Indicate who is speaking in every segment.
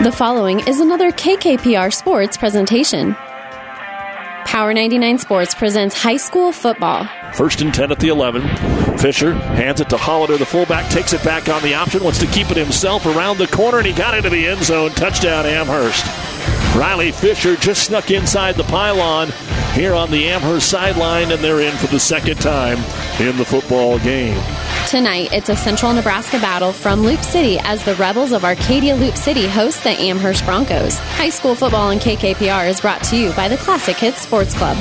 Speaker 1: The following is another KKPR Sports presentation. Power 99 Sports presents high school football.
Speaker 2: First and 10 at the 11. Fisher hands it to Hollander, the fullback, takes it back on the option, wants to keep it himself around the corner, and he got into the end zone. Touchdown, Amherst. Riley Fisher just snuck inside the pylon here on the Amherst sideline, and they're in for the second time in the football game.
Speaker 1: Tonight, it's a Central Nebraska battle from Loup City as the Rebels of Arcadia Loup City host the Amherst Broncos. High school football and KKPR is brought to you by the Classic Hits Sports Club.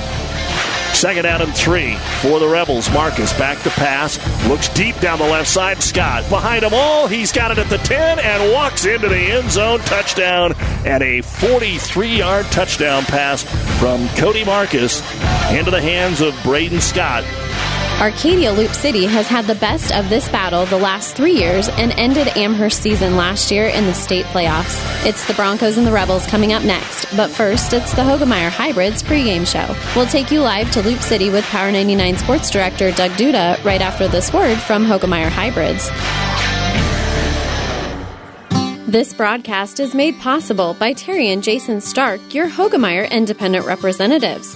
Speaker 2: Second out and three for the Rebels. Marcus back to pass. Looks deep down the left side. Scott behind them all. Oh, he's got it at the 10 and walks into the end zone. Touchdown and a 43 yard touchdown pass from Cody Marcus into the hands of Braden Scott.
Speaker 1: Arcadia Loup City has had the best of this battle the last three years and ended Amherst season last year in the state playoffs. It's the Broncos and the Rebels coming up next, but first, it's the Hoegemeyer Hybrids pregame show. We'll take you live to Loup City with Power 99 Sports Director Doug Duda right after this word from Hoegemeyer Hybrids. This broadcast is made possible by Terry and Jason Stark, your Hoegemeyer independent representatives.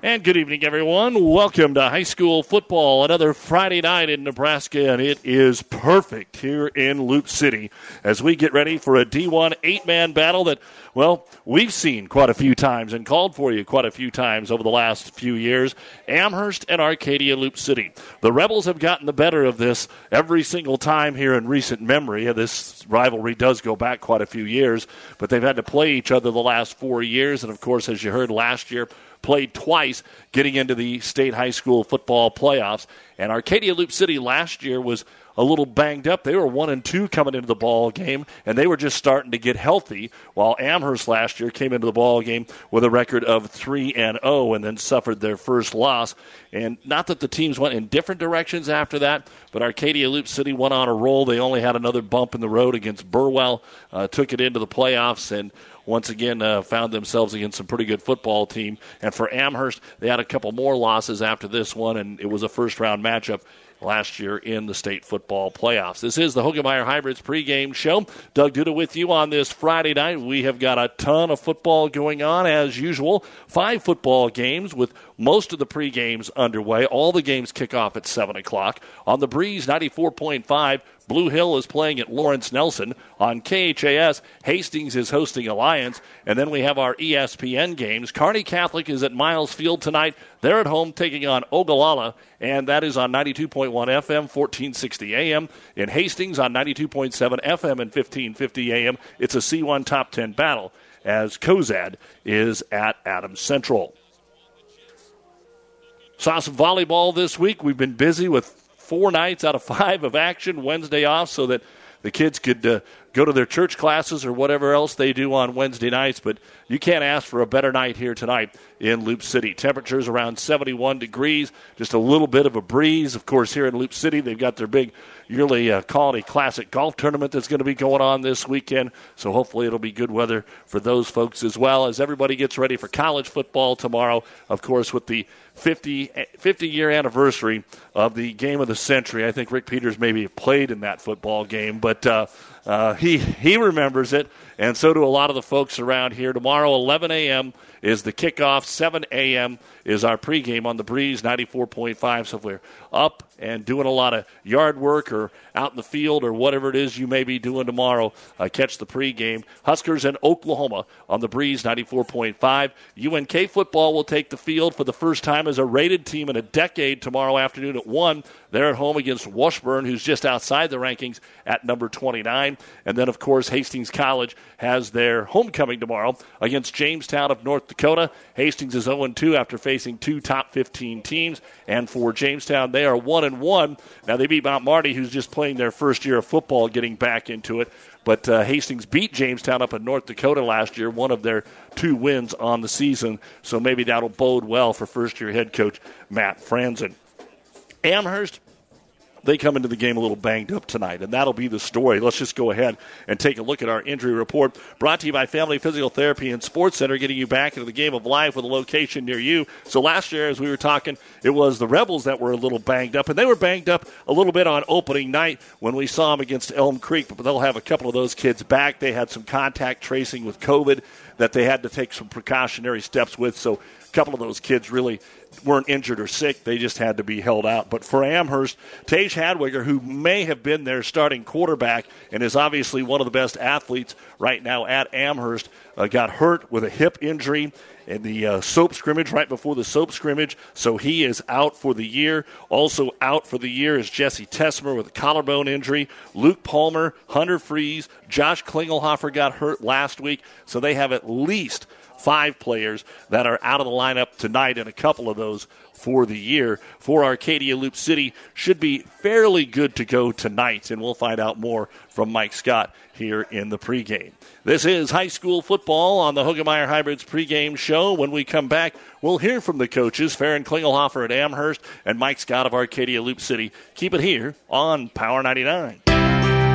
Speaker 2: And good evening, everyone. Welcome to high school football. Another Friday night in Nebraska, and it is perfect here in Loup City as we get ready for a D1 eight man battle that, well, we've seen quite a few times and called for you quite a few times over the last few years. Amherst and Arcadia Loup City. The Rebels have gotten the better of this every single time here in recent memory. This rivalry does go back quite a few years, but they've had to play each other the last four years. And of course, as you heard last year, played twice getting into the state high school football playoffs. And Arcadia Loup City last year was a little banged up. They were one and two coming into the ball game, and they were just starting to get healthy. While Amherst last year came into the ball game with a record of three and zero, oh and then suffered their first loss. And not that the teams went in different directions after that, but Arcadia Loup City went on a roll. They only had another bump in the road against Burwell, uh, took it into the playoffs, and once again uh, found themselves against some pretty good football team. And for Amherst, they had a couple more losses after this one, and it was a first round matchup last year in the state football playoffs. This is the Hoegemeyer Hybrids pregame show. Doug Duda with you on this Friday night. We have got a ton of football going on as usual. Five football games with most of the pre-games underway. All the games kick off at 7 o'clock. On the Breeze 94.5, Blue Hill is playing at Lawrence Nelson. On KHAS, Hastings is hosting Alliance. And then we have our ESPN games. Kearney Catholic is at Miles Field tonight. They're at home taking on Ogallala, and that is on 92.1 FM, 1460 AM. In Hastings on 92.7 FM and 1550 AM. It's a C1 top 10 battle as Cozad is at Adams Central. Saw some volleyball this week. We've been busy with four nights out of five of action, Wednesday off, so that the kids could uh, go to their church classes or whatever else they do on Wednesday nights. But you can't ask for a better night here tonight in Loup City. Temperatures around 71 degrees, just a little bit of a breeze. Of course, here in Loup City, they've got their big yearly uh, Colony Classic golf tournament that's going to be going on this weekend. So hopefully it'll be good weather for those folks as well as everybody gets ready for college football tomorrow. Of course, with the 50, 50 year anniversary of the game of the century. I think Rick Peters maybe played in that football game, but uh, uh, he he remembers it, and so do a lot of the folks around here. Tomorrow, 11 a.m. is the kickoff. 7 a.m. is our pregame on the Breeze 94.5. So if we're up and doing a lot of yard work or out in the field or whatever it is you may be doing tomorrow, uh, catch the pregame. Huskers and Oklahoma on the Breeze 94.5. UNK football will take the field for the first time as a rated team in a decade tomorrow afternoon at 1. They're at home against Washburn, who's just outside the rankings at number 29. And then, of course, Hastings College has their homecoming tomorrow against Jamestown of North Dakota. Hastings is 0 2 after facing two top 15 teams. And for Jamestown, they are 1 and one. Now they beat Mount Marty, who's just playing their first year of football, getting back into it. But uh, Hastings beat Jamestown up in North Dakota last year, one of their two wins on the season. So maybe that'll bode well for first year head coach Matt Franzen. Amherst they come into the game a little banged up tonight, and that'll be the story. Let's just go ahead and take a look at our injury report. Brought to you by Family Physical Therapy and Sports Center, getting you back into the game of life with a location near you. So last year, as we were talking, it was the Rebels that were a little banged up, and they were banged up a little bit on opening night when we saw them against Elm Creek, but they'll have a couple of those kids back. They had some contact tracing with COVID that they had to take some precautionary steps with, so a couple of those kids really weren't injured or sick. They just had to be held out. But for Amherst, Tage Hadwiger, who may have been their starting quarterback and is obviously one of the best athletes right now at Amherst, uh, got hurt with a hip injury in the uh, soap scrimmage right before the soap scrimmage, so he is out for the year. Also out for the year is Jesse Tesmer with a collarbone injury. Luke Palmer, Hunter Freeze, Josh Klingelhofer got hurt last week, so they have at least five players that are out of the lineup tonight, and a couple of those for the year for Arcadia Loup City should be fairly good to go tonight, and we'll find out more from Mike Scott here in the pregame. This is high school football on the Hoegemeyer Hybrids pregame show. When we come back, we'll hear from the coaches, Farron Klingelhofer at Amherst and Mike Scott of Arcadia Loup City. Keep it here on Power 99.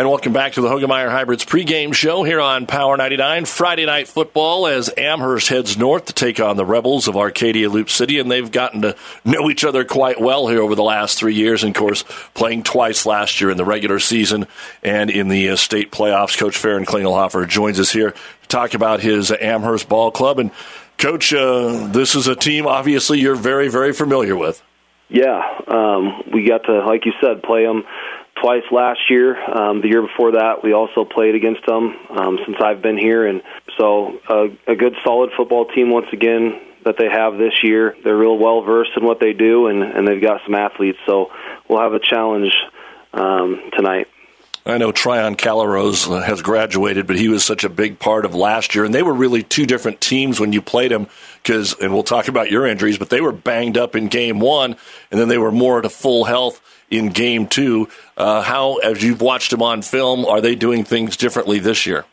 Speaker 2: And welcome back to the Hoegemeyer Hybrids pregame show here on Power 99. Friday night football as Amherst heads north to take on the Rebels of Arcadia Loup City, and they've gotten to know each other quite well here over the last three years. And of course, playing twice last year in the regular season and in the uh, state playoffs. Coach Farron Klingelhofer joins us here to talk about his Amherst ball club. And Coach, uh, this is a team obviously you're very, very familiar with.
Speaker 3: Yeah, um, we got to, like you said, play them twice last year. Um, the year before that, we also played against them um, since I've been here, and so uh, a good, solid football team once again that they have this year. They're real well versed in what they do, and, and they've got some athletes. So we'll have a challenge um, tonight.
Speaker 2: I know Tryon Callarose has graduated, but he was such a big part of last year, and they were really two different teams when you played them. Because, and we'll talk about your injuries, but they were banged up in game one, and then they were more to full health in game two. Uh, how, as you've watched them on film, are they doing things differently this year?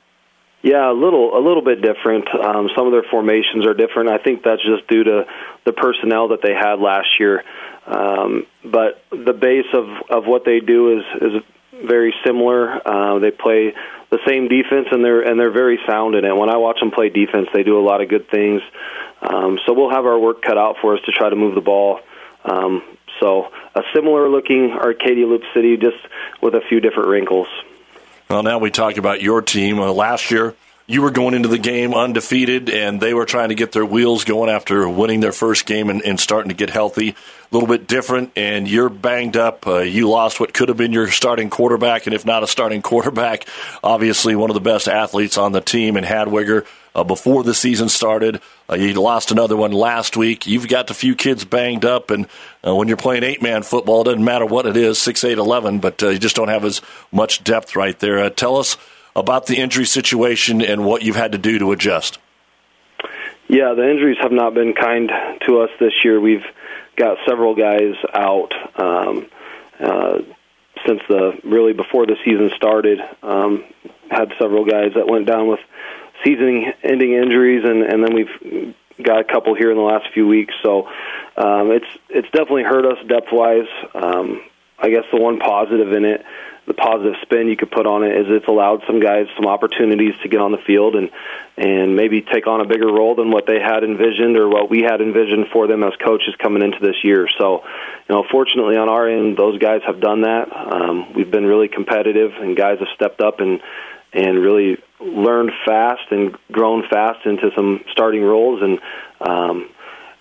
Speaker 3: Yeah, a little, a little bit different. Um, some of their formations are different. I think that's just due to the personnel that they had last year. Um, but the base of, of what they do is is very similar. Uh, they play the same defense, and they're and they're very sound in it. When I watch them play defense, they do a lot of good things. Um, so we'll have our work cut out for us to try to move the ball. Um, so a similar looking Arcadia Loup City, just with a few different wrinkles.
Speaker 2: Well, now we talk about your team. Uh, last year, you were going into the game undefeated, and they were trying to get their wheels going after winning their first game and, and starting to get healthy. A little bit different, and you're banged up. Uh, you lost what could have been your starting quarterback, and if not a starting quarterback, obviously one of the best athletes on the team, and Hadwiger uh, before the season started. Uh, you lost another one last week. You've got a few kids banged up, and uh, when you're playing eight man football, it doesn't matter what it is six, eight, eleven, but uh, you just don't have as much depth right there. Uh, tell us about the injury situation and what you've had to do to adjust.
Speaker 3: Yeah, the injuries have not been kind to us this year. We've got several guys out um, uh, since the really before the season started. Um, had several guys that went down with season-ending injuries, and, and then we've got a couple here in the last few weeks. So um, it's it's definitely hurt us depth wise. Um, I guess the one positive in it, the positive spin you could put on it is it's allowed some guys some opportunities to get on the field and and maybe take on a bigger role than what they had envisioned or what we had envisioned for them as coaches coming into this year. So, you know, fortunately on our end, those guys have done that. Um, we've been really competitive, and guys have stepped up and and really learned fast and grown fast into some starting roles and. Um,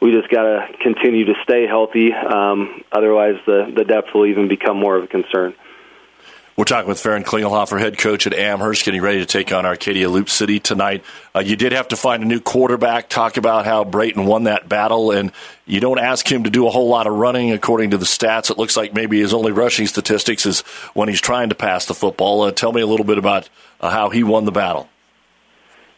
Speaker 3: we just got to continue to stay healthy. Um, otherwise, the the depth will even become more of a concern.
Speaker 2: We're talking with Farron Klingelhofer, head coach at Amherst, getting ready to take on Arcadia Loup City tonight. Uh, you did have to find a new quarterback. Talk about how Brayton won that battle, and you don't ask him to do a whole lot of running. According to the stats, it looks like maybe his only rushing statistics is when he's trying to pass the football. Uh, tell me a little bit about uh, how he won the battle.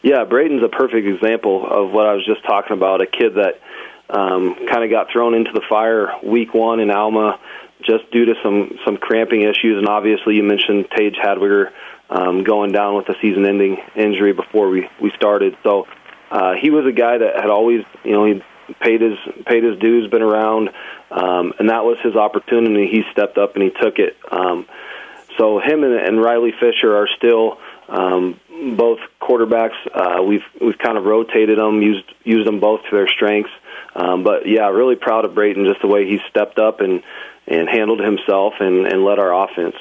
Speaker 3: Yeah, Brayton's a perfect example of what I was just talking about. A kid that um, kind of got thrown into the fire week one in Alma just due to some some cramping issues, and obviously you mentioned Tage Hadwiger um, going down with a season-ending injury before we we started. So uh, he was a guy that had always, you know, he paid his paid his dues, been around, um, and that was his opportunity. He stepped up and he took it. Um, so him and, and Riley Fisher are still um, both quarterbacks. Uh, we've we've kind of rotated them, used used them both to their strengths. Um, but yeah, really proud of Brayton just the way he stepped up and and handled himself and, and led our offense.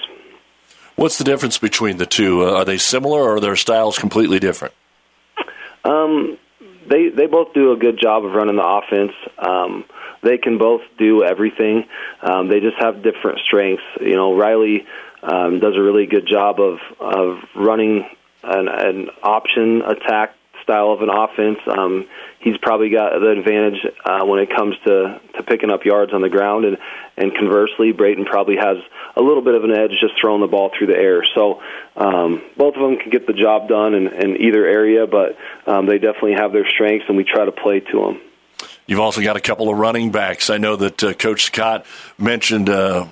Speaker 2: What's the difference between the two? Uh, are they similar or are their styles completely different?
Speaker 3: Um, they they both do a good job of running the offense. Um, they can both do everything. Um, they just have different strengths. You know, Riley um, does a really good job of of running an, an option attack style of an offense. Um, he's probably got the advantage uh, when it comes to, to picking up yards on the ground, and and conversely, Brayton probably has a little bit of an edge just throwing the ball through the air. So um, both of them can get the job done in, in either area, but um, they definitely have their strengths, and we try to play to them.
Speaker 2: You've also got a couple of running backs. I know that uh, Coach Scott mentioned uh,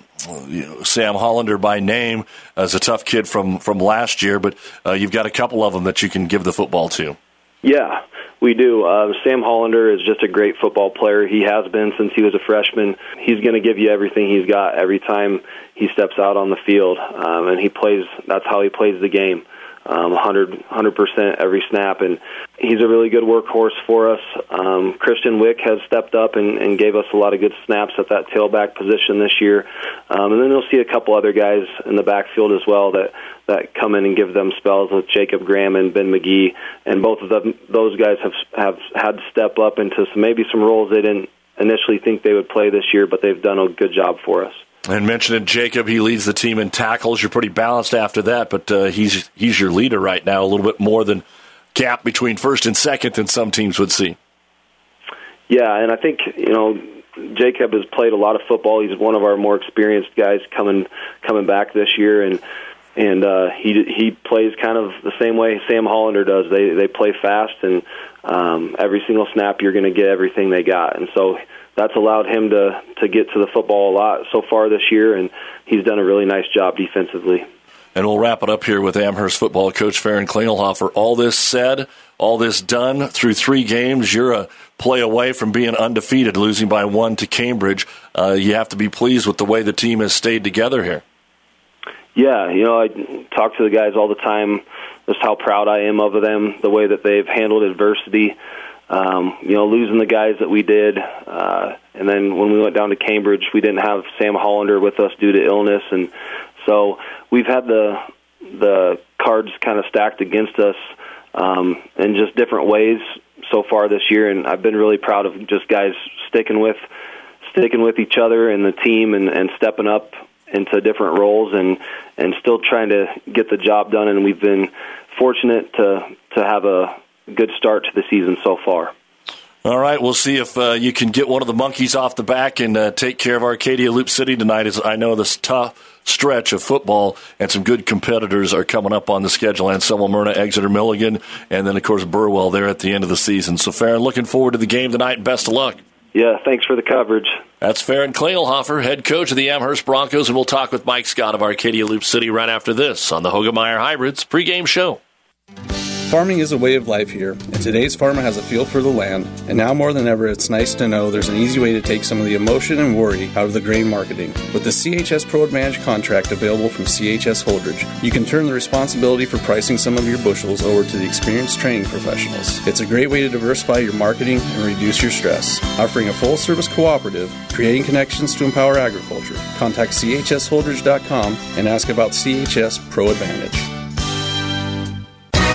Speaker 2: you know, Sam Hollander by name as a tough kid from, from last year, but uh, you've got a couple of them that you can give the football to.
Speaker 3: Yeah, we do. Uh, Sam Hollander is just a great football player. He has been since he was a freshman. He's going to give you everything he's got every time he steps out on the field, um, and he plays. That's how he plays the game um, 100 percent every snap, and he's a really good workhorse for us. Um, Christian Wick has stepped up and, and gave us a lot of good snaps at that tailback position this year, um, and then you'll see a couple other guys in the backfield as well that that come in and give them spells with Jacob Graham and Ben McGee, and both of them those guys have have had to step up into some, maybe some roles they didn't initially think they would play this year, but they've done a good job for us.
Speaker 2: And mentioning Jacob, he leads the team in tackles. You're pretty balanced after that, but uh, he's he's your leader right now. A little bit more than gap between first and second than some teams would see.
Speaker 3: Yeah, and I think you know Jacob has played a lot of football. He's one of our more experienced guys coming coming back this year, and and uh, he he plays kind of the same way Sam Hollander does. They they play fast, and um, every single snap you're going to get everything they got, and so that's allowed him to to get to the football a lot so far this year, and he's done a really nice job defensively.
Speaker 2: And we'll wrap it up here with Amherst football coach Farron Klingelhofer. All this said, all this done through three games, you're a play away from being undefeated, losing by one to Cambridge. Uh, you have to be pleased with the way the team has stayed together here.
Speaker 3: Yeah, you know, I talk to the guys all the time, just how proud I am of them, the way that they've handled adversity um, you know, losing the guys that we did, uh, and then when we went down to Cambridge, we didn't have Sam Hollander with us due to illness, and so we've had the the cards kind of stacked against us um, in just different ways so far this year, and I've been really proud of just guys sticking with sticking with each other and the team, and, and stepping up into different roles, and and still trying to get the job done, and we've been fortunate to to have a good start to the season so far.
Speaker 2: All right, we'll see if uh, you can get one of the monkeys off the back and uh, take care of Arcadia Loup City tonight. As I know this tough stretch of football and some good competitors are coming up on the schedule. Anselmo Merna, Exeter Milligan, and then of course Burwell there at the end of the season. So, Farron, looking forward to the game tonight. And best of luck.
Speaker 3: Yeah, thanks for the coverage.
Speaker 2: That's Farron Klingelhofer, head coach of the Amherst Broncos, and we'll talk with Mike Scott of Arcadia Loup City right after this on the Hoegemeyer Hybrids pregame show.
Speaker 4: Farming is a way of life here, and today's farmer has a feel for the land. And now more than ever, it's nice to know there's an easy way to take some of the emotion and worry out of the grain marketing. With the CHS Pro Advantage contract available from CHS Holdrege, you can turn the responsibility for pricing some of your bushels over to the experienced training professionals. It's a great way to diversify your marketing and reduce your stress. Offering a full service cooperative, creating connections to empower agriculture. Contact chsholdrege.com and ask about CHS Pro Advantage.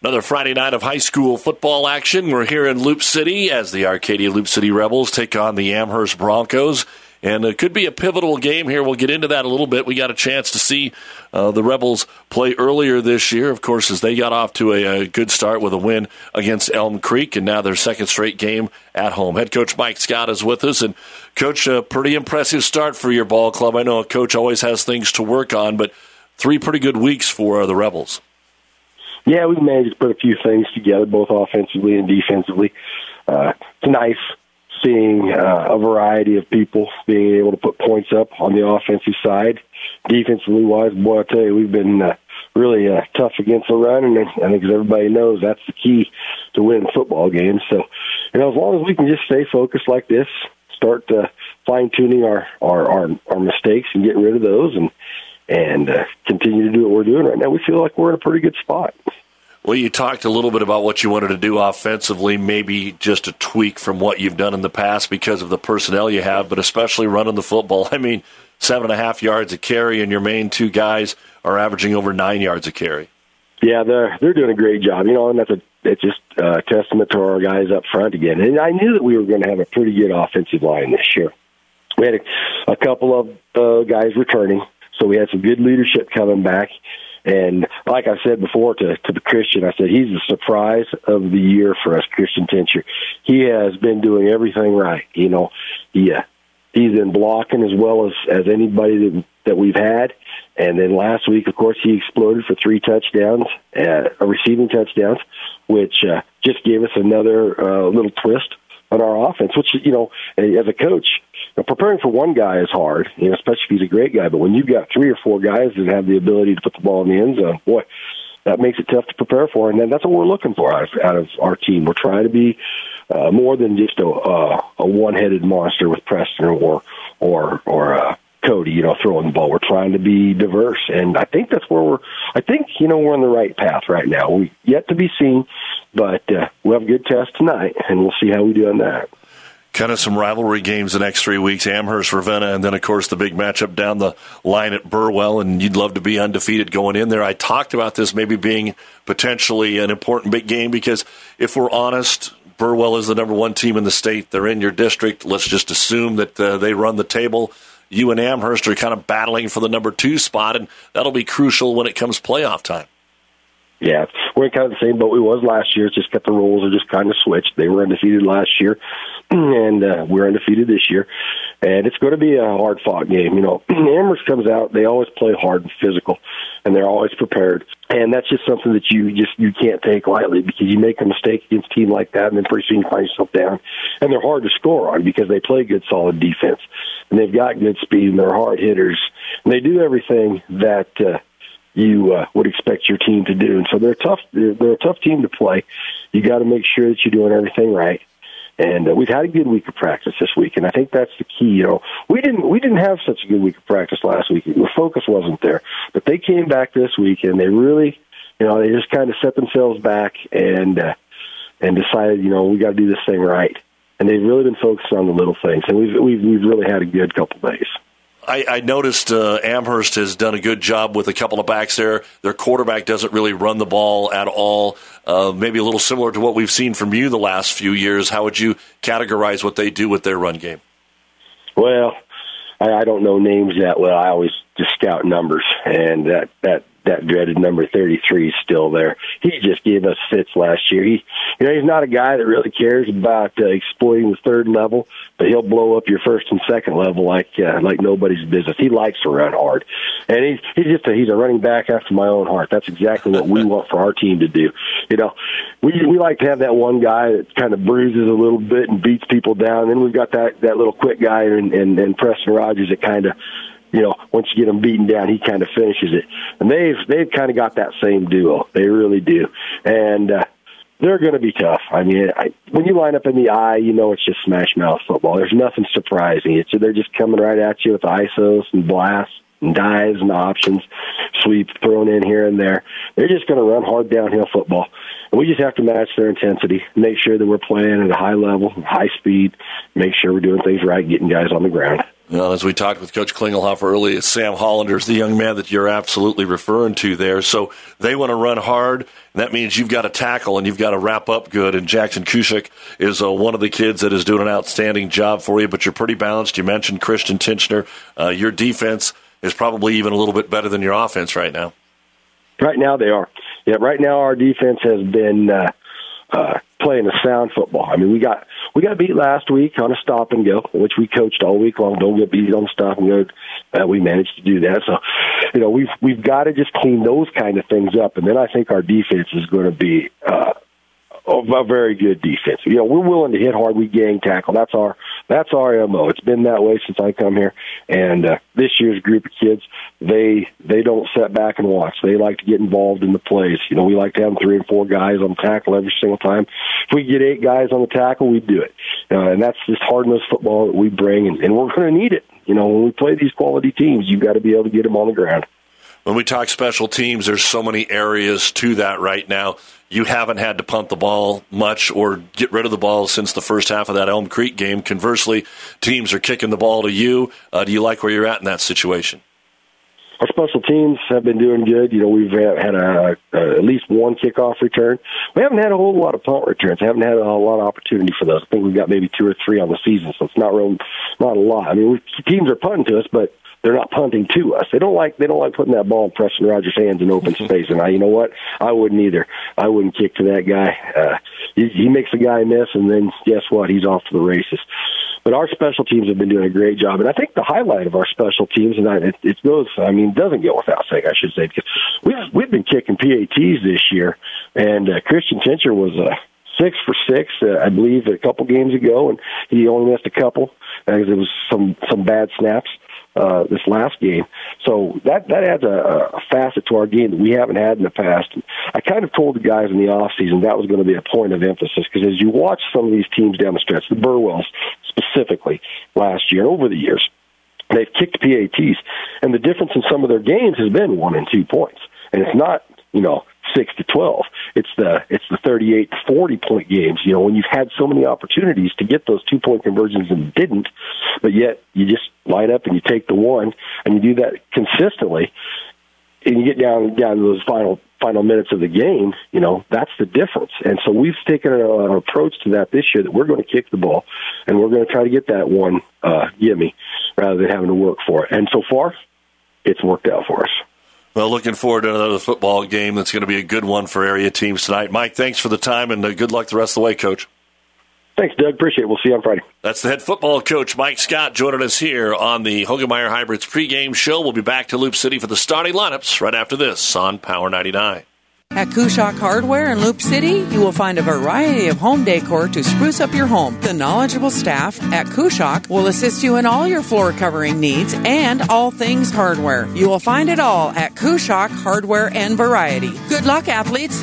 Speaker 2: Another Friday night of high school football action. We're here in Loup City as the Arcadia Loup City Rebels take on the Amherst Broncos. And it could be a pivotal game here. We'll get into that a little bit. We got a chance to see uh, the Rebels play earlier this year, of course, as they got off to a, a, good start with a win against Elm Creek, and now their second straight game at home. Head coach Mike Scott is with us. And, coach, a pretty impressive start for your ball club. I know a coach always has things to work on, but three pretty good weeks for uh, the Rebels.
Speaker 5: Yeah, we've managed to put a few things together, both offensively and defensively. Uh, it's nice seeing uh, a variety of people being able to put points up on the offensive side. Defensively wise, boy, I tell you, we've been uh, really uh, tough against the run, and I think as everybody knows, that's the key to winning football games. So, you know, as long as we can just stay focused like this, start uh, fine tuning our, our our our mistakes and getting rid of those, and and uh, continue to do what we're doing right now, we feel like we're in a pretty good spot.
Speaker 2: Well, you talked a little bit about what you wanted to do offensively, maybe just a tweak from what you've done in the past because of the personnel you have, but especially running the football. I mean, seven and a half yards a carry, and your main two guys are averaging over nine yards a carry.
Speaker 5: Yeah, they're they're doing a great job, you know, and that's a it's just a testament to our guys up front again. And I knew that we were going to have a pretty good offensive line this year. We had a, a couple of uh, guys returning, so we had some good leadership coming back. And like I said before to, to the Christian, I said he's the surprise of the year for us, Christian Tincher. He has been doing everything right. You know, he, uh, he's been blocking as well as, as anybody that, that we've had. And then last week, of course, he exploded for three touchdowns, uh, receiving touchdowns, which uh, just gave us another uh, little twist on our offense. Which you know, as a coach, now, preparing for one guy is hard, you know, especially if he's a great guy. But when you've got three or four guys that have the ability to put the ball in the end zone, boy, that makes it tough to prepare for. And that's what we're looking for out of, out of our team. We're trying to be uh, more than just a, uh, a one-headed monster with Preston or or or uh, Cody, you know, throwing the ball. We're trying to be diverse, and I think that's where we're. I think you know we're on the right path right now. We yet to be seen, but uh, we'll have a good test tonight, and we'll see how we do on that
Speaker 2: kind of some rivalry games the next three weeks Amherst, Ravenna, and then, of course, the big matchup down the line at Burwell. And you'd love to be undefeated going in there. I talked about this maybe being potentially an important big game because if we're honest, Burwell is the number one team in the state. They're in your district. Let's just assume that uh, they run the table. You and Amherst are kind of battling for the number two spot, and that'll be crucial when it comes playoff time.
Speaker 5: Yeah, we're in kind of the same boat we was last year. It's just got the roles are just kind of switched. They were undefeated last year, and uh, we're undefeated this year. And it's going to be a hard fought game. You know, Amherst comes out; they always play hard and physical, and they're always prepared. And that's just something that you just you can't take lightly because you make a mistake against a team like that, and then pretty soon you find yourself down. And they're hard to score on because they play good, solid defense, and they've got good speed, and they're hard hitters, and they do everything that. Uh, you uh, would expect your team to do. And so they're tough. They're, a tough team to play. You got to make sure that you're doing everything right. And uh, we've had a good week of practice this week, and I think that's the key. You know, we didn't we didn't have such a good week of practice last week. The focus wasn't there, but they came back this week, and they really, you know, they just kind of set themselves back and uh, and decided, you know, we got to do this thing right. And they've really been focused on the little things, and we've we've we've really had a good couple days.
Speaker 2: I, I noticed uh, Amherst has done a good job with a couple of backs there. Their quarterback doesn't really run the ball at all. Uh, maybe a little similar to what we've seen from you the last few years. How would you categorize what they do with their run game?
Speaker 5: Well, I, I don't know names that well. I always just scout numbers, and that that that dreaded number 33 is still there. He just gave us fits last year. He, you know, he's not a guy that really cares about uh, exploiting the third level, but he'll blow up your first and second level like uh, like nobody's business. He likes to run hard, and he's he's just a, he's a running back after my own heart. That's exactly what we want for our team to do. You know, we we like to have that one guy that kind of bruises a little bit and beats people down. Then we've got that that little quick guy and and, and Preston Rogers that kind of you know, once you get him beaten down, he kind of finishes it. And they've they've kind of got that same duo. They really do. And uh, they're going to be tough. I mean, I, when you line up in the eye, you know it's just smash mouth football. There's nothing surprising. It's they're just coming right at you with isos and blasts and dives and options, sweep thrown in here and there. They're just going to run hard downhill football. And we just have to match their intensity, make sure that we're playing at a high level, high speed, make sure we're doing things right, getting guys on the ground.
Speaker 2: Well, as we talked with Coach Klingelhoff earlier, Sam Hollander is the young man that you're absolutely referring to there. So they want to run hard. And that means you've got to tackle and you've got to wrap up good. And Jackson Kushik is uh, one of the kids that is doing an outstanding job for you. But you're pretty balanced. You mentioned Christian Tincher. Uh, your defense is probably even a little bit better than your offense right now.
Speaker 5: Right now, they are. Yeah, right now our defense has been uh, uh, playing a sound football. I mean, we got we got beat last week on a stop and go, which we coached all week long. Don't get beat on stop and go. Uh, we managed to do that. So, you know, we've we've got to just clean those kind of things up, and then I think our defense is going to be uh, a very good defense. You know, we're willing to hit hard. We gang tackle. That's our that's our mo. It's been that way since I come here. And uh, this year's group of kids, they they don't sit back and watch. They like to get involved in the plays. You know, we like to have three and four guys on tackle every single time. If we get eight guys on the tackle, we do it. Uh, and that's just hardness football that we bring, and, and we're going to need it. You know, when we play these quality teams, you've got to be able to get them on the ground
Speaker 2: when we talk special teams, there's so many areas to that right now. You haven't had to punt the ball much or get rid of the ball since the first half of that Elm Creek game. Conversely, teams are kicking the ball to you. Uh, do you like where you're at in that situation?
Speaker 5: Our special teams have been doing good. You know, we've had a, a, at least one kickoff return. We haven't had a whole lot of punt returns. haven't had a, lot of opportunity for those. I think we've got maybe two or three on the season, so it's not real, not a lot. I mean, we, teams are punting to us, but they're not punting to us. They don't like they don't like putting that ball in Preston Rogers' hands in open space. And I, you know what, I wouldn't either. I wouldn't kick to that guy. Uh, he, he makes the guy miss, and then guess what? He's off to the races. But our special teams have been doing a great job, and I think the highlight of our special teams, and I, it, it goes, I mean, doesn't go without saying, I should say, because we've we've been kicking PATs this year, and uh, Christian Tincher was a. Uh, six for six, uh, I believe, a couple games ago, and he only missed a couple because it was some some bad snaps uh, this last game. So that that adds a, a facet to our game that we haven't had in the past. I kind of told the guys in the off season that was going to be a point of emphasis because as you watch some of these teams down the stretch, the Burwells specifically last year, over the years, they've kicked PATs, and the difference in some of their games has been one and two points, and it's not you know six to twelve. It's the it's the thirty eight to forty point games. You know, when you've had so many opportunities to get those two point conversions and didn't, but yet you just line up and you take the one and you do that consistently, and you get down down to those final final minutes of the game. You know, that's the difference. And so we've taken an approach to that this year that we're going to kick the ball and we're going to try to get that one uh, gimme rather than having to work for it. And so far, it's worked out for us.
Speaker 2: Well, looking forward to another football game that's going to be a good one for area teams tonight. Mike, thanks for the time and uh, good luck the rest of the way, Coach.
Speaker 5: Thanks, Doug. Appreciate it. We'll see you on Friday.
Speaker 2: That's the head football coach, Mike Scott, joining us here on the Hoegemeyer Hybrids pregame show. We'll be back to Loup City for the starting lineups right after this on Power 99.
Speaker 6: At Kushock Hardware in Loup City, you will find a variety of home decor to spruce up your home. The knowledgeable staff at Kushock will assist you in all your floor covering needs and all things hardware. You will find it all at Kushock Hardware and Variety. Good luck, athletes!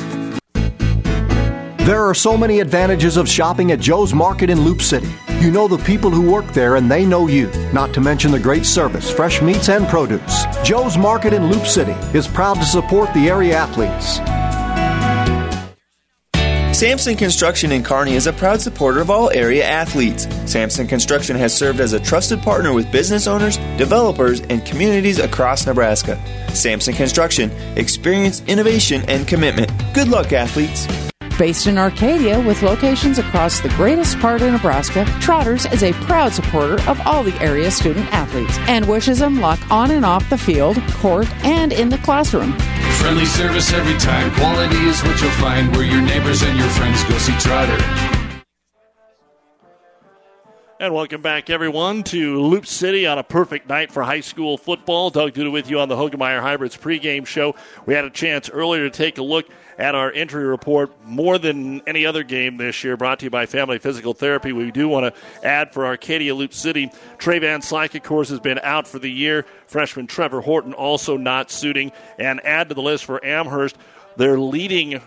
Speaker 7: There are so many advantages of shopping at Joe's Market in Loup City. You know the people who work there and they know you, not to mention the great service, fresh meats, and produce. Joe's Market in Loup City is proud to support the area athletes.
Speaker 8: Sampson Construction in Kearney is a proud supporter of all area athletes. Sampson Construction has served as a trusted partner with business owners, developers, and communities across Nebraska. Sampson Construction, experience, innovation, and commitment. Good luck, athletes.
Speaker 6: Based in Arcadia with locations across the greatest part of Nebraska, Trotters is a proud supporter of all the area student athletes and wishes them luck on and off the field, court, and in the classroom.
Speaker 9: Friendly service every time. Quality is what you'll find where your neighbors and your friends go see Trotter.
Speaker 2: And welcome back, everyone, to Loup City on a perfect night for high school football. Doug Duda with you on the Hoegemeyer Hybrids pregame show. We had a chance earlier to take a look at our entry report more than any other game this year, brought to you by Family Physical Therapy. We do want to add for Arcadia Loup City, Trey Van Slyke, of course, has been out for the year. Freshman Trevor Horton also not suiting. And add to the list for Amherst, their leading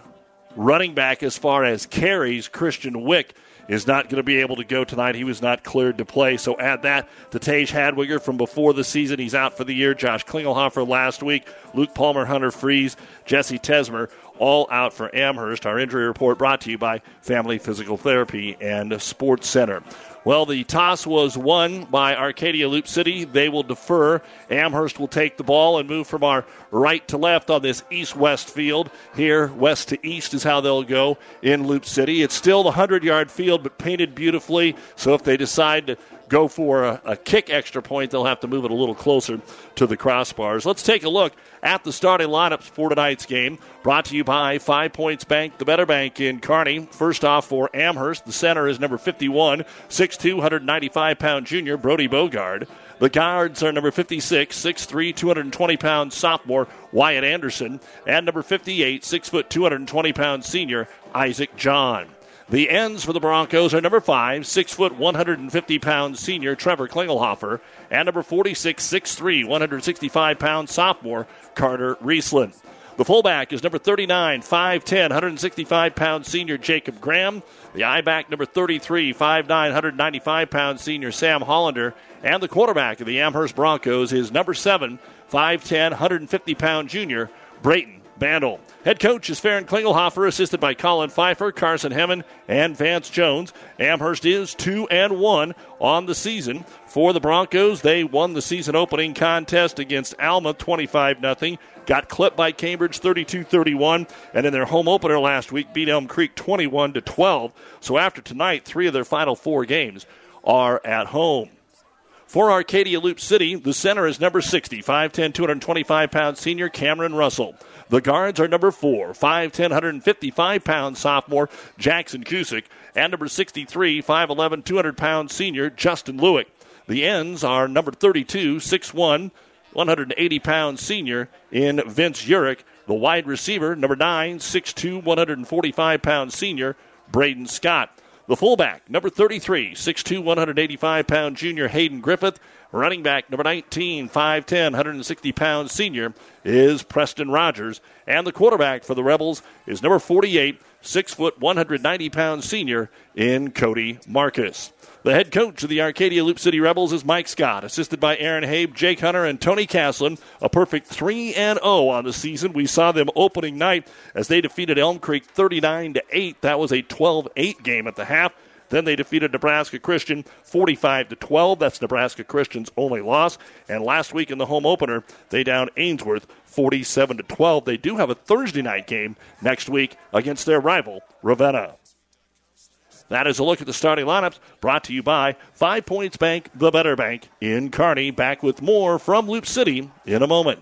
Speaker 2: running back as far as carries, Christian Wick is not going to be able to go tonight. He was not cleared to play. So add that to Tage Hadwiger from before the season. He's out for the year. Josh Klingelhofer last week. Luke Palmer, Hunter Freeze, Jesse Tesmer, all out for Amherst. Our injury report brought to you by Family Physical Therapy and Sports Center. Well, the toss was won by Arcadia Loup City. They will defer. Amherst will take the ball and move from our right to left on this east west field. Here, west to east is how they'll go in Loup City. It's still the 100 yard field, but painted beautifully. So if they decide to go for a, a, kick extra point, they'll have to move it a little closer to the crossbars. Let's take a look at the starting lineups for tonight's game. Brought to you by Five Points Bank, the better bank in Kearney. First off for Amherst, the center is number 51, 6'2, 195 pound junior, Brody Bogard. The guards are number 56, 6'3, 220 pound sophomore, Wyatt Anderson, and number 58, 6 foot, 220 pound senior, Isaac John. The ends for the Broncos are number five, six foot, 150 pound senior Trevor Klingelhofer, and number 46, 6'3, 165 pound sophomore Carter Riesland. The fullback is number 39, 5'10, 165 pound senior Jacob Graham. The I back, number 33, 5'9, 195 pound senior Sam Hollander. And the quarterback of the Amherst Broncos is number 7, 5'10, 150 pound junior Brayton Bandel. Head coach is Farron Klingelhofer, assisted by Colin Pfeiffer, Carson Hemmen, and Vance Jones. Amherst is 2 and 1 on the season. For the Broncos, they won the season opening contest against Alma 25 0. Got clipped by Cambridge 32 31. And in their home opener last week, beat Elm Creek 21 12. So after tonight, three of their final four games are at home. For Arcadia Loup City, the center is number 60, 5'10, 225 pound senior Cameron Russell. The guards are number four, 5'10, 155 pound sophomore Jackson Cusick, and number 63, 5'11, 200 pound senior Justin Lewick. The ends are number 32, 6'1, 180 pound senior in Vince Urich. The wide receiver, number 9, 6'2, 145 pound senior Braden Scott. The fullback, number 33, 6'2, 185 pound junior Hayden Griffith. Running back, number 19, 5'10, 160 pound senior is Preston Rogers. And the quarterback for the Rebels is number 48, 6 foot, 190 pound senior in Cody Marcus. The head coach of the Arcadia Loup City Rebels is Mike Scott, assisted by Aaron Habe, Jake Hunter, and Tony Caslin. A perfect 3 and 0 on the season. We saw them opening night as they defeated Elm Creek 39 to 8. That was a 12-8 game at the half. Then they defeated Nebraska Christian 45 to 12. That's Nebraska Christian's only loss. And last week in the home opener, they down Ainsworth 47 to 12. They do have a Thursday night game next week against their rival Ravenna. That is a look at the starting lineups brought to you by Five Points Bank, the better bank in Kearney. Back with more from Loup City in a moment.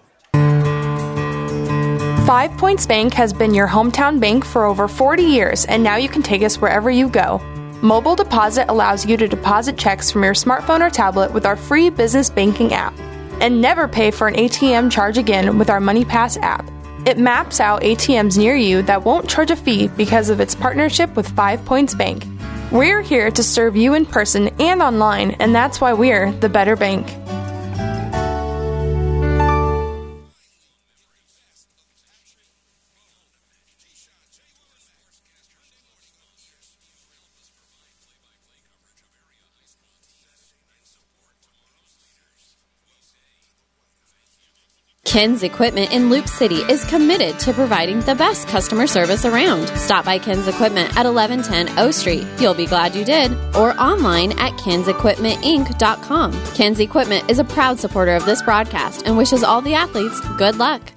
Speaker 10: Five Points Bank has been your hometown bank for over 40 years, and now you can take us wherever you go. Mobile Deposit allows you to deposit checks from your smartphone or tablet with our free business banking app. And never pay for an ATM charge again with our MoneyPass app. It maps out ATMs near you that won't charge a fee because of its partnership with Five Points Bank. We're here to serve you in person and online, and that's why we're the better bank.
Speaker 1: Ken's Equipment in Loup City is committed to providing the best customer service around. Stop by Ken's Equipment at 1110 O Street. You'll be glad you did. Or online at kensequipmentinc.com. Ken's Equipment is a proud supporter of this broadcast and wishes all the athletes good luck.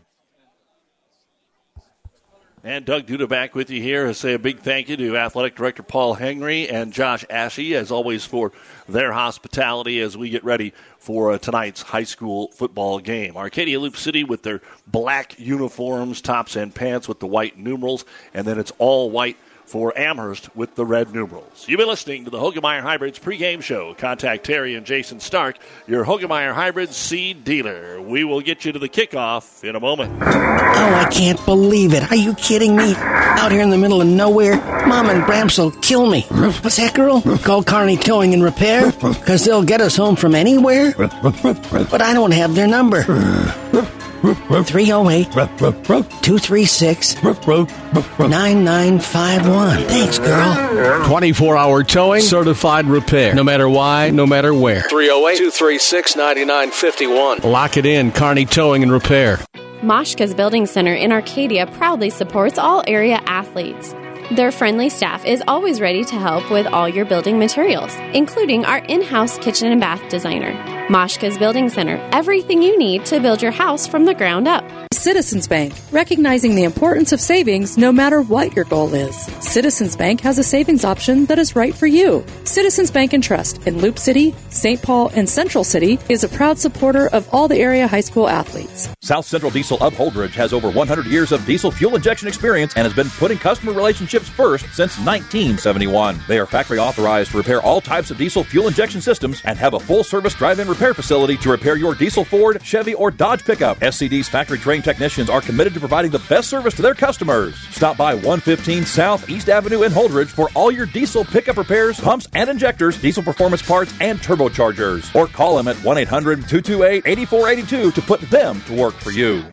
Speaker 2: And Doug Duda back with you here. I say a big thank you to Athletic Director Paul Henry and Josh Ashe, as always, for their hospitality as we get ready for uh, tonight's high school football game. Arcadia Loup City with their black uniforms, tops and pants with the white numerals, and then it's all white for Amherst with the red numerals. You've been listening to the Hoegemeyer Hybrids pregame show. Contact Terry and Jason Stark, your Hoegemeyer Hybrids seed dealer. We will get you to the kickoff in a moment.
Speaker 11: Oh, I can't believe it. Are you kidding me? Out here in the middle of nowhere, Mom and Bramps will kill me. What's that, girl? Call Kearney Towing and Repair? Because they'll get us home from anywhere? But I don't have their number. 308 236 9951. Thanks, girl.
Speaker 12: 24 hour towing, certified repair. No matter why, no matter where.
Speaker 13: 308 236 9951.
Speaker 12: Lock it in, Kearney Towing and Repair.
Speaker 1: Moshka's Building Center in Arcadia proudly supports all area athletes. Their friendly staff is always ready to help with all your building materials, including our in house kitchen and bath designer. Moshka's Building Center, everything you need to build your house from the ground up.
Speaker 14: Citizens Bank, recognizing the importance of savings no matter what your goal is. Citizens Bank has a savings option that is right for you. Citizens Bank and Trust in Loup City, St. Paul, and Central City is a proud supporter of all the area high school athletes.
Speaker 15: South Central Diesel of Holdrege has over 100 years of diesel fuel injection experience and has been putting customer relationships first since 1971. They are factory authorized to repair all types of diesel fuel injection systems and have a full service drive in repair facility to repair your diesel Ford, Chevy, or Dodge pickup. SCD's factory trained technicians are committed to providing the best service to their customers. Stop by 115 South East Avenue in Holdrege for all your diesel pickup repairs, pumps and injectors, diesel performance parts, and turbochargers. Or call them at 1 800 228 8482 to put them to work for you.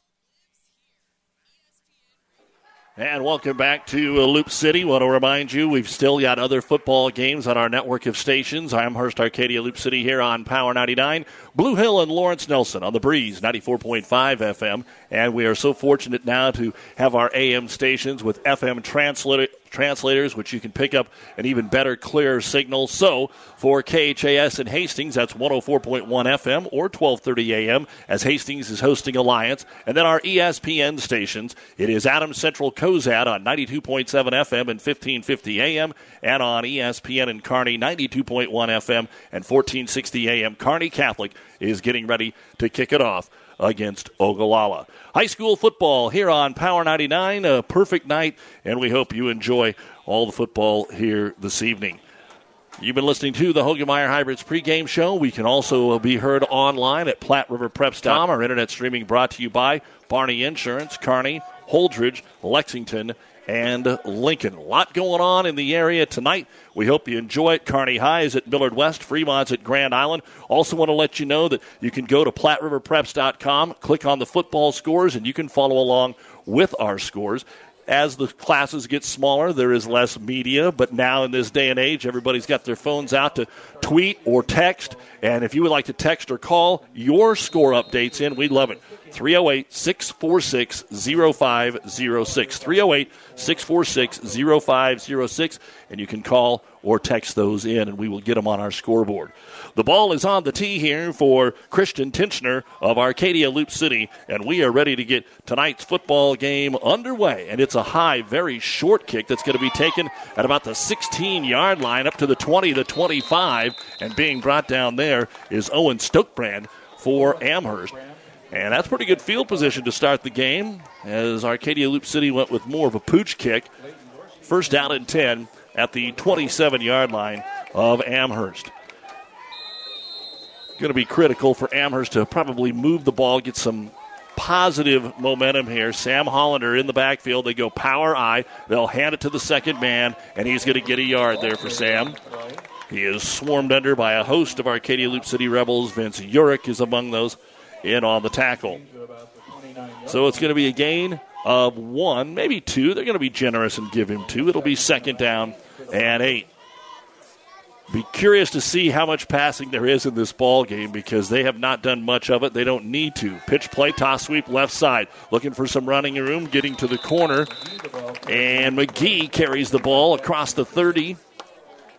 Speaker 2: And welcome back to uh, Loup City. Want to remind you, we've still got other football games on our network of stations. Amherst Arcadia Loup City here on Power 99, Blue Hill and Lawrence Nelson on the Breeze 94.5 FM. And we are so fortunate now to have our AM stations with FM translator, translators, which you can pick up an even better, clearer signal. So for KHAS in Hastings, that's 104.1 FM or 1230 AM as Hastings is hosting Alliance. And then our ESPN stations, it is Adams Central Cozad on 92.7 FM and 1550 AM and on ESPN in Kearney 92.1 FM and 1460 AM. Kearney Catholic is getting ready to kick it off against Ogallala. High school football here on Power 99, a perfect night, and we hope you enjoy all the football here this evening. You've been listening to the Hoegemeyer Hybrids pregame show. We can also be heard online at PlatteRiverPreps.com. Our internet streaming brought to you by Barney Insurance, Kearney, Holdrege, Lexington, and Lincoln. A lot going on in the area tonight. We hope you enjoy it. Kearney High is at Millard West, Fremont's at Grand Island. Also, want to let you know that you can go to PlatteRiverPreps.com, click on the football scores, and you can follow along with our scores. As the classes get smaller, there is less media, but now in this day and age, everybody's got their phones out to tweet or text. And if you would like to text or call your score updates in, we'd love it. 308 646 0506. 308 646 0506. And you can call or text those in, and we will get them on our scoreboard. The ball is on the tee here for Christian Tincher of Arcadia Loup City, and we are ready to get tonight's football game underway. And it's a high, very short kick that's going to be taken at about the 16 yard line up to the 20 the 25, and being brought down there is Owen Stokebrand for Amherst. And that's pretty good field position to start the game as Arcadia Loup City went with more of a pooch kick. First down and 10 at the 27 yard line of Amherst. Going to be critical for Amherst to probably move the ball, get some positive momentum here. Sam Hollander in the backfield. They go power I. They'll hand it to the second man, and he's going to get a yard there for Sam. He is swarmed under by a host of Arcadia Loup City Rebels. Vince Urick is among those in on the tackle. So it's going to be a gain of one, maybe two. They're going to be generous and give him two. It'll be second down and eight. Be curious to see how much passing there is in this ball game because they have not done much of it. They don't need to. Pitch play, toss sweep, left side. Looking for some running room, getting to the corner. And McGee carries the ball across the 30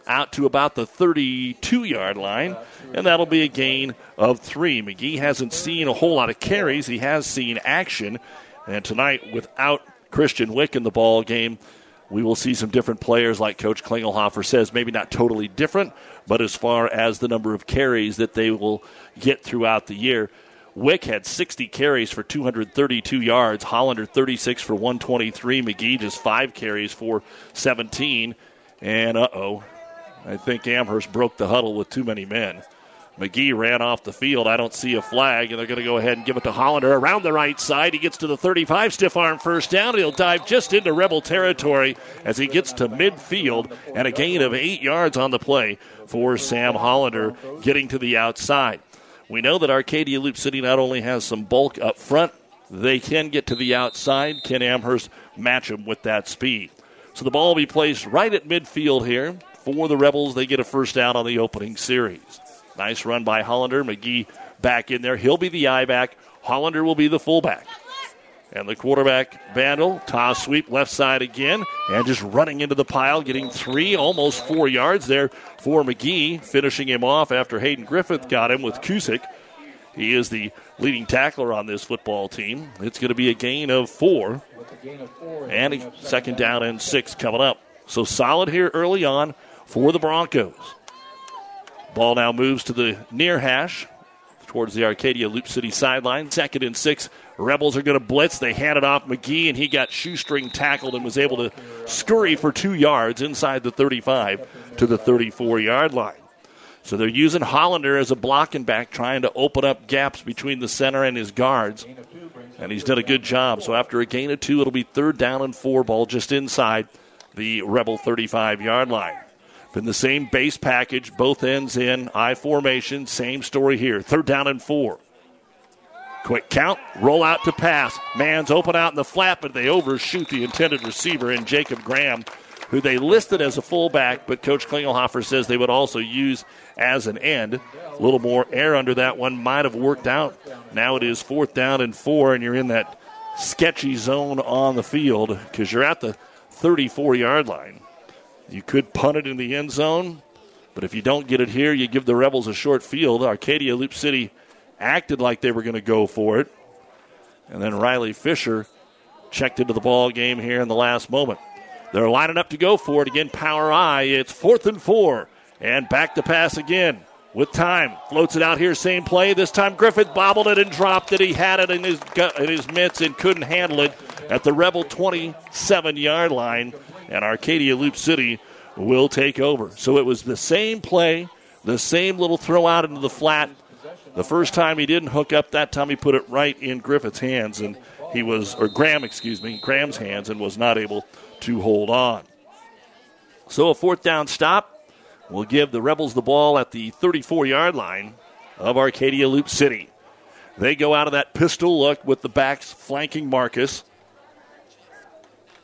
Speaker 2: out to about the 32 yard line, and that'll be a gain of three. McGee hasn't seen a whole lot of carries, he has seen action, and tonight, without Christian Wick in the ball game, we will see some different players, like Coach Klingelhofer says, maybe not totally different, but as far as the number of carries that they will get throughout the year. Wick had 60 carries for 232 yards. Hollander 36 for 123. McGee just five carries for 17. And uh oh, I think Amherst broke the huddle with too many men. McGee ran off the field. I don't see a flag, and they're going to go ahead and give it to Hollander around the right side. He gets to the 35, stiff arm first down. He'll dive just into Rebel territory as he gets to midfield, and a gain of eight yards on the play for Sam Hollander getting to the outside. We know that Arcadia Loup City not only has some bulk up front, they can get to the outside. Can Amherst match them with that speed? So the ball will be placed right at midfield here for the Rebels. They get a first down on the opening series. Nice run by Hollander. McGee back in there. He'll be the eye back. Hollander will be the fullback. And the quarterback, Bandel, toss sweep left side again, and just running into the pile, getting three, almost four yards there for McGee, finishing him off after Hayden Griffith got him with Cusick. He is the leading tackler on this football team. It's going to be a gain of four, and a second down and six coming up. So solid here early on for the Broncos. Ball now moves to the near hash towards the Arcadia Loup City sideline. Second and six. Rebels are going to blitz. They hand it off McGee, and he got shoestring tackled and was able to scurry for two yards inside the 35 to the 34 yard line. So they're using Hollander as a blocking back, trying to open up gaps between the center and his guards. And he's done a good job. So after a gain of two, it'll be third down and four ball just inside the Rebel 35 yard line. From the same base package, both ends in I formation. Same story here. Third down and four. Quick count, roll out to pass. Man's open out in the flat, but they overshoot the intended receiver in Jacob Graham, who they listed as a fullback, but Coach Klingelhofer says they would also use as an end. A little more air under that one might have worked out. Now it is fourth down and four, and you're in that sketchy zone on the field because you're at the 34 yard line. You could punt it in the end zone, but if you don't get it here, you give the Rebels a short field. Arcadia Loup City acted like they were going to go for it. And then Riley Fisher checked into the ball game here in the last moment. They're lining up to go for it again. Power I. It's fourth and four. And back to pass again with time. Floats it out here, same play. This time Griffith bobbled it and dropped it. He had it in his gut, in his mitts and couldn't handle it at the Rebel 27 yard line and Arcadia Loup City will take over. So it was the same play, the same little throw out into the flat. The first time he didn't hook up, that time he put it right in Griffith's hands, and he was, or Graham, excuse me, Graham's hands, and was not able to hold on. So a fourth down stop will give the Rebels the ball at the 34 yard line of Arcadia Loup City. They go out of that pistol look with the backs flanking Marcus.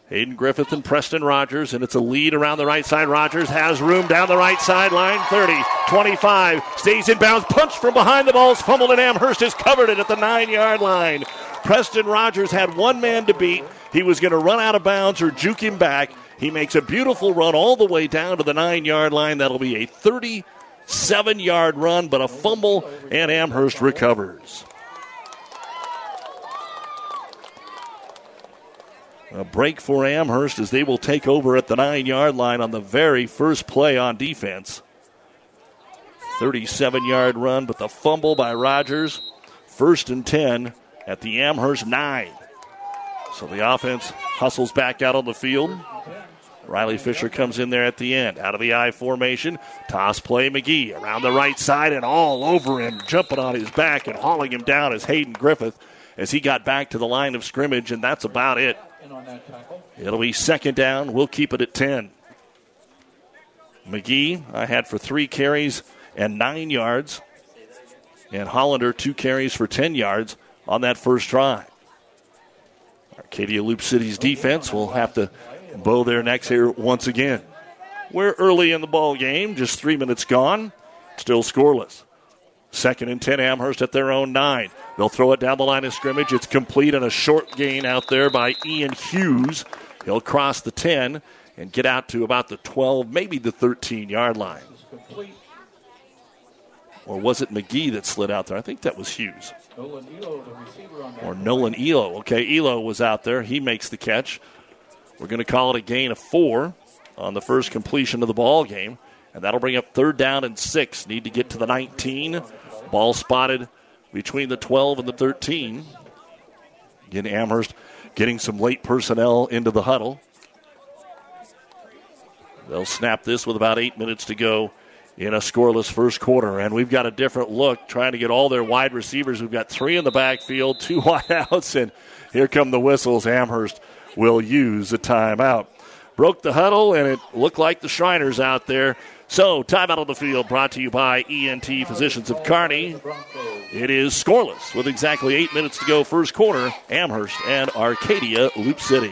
Speaker 2: Hayden Griffith and Preston Rogers, and it's a lead around the right side. Rogers has room down the right sideline. 30, 25, stays in bounds, punched from behind the ball's fumbled, and Amherst has covered it at the nine yard line. Preston Rogers had one man to beat. He was going to run out of bounds or juke him back. He makes a beautiful run all the way down to the nine yard line. That'll be a 37 yard run, but a fumble, and Amherst recovers. A break for Amherst as they will take over at the nine yard line on the very first play on defense. 37 yard run, but the fumble by Rogers. First and 10 at the Amherst nine. So the offense hustles back out on the field. Riley Fisher comes in there at the end, out of the I formation. Toss play McGee around the right side and all over him, jumping on his back and hauling him down as Hayden Griffith as he got back to the line of scrimmage, and that's about it. It'll be second down. We'll keep it at 10. McGee, I had for three carries and nine yards. And Hollander, two carries for 10 yards on that first drive. Arcadia Loup City's defense will have to bow their necks here once again. We're early in the ball game, just three minutes gone, still scoreless. Second and 10, Amherst at their own nine. They'll throw it down the line of scrimmage. It's complete and a short gain out there by Ian Hughes. He'll cross the 10 and get out to about the 12, maybe the 13 yard line. Or was it McGee that slid out there? I think that was Hughes. Or Nolan Elo. Okay, Elo was out there. He makes the catch. We're going to call it a gain of four on the first completion of the ball game. And that'll bring up third down and six. Need to get to the 19. Ball spotted between the 12 and the 13. Again, Amherst getting some late personnel into the huddle. They'll snap this with about eight minutes to go in a scoreless first quarter. And we've got a different look trying to get all their wide receivers. We've got three in the backfield, two wideouts, and here come the whistles. Amherst will use a timeout. Broke the huddle, and it looked like the Shriners out there. So, timeout on the field brought to you by ENT Physicians of Kearney. It is scoreless with exactly eight minutes to go, first quarter. Amherst and Arcadia Loup City.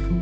Speaker 6: Bye.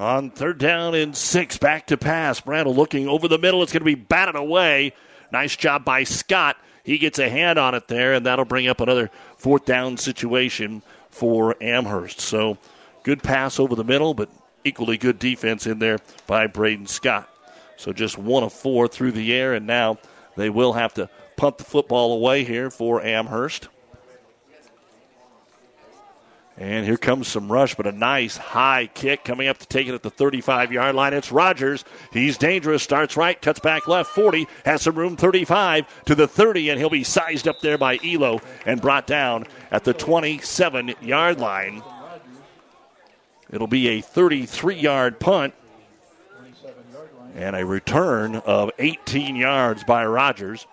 Speaker 2: On third down and six, back to pass. Brandel looking over the middle. It's going to be batted away. Nice job by Scott. He gets a hand on it there, and that'll bring up another fourth down situation for Amherst. So good pass over the middle, but equally good defense in there by Braden Scott. So just one of four through the air, and now they will have to punt the football away here for Amherst. And here comes some rush, but a nice high kick coming up to take it at the 35 yard line. It's Rogers. He's dangerous. Starts right, cuts back left, 40, has some room 35 to the 30, and he'll be sized up there by Elo and brought down at the 27 yard line. It'll be a 33 yard punt and a return of 18 yards by Rogers.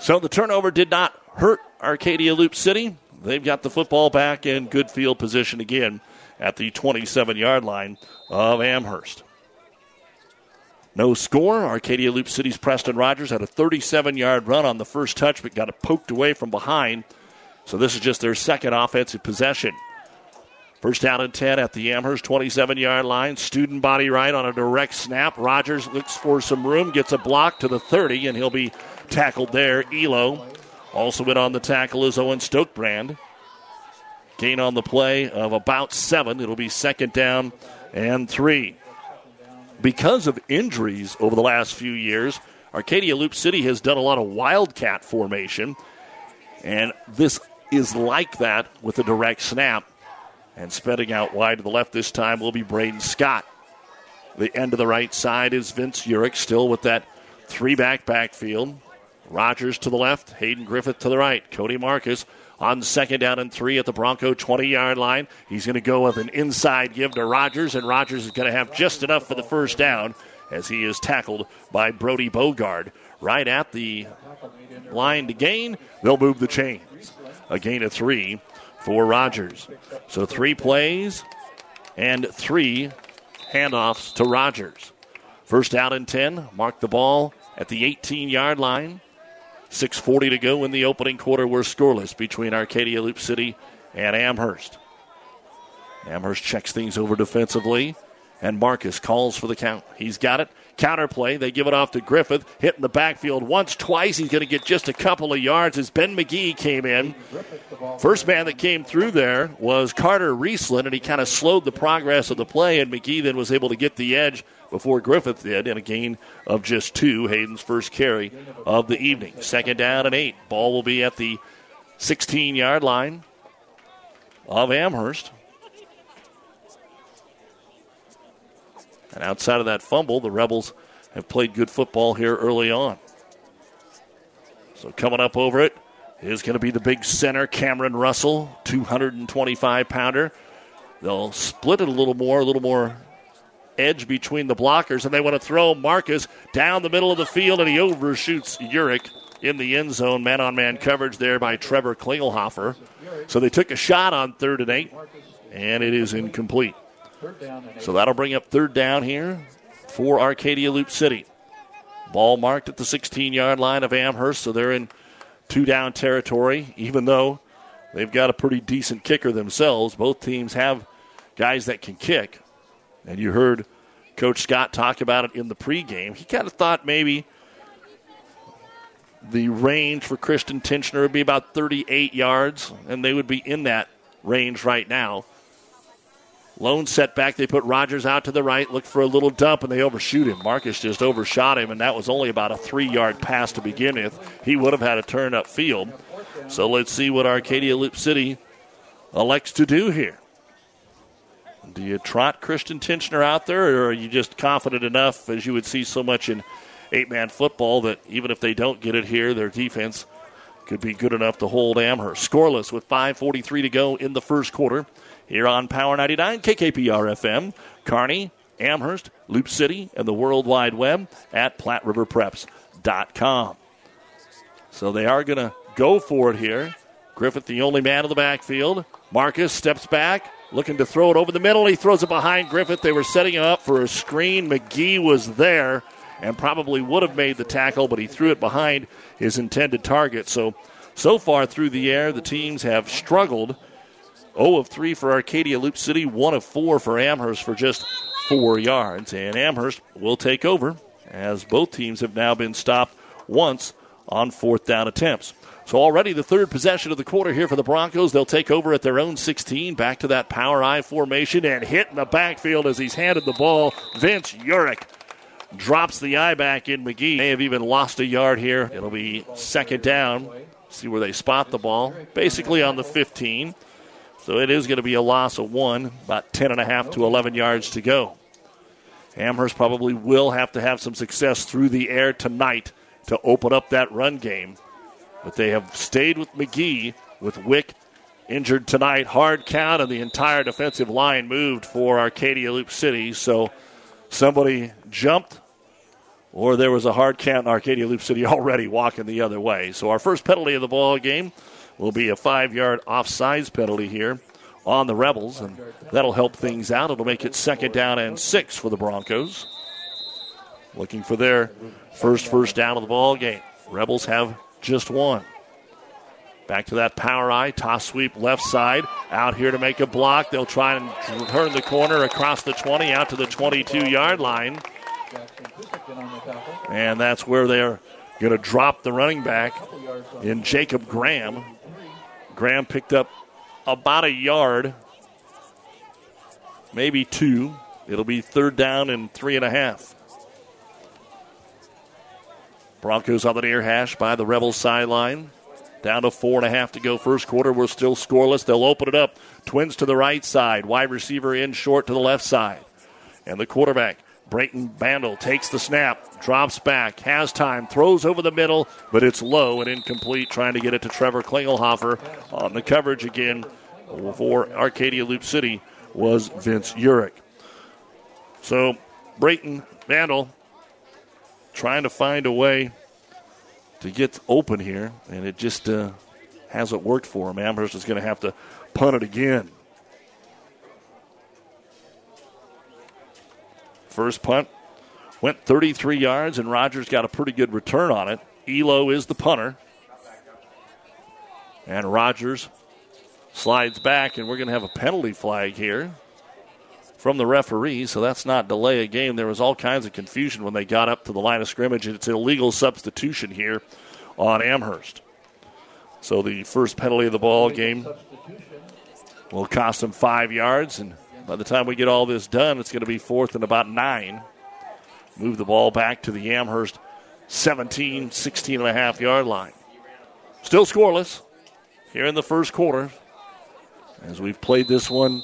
Speaker 2: So the turnover did not hurt Arcadia Loup City. They've got the football back in good field position again at the 27 yard line of Amherst. No score. Arcadia Loup City's Preston Rogers had a 37 yard run on the first touch, but got it poked away from behind. So this is just their second offensive possession. First down and 10 at the Amherst 27 yard line. Student body right on a direct snap. Rogers looks for some room, gets a block to the 30, and he'll be tackled there. Elo also in on the tackle is Owen Stokebrand. Gain on the play of about seven. It'll be second down and three. Because of injuries over the last few years, Arcadia Loup City has done a lot of wildcat formation, and this is like that with a direct snap. And spreading out wide to the left this time will be Braden Scott. The end of the right side is Vince Urich, still with that three back backfield. Rogers to the left, Hayden Griffith to the right. Cody Marcus on second down and three at the Bronco 20 yard line. He's going to go with an inside give to Rogers, and Rogers is going to have just enough for the first down as he is tackled by Brody Bogard. Right at the line to gain, they'll move the chains. A gain of three for Rogers. So three plays and three handoffs to Rogers. First down and 10. Mark the ball at the 18 yard line. 6.40 to go in the opening quarter. We're scoreless between Arcadia Loup City and Amherst. Amherst checks things over defensively, and Marcus calls for the count. He's got it, Counter play. They give it off to Griffith. Hit in the backfield once, twice. He's going to get just a couple of yards as Ben McGee came in. First man that came through there was Carter Riesland, and he kind of slowed the progress of the play, and McGee then was able to get the edge before Griffith did in a gain of just two. Hayden's first carry of the evening. Second down and eight. Ball will be at the 16 yard line of Amherst. And outside of that fumble, the Rebels have played good football here early on. So coming up over it is going to be the big center, Cameron Russell, 225 pounder. They'll split it a little more, a little more edge between the blockers, and they want to throw Marcus down the middle of the field, and he overshoots Urich in the end zone. Man on man coverage there by Trevor Klingelhofer. So they took a shot on third and eight, and it is incomplete. So that'll bring up third down here for Arcadia Loup City. Ball marked at the 16 yard line of Amherst, so they're in two down territory, even though they've got a pretty decent kicker themselves. Both teams have guys that can kick. And you heard Coach Scott talk about it in the pregame. He kind of thought maybe the range for Christian Tincher would be about 38 yards, and they would be in that range right now. Lone setback. They put Rogers out to the right, look for a little dump, and they overshoot him. Marcus just overshot him, and that was only about a three yard pass to begin with. He would have had a turn up field. So let's see what Arcadia Loup City elects to do here. Do you trot Christian Tincher out there, or are you just confident enough, as you would see so much in eight man football, that even if they don't get it here, their defense could be good enough to hold Amherst? Scoreless with 5.43 to go in the first quarter here on Power 99, KKPR FM, Kearney, Amherst, Loup City, and the World Wide Web at PlatteRiverPreps.com. So they are going to go for it here. Griffith, the only man in the backfield. Marcus steps back, looking to throw it over the middle. He throws it behind Griffith. They were setting him up for a screen. McGee was there and probably would have made the tackle, but he threw it behind his intended target. So, so far through the air, the teams have struggled 0 of 3 for Arcadia Loup City, 1 of 4 for Amherst for just four yards. And Amherst will take over as both teams have now been stopped once on fourth down attempts. So already the third possession of the quarter here for the Broncos. They'll take over at their own 16, back to that power I formation and hit in the backfield as he's handed the ball. Vince Urich drops the eye back in McGee. May have even lost a yard here. It'll be second down. See where they spot the ball. Basically on the 15. So it is going to be a loss of one, about 10 and a half to 11 yards to go. Amherst probably will have to have some success through the air tonight to open up that run game. But they have stayed with McGee, with Wick injured tonight. Hard count, and the entire defensive line moved for Arcadia Loup City. So somebody jumped, or there was a hard count in Arcadia Loup City already walking the other way. So our first penalty of the ball game will be a five yard offsides penalty here on the Rebels, and that'll help things out. It'll make it second down and six for the Broncos. Looking for their first first down of the ball game. Rebels have just one. Back to that power I, toss sweep left side. Out here to make a block. They'll try and turn the corner across the 20 out to the 22 yard line. And that's where they're going to drop the running back in Jacob Graham. Graham picked up about a yard, maybe two. It'll be third down and three and a half. Broncos on the near hash by the Rebels sideline. Down to four and a half to go first quarter. We're still scoreless. They'll open it up. Twins to the right side. Wide receiver in short to the left side. And the quarterback Brayton Bandel takes the snap, drops back, has time, throws over the middle, but it's low and incomplete, trying to get it to Trevor Klingelhofer. On the coverage again for Arcadia Loup City was Vince Urich. So Brayton Bandel trying to find a way to get open here, and it just uh, hasn't worked for him. Amherst is going to have to punt it again. First punt went 33 yards, and Rogers got a pretty good return on it. Elo is the punter. And Rogers slides back, and we're going to have a penalty flag here from the referee, so that's not delay a game. There was all kinds of confusion when they got up to the line of scrimmage. and It's illegal substitution here on Amherst. So the first penalty of the ball game will cost them five yards, and by the time we get all this done, it's going to be fourth and about nine. Move the ball back to the Amherst 17, 16 and a half yard line. Still scoreless here in the first quarter as we've played this one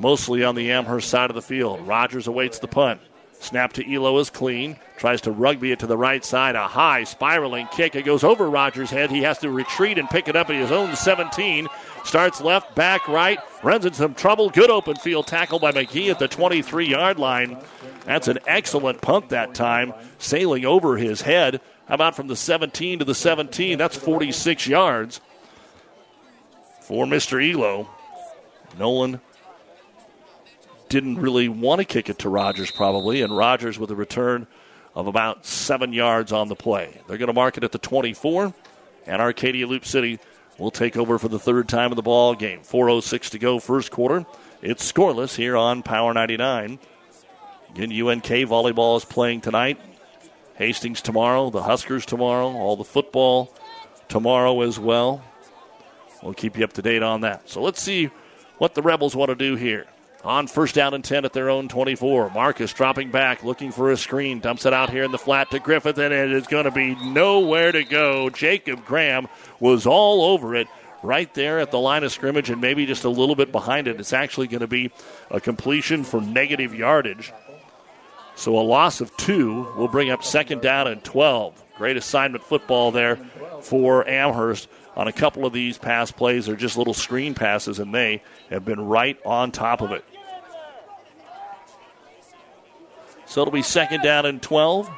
Speaker 2: mostly on the Amherst side of the field. Rogers awaits the punt. Snap to Elo is clean. Tries to rugby it to the right side. A high spiraling kick. It goes over Rogers' head. He has to retreat and pick it up at his own 17. Starts left, back, right. Runs into some trouble. Good open field tackle by McGee at the 23 yard line. That's an excellent punt that time, sailing over his head. How about from the 17 to the 17? That's 46 yards for Mr. Elo. Nolan didn't really want to kick it to Rogers, probably, and Rogers with a return of about seven yards on the play. They're going to mark it at the 24, and Arcadia Loup City will take over for the third time of the ball game. 4.06 to go, first quarter. It's scoreless here on Power 99. Again, UNK volleyball is playing tonight. Hastings tomorrow, the Huskers tomorrow, all the football tomorrow as well. We'll keep you up to date on that. So let's see what the Rebels want to do here. On first down and 10 at their own 24. Marcus dropping back, looking for a screen. Dumps it out here in the flat to Griffith, and it is going to be nowhere to go. Jacob Graham was all over it right there at the line of scrimmage and maybe just a little bit behind it. It's actually going to be a completion for negative yardage. So a loss of two will bring up second down and 12. Great assignment football there for Amherst on a couple of these pass plays. They're just little screen passes, and they have been right on top of it. So it'll be second down and 12.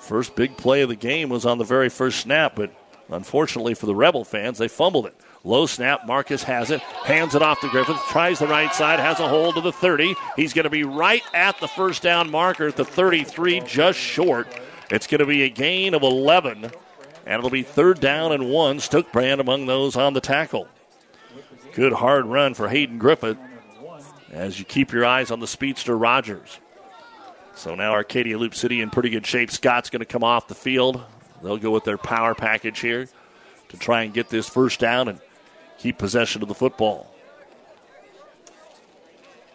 Speaker 2: First big play of the game was on the very first snap, but unfortunately for the Rebel fans, they fumbled it. Low snap, Marcus has it, hands it off to Griffith, tries the right side, has a hold to the 30. He's going to be right at the first down marker at the 33, just short. It's going to be a gain of 11, and it'll be third down and one. Stokebrand among those on the tackle. Good hard run for Hayden Griffith as you keep your eyes on the speedster Rogers. So now Arcadia Loup City in pretty good shape. Scott's going to come off the field. They'll go with their power package here to try and get this first down and keep possession of the football.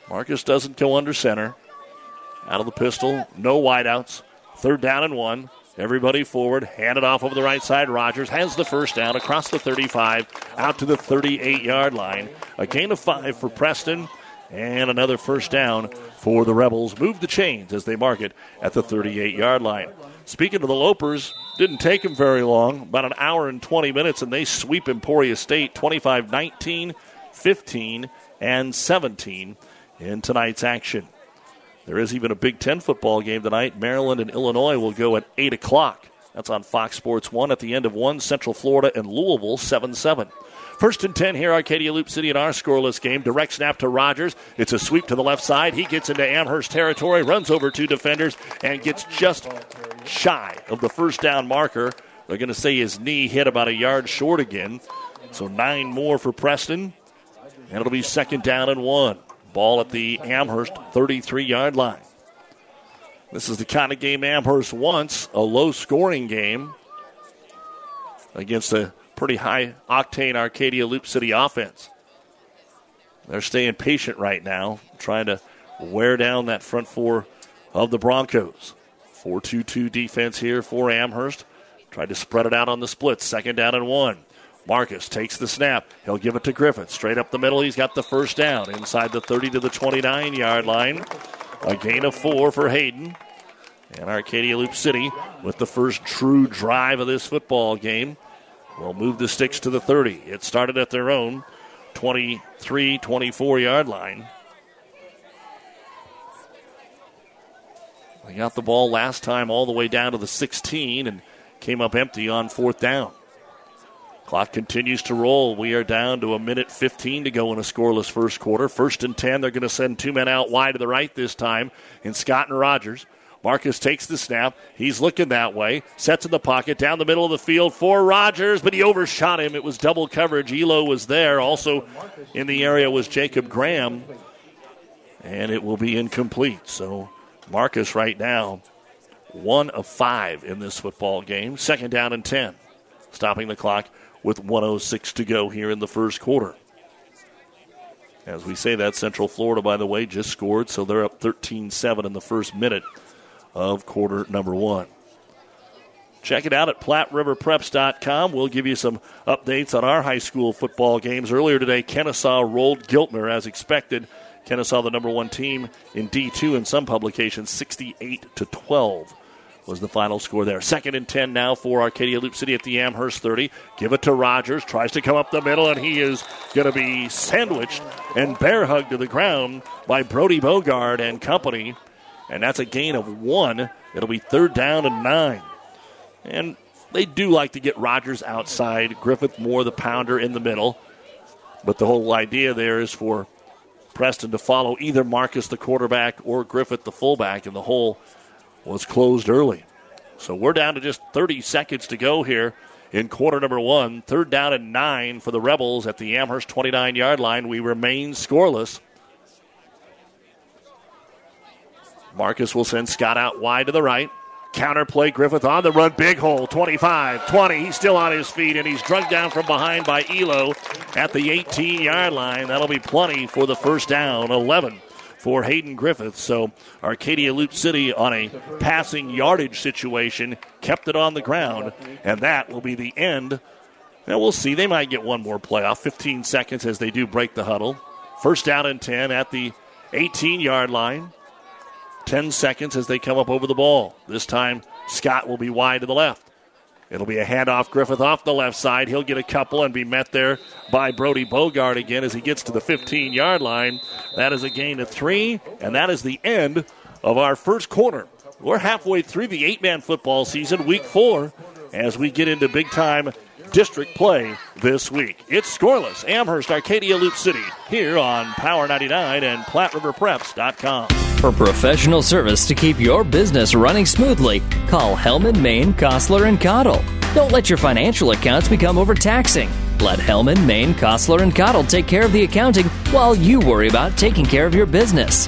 Speaker 2: Marcus doesn't go under center. Out of the pistol, no wideouts. Third down and one. Everybody forward, hand it off over the right side. Rogers has the first down across the 35, out to the 38 yard line. A gain of five for Preston, and another first down for the Rebels. Move the chains as they mark it at the 38 yard line. Speaking of the Lopers, didn't take them very long, about an hour and 20 minutes, and they sweep Emporia State 25 19, 15, and 17 in tonight's action. There is even a Big Ten football game tonight. Maryland and Illinois will go at 8 o'clock. That's on Fox Sports 1 at the end of 1. Central Florida and Louisville 7 7. First and 10 here, Arcadia Loup City in our scoreless game. Direct snap to Rogers. It's a sweep to the left side. He gets into Amherst territory, runs over two defenders, and gets just shy of the first down marker. They're going to say his knee hit about a yard short again. So nine more for Preston, and it'll be second down and one. Ball at the Amherst 33 yard line. This is the kind of game Amherst wants a low scoring game against a pretty high octane Arcadia Loup City offense. They're staying patient right now, trying to wear down that front four of the Broncos. 4 2 2 defense here for Amherst. Tried to spread it out on the split. Second down and one. Marcus takes the snap. He'll give it to Griffith. Straight up the middle. He's got the first down inside the 30 to the 29 yard line. A gain of four for Hayden. And Arcadia Loup City with the first true drive of this football game will move the sticks to the 30. It started at their own 23 24 yard line. They got the ball last time all the way down to the 16 and came up empty on fourth down. Clock continues to roll. We are down to a minute 15 to go in a scoreless first quarter. First and 10, they're going to send two men out wide to the right this time in Scott and Rogers. Marcus takes the snap. He's looking that way. Sets in the pocket down the middle of the field for Rogers, but he overshot him. It was double coverage. Elo was there. Also in the area was Jacob Graham. and it will be incomplete. So Marcus right now, one of five in this football game. Second down and 10. Stopping the clock with 106 to go here in the first quarter. As we say that, Central Florida, by the way, just scored, so they're up 13 7 in the first minute of quarter number one. Check it out at PlatteRiverPreps.com. We'll give you some updates on our high school football games. Earlier today, Kenesaw rolled Giltner as expected. Kenesaw, the number one team in D2 in some publications, 68 to 12 was the final score there. Second and 10 now for Arcadia Loup City at the Amherst 30. Give it to Rogers. Tries to come up the middle, and he is going to be sandwiched and bear hugged to the ground by Brody Bogard and company. And that's a gain of one. It'll be third down and nine. And they do like to get Rogers outside, Griffith more the pounder in the middle. But the whole idea there is for Preston to follow either Marcus, the quarterback, or Griffith, the fullback, and the hole was closed early. So we're down to just 30 seconds to go here in quarter number one. Third down and nine for the Rebels at the Amherst 29 yard line. We remain scoreless. Marcus will send Scott out wide to the right. Counter play, Griffith on the run, big hole, 25, 20. He's still on his feet, and he's drugged down from behind by Elo at the 18 yard line. That'll be plenty for the first down, 11 for Hayden Griffith. So Arcadia Loup City on a passing yardage situation kept it on the ground, and that will be the end. Now we'll see. They might get one more playoff. 15 seconds as they do break the huddle. First down and 10 at the 18 yard line. 10 seconds as they come up over the ball. This time, Scott will be wide to the left. It'll be a handoff. Griffith off the left side. He'll get a couple and be met there by Brody Bogard again as he gets to the 15 yard line. That is a gain of three, and that is the end of our first quarter. We're halfway through the eight man football season, week four, as we get into big time district play this week. It's scoreless. Amherst, Arcadia Loup City, here on Power 99 and PlatteRiverPreps.com.
Speaker 16: For professional service to keep your business running smoothly, call Hellman, Maine, Kostler, and Cottle. Don't let your financial accounts become overtaxing. Let Hellman, Maine, Kostler, and Cottle take care of the accounting while you worry about taking care of your business.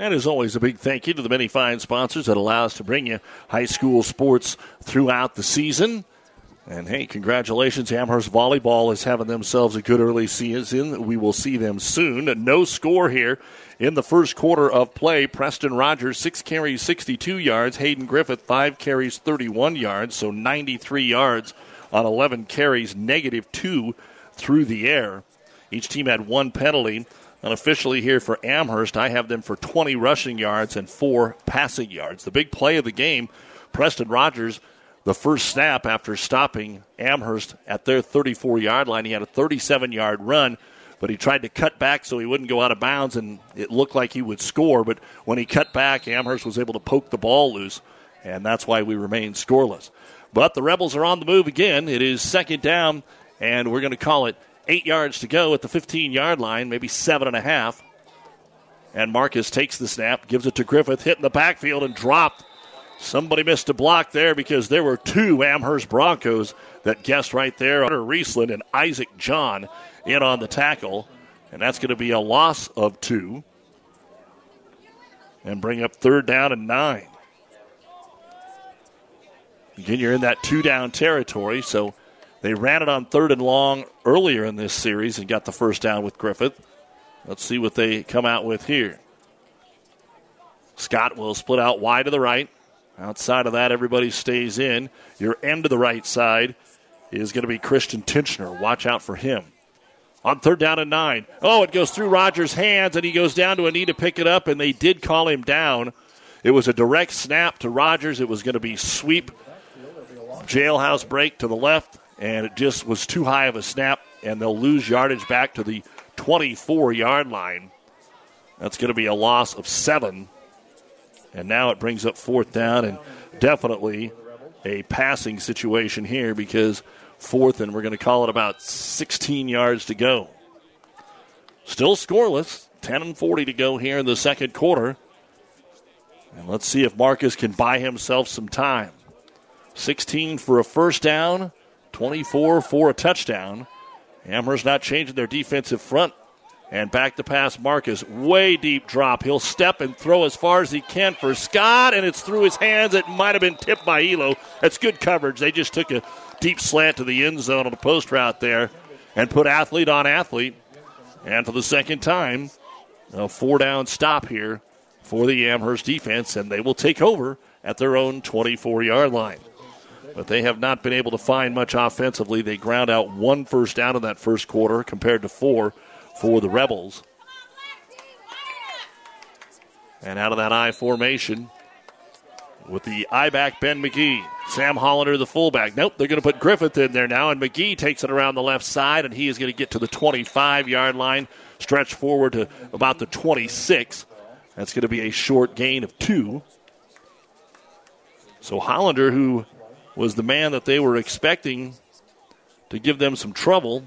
Speaker 2: And as always, a big thank you to the many fine sponsors that allow us to bring you high school sports throughout the season. And hey, congratulations. Amherst Volleyball is having themselves a good early season. We will see them soon. No score here in the first quarter of play. Preston Rogers, six carries, 62 yards. Hayden Griffith, five carries, 31 yards. So 93 yards on 11 carries, negative two through the air. Each team had one penalty. Unofficially here for Amherst, I have them for 20 rushing yards and four passing yards. The big play of the game, Preston Rogers, the first snap after stopping Amherst at their 34 yard line. He had a 37 yard run, but he tried to cut back so he wouldn't go out of bounds, and it looked like he would score. But when he cut back, Amherst was able to poke the ball loose, and that's why we remain scoreless. But the Rebels are on the move again. It is second down, and we're going to call it Eight yards to go at the 15 yard line, maybe seven and a half. And Marcus takes the snap, gives it to Griffith, hit in the backfield and dropped. Somebody missed a block there because there were two Amherst Broncos that guessed right there. Hunter Riesland and Isaac John in on the tackle. And that's going to be a loss of two. And bring up third down and nine. Again, you're in that two down territory, so they ran it on third and long earlier in this series and got the first down with Griffith. Let's see what they come out with here. Scott will split out wide to the right. Outside of that, everybody stays in. Your end to the right side is going to be Christian Tincher. Watch out for him. on third down and nine. Oh, it goes through Rogers' hands, and he goes down to a knee to pick it up, and they did call him down. It was a direct snap to Rogers. It was going to be sweep, jailhouse break to the left, and it just was too high of a snap, and they'll lose yardage back to the 24 yard line. That's going to be a loss of seven. And now it brings up fourth down, and definitely a passing situation here because fourth, and we're going to call it about 16 yards to go. Still scoreless, 10 and 40 to go here in the second quarter. And let's see if Marcus can buy himself some time. 16 for a first down, 24 for a touchdown. Amherst not changing their defensive front. And back to pass Marcus. Way deep drop. He'll step and throw as far as he can for Scott, and it's through his hands. It might have been tipped by Elo. That's good coverage. They just took a deep slant to the end zone on the post route there and put athlete on athlete. And for the second time, a four down stop here for the Amherst defense, and they will take over at their own 24 yard line. But they have not been able to find much offensively. They ground out one first down in that first quarter compared to four for the Rebels. And out of that I formation with the I back Ben McGee. Sam Hollander, the fullback. Nope, they're going to put Griffith in there now, and McGee takes it around the left side, and he is going to get to the 25 yard line, stretch forward to about the 26. That's going to be a short gain of two. So Hollander, who was the man that they were expecting to give them some trouble,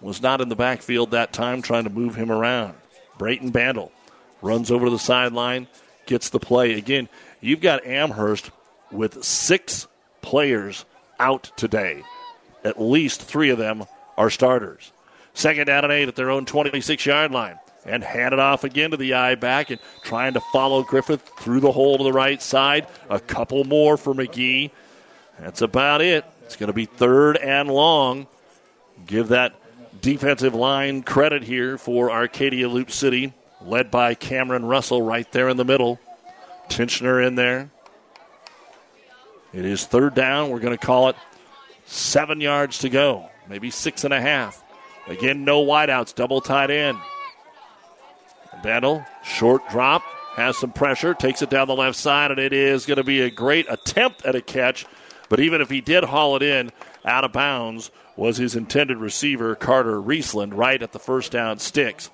Speaker 2: was not in the backfield that time trying to move him around. Brayton Bandel runs over to the sideline, gets the play. Again, you've got Amherst with six players out today. At least three of them are starters. Second down and eight at their own 26 yard line and hand it off again to the I back and trying to follow Griffith through the hole to the right side. A couple more for McGee. That's about it. It's going to be third and long. Give that defensive line credit here for Arcadia Loup City, led by Cameron Russell right there in the middle. Tincher in there. It is third down. We're going to call it seven yards to go, maybe six and a half. Again, no wideouts, double tight end. Battle, short drop, has some pressure, takes it down the left side, and it is going to be a great attempt at a catch. But even if he did haul it in out of bounds, was his intended receiver, Carter Riesland, right at the first down sticks.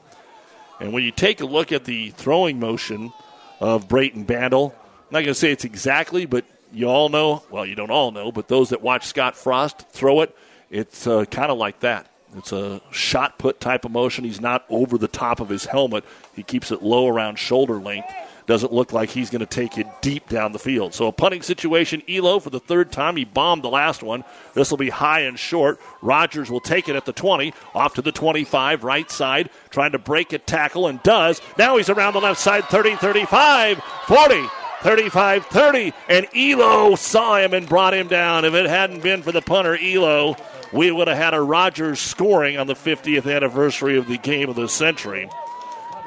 Speaker 2: And when you take a look at the throwing motion of Brayton Bandel, I'm not going to say it's exactly, but you all know, well, you don't all know, but those that watch Scott Frost throw it, it's uh, kind of like that. It's a shot put type of motion. He's not over the top of his helmet. He keeps it low around shoulder length. Doesn't look like he's going to take it deep down the field. So a punting situation. Elo for the third time. He bombed the last one. This will be high and short. Rogers will take it at the 20, off to the 25, right side, trying to break a tackle and does. Now he's around the left side, 30, 35, 40. 35 30, and Elo saw him and brought him down. If it hadn't been for the punter, Elo, we would have had a Rogers scoring on the 50th anniversary of the game of the century.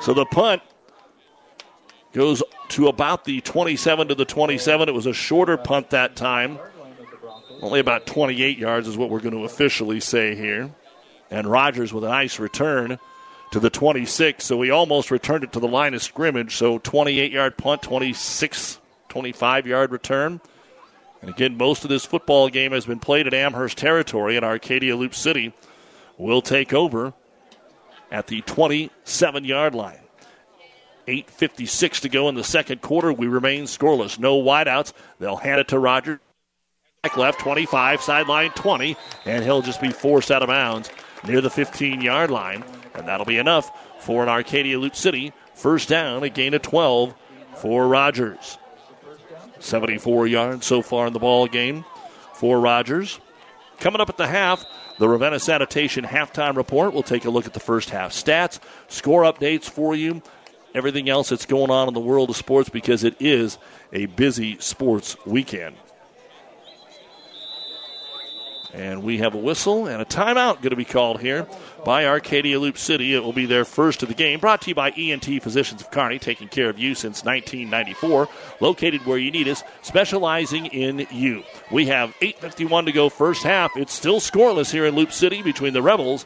Speaker 2: So the punt goes to about the 27 to the 27. It was a shorter punt that time. Only about 28 yards is what we're going to officially say here. And Rogers with a nice return to the 26. So he almost returned it to the line of scrimmage. So 28 yard punt, 26, 25 yard return. And again, most of this football game has been played at Amherst territory, and Arcadia Loup City will take over at the 27 yard line. 8.56 to go in the second quarter. We remain scoreless. No wideouts. They'll hand it to Rogers. Back left, 25, sideline 20, and he'll just be forced out of bounds near the 15 yard line. And that'll be enough for an Arcadia Loup City. First down, a gain of 12 for Rogers. 74 yards so far in the ball game for Rogers. Coming up at the half, the Ravenna Sanitation halftime report. We'll take a look at the first half stats, score updates for you, everything else that's going on in the world of sports because it is a busy sports weekend. And we have a whistle and a timeout going to be called here by Arcadia Loup City. It will be their first of the game. Brought to you by ENT Physicians of Kearney, taking care of you since 1994. Located where you need us, specializing in you. We have 8.51 to go first half. It's still scoreless here in Loup City between the Rebels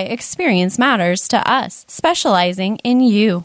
Speaker 1: experience matters to us, specializing in you.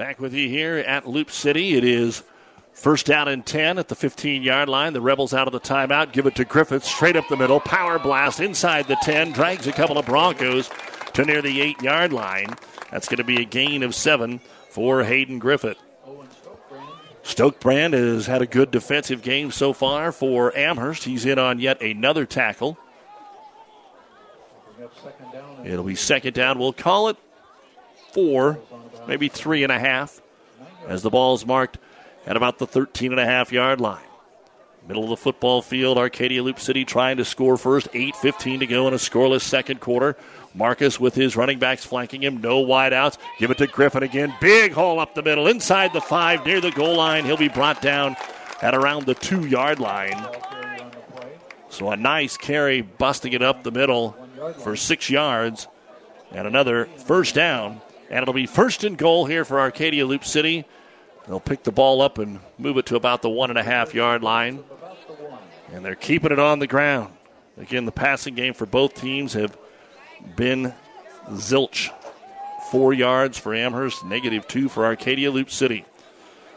Speaker 2: Back with you here at Loup City. It is first down and 10 at the 15 yard line. The Rebels out of the timeout. Give it to Griffith straight up the middle. Power blast inside the 10. Drags a couple of Broncos to near the 8 yard line. That's going to be a gain of 7 for Hayden Griffith. Stokebrand has had a good defensive game so far for Amherst. He's in on yet another tackle. It'll be second down. We'll call it four maybe three and a half, as the ball is marked at about the 13 and a half yard line. Middle of the football field, Arcadia Loup City trying to score first. 8.15 to go in a scoreless second quarter. Marcus with his running backs flanking him. No wideouts. Give it to Griffin again. Big hole up the middle. Inside the five, near the goal line. He'll be brought down at around the two yard line. So a nice carry, busting it up the middle for six yards. And another first down and it'll be first and goal here for Arcadia Loup City. They'll pick the ball up and move it to about the one and a half yard line. And they're keeping it on the ground. Again, the passing game for both teams have been zilch. Four yards for Amherst, negative two for Arcadia Loup City.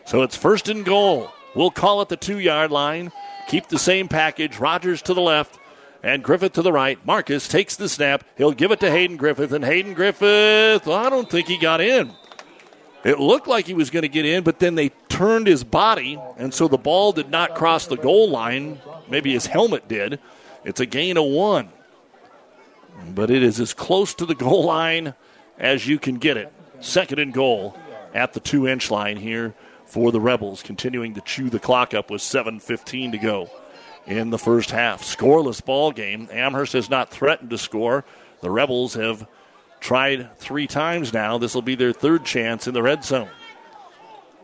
Speaker 2: So it's first and goal. We'll call it the two yard line. Keep the same package. Rogers to the left and Griffith to the right. Marcus takes the snap. He'll give it to Hayden Griffith, and Hayden Griffith, well, I don't think he got in. It looked like he was going to get in, but then they turned his body, and so the ball did not cross the goal line. Maybe his helmet did. It's a gain of one. But it is as close to the goal line as you can get it. Second and goal at the two inch line here for the Rebels, continuing to chew the clock up with 7.15 to go in the first half. Scoreless ball game. Amherst has not threatened to score. The Rebels have tried three times now. This will be their third chance in the red zone.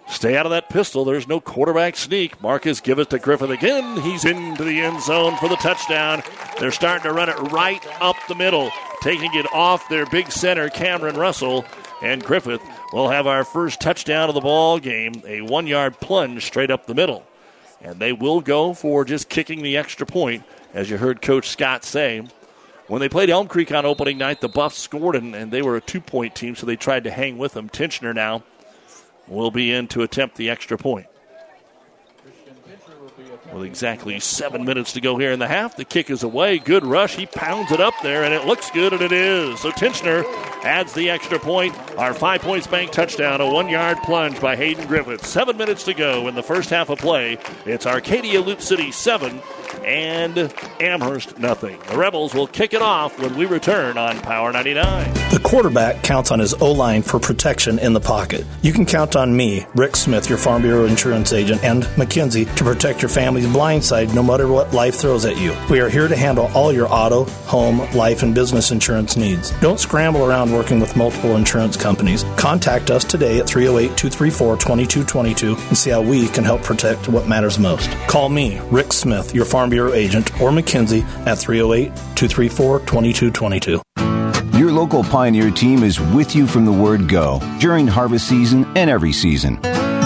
Speaker 2: Stay out of that pistol. There's no quarterback sneak. Marcus give it to Griffith again. He's into the end zone for the touchdown. They're starting to run it right up the middle, taking it off their big center, Cameron Russell. And Griffith will have our first touchdown of the ball game, a one yard plunge straight up the middle. And they will go for just kicking the extra point, as you heard Coach Scott say. When they played Elm Creek on opening night, the Buffs scored, and, and they were a two point team, so they tried to hang with them. Tincher now will be in to attempt the extra point. With exactly seven minutes to go here in the half, the kick is away. Good rush. He pounds it up there, and it looks good, and it is. So Tincher adds the extra point. Our five points bank touchdown, a one yard plunge by Hayden Griffith. Seven minutes to go in the first half of play. It's Arcadia Loop City seven and Amherst nothing. The Rebels will kick it off when we return on Power 99.
Speaker 17: The quarterback counts on his O line for protection in the pocket. You can count on me, Rick Smith, your Farm Bureau insurance agent, and McKinsey to protect your family's blind side no matter what life throws at you. We are here to handle all your auto, home, life, and business insurance needs. Don't scramble around working with multiple insurance companies. Contact us today at 308 234 2222 and see how we can help protect what matters most. Call me, Rick Smith, your Farm Bureau agent, or McKinsey at 308 234 2222.
Speaker 18: Your local Pioneer team is with you from the word go during harvest season and every season.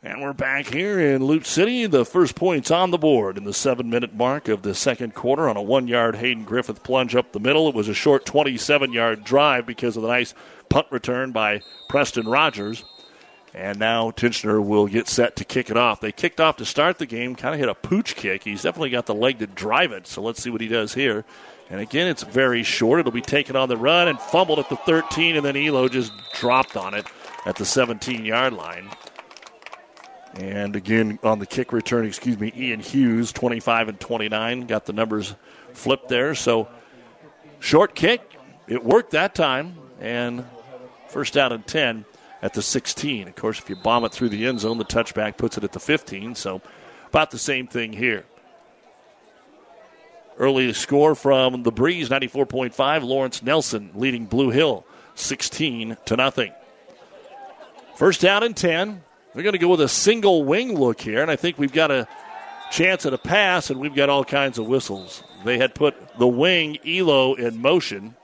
Speaker 2: And we're back here in Loup City. The first points on the board in the seven minute mark of the second quarter on a one yard Hayden Griffith plunge up the middle. It was a short 27 yard drive because of the nice punt return by Preston Rogers. And now Tincher will get set to kick it off. They kicked off to start the game, kind of hit a pooch kick. He's definitely got the leg to drive it, so let's see what he does here. And again, it's very short. It'll be taken on the run and fumbled at the 13, and then Elo just dropped on it at the 17 yard line. And again, on the kick return, excuse me, Ian Hughes, 25 and 29, got the numbers flipped there. So short kick, it worked that time, and first down and 10 at the 16. Of course, if you bomb it through the end zone, the touchback puts it at the 15. So about the same thing here. Early score from the Breeze, 94.5. Lawrence Nelson leading Blue Hill, 16 to nothing. First down and 10. They're going to go with a single wing look here, and I think we've got a chance at a pass, and we've got all kinds of whistles. They had put the wing Elo in motion,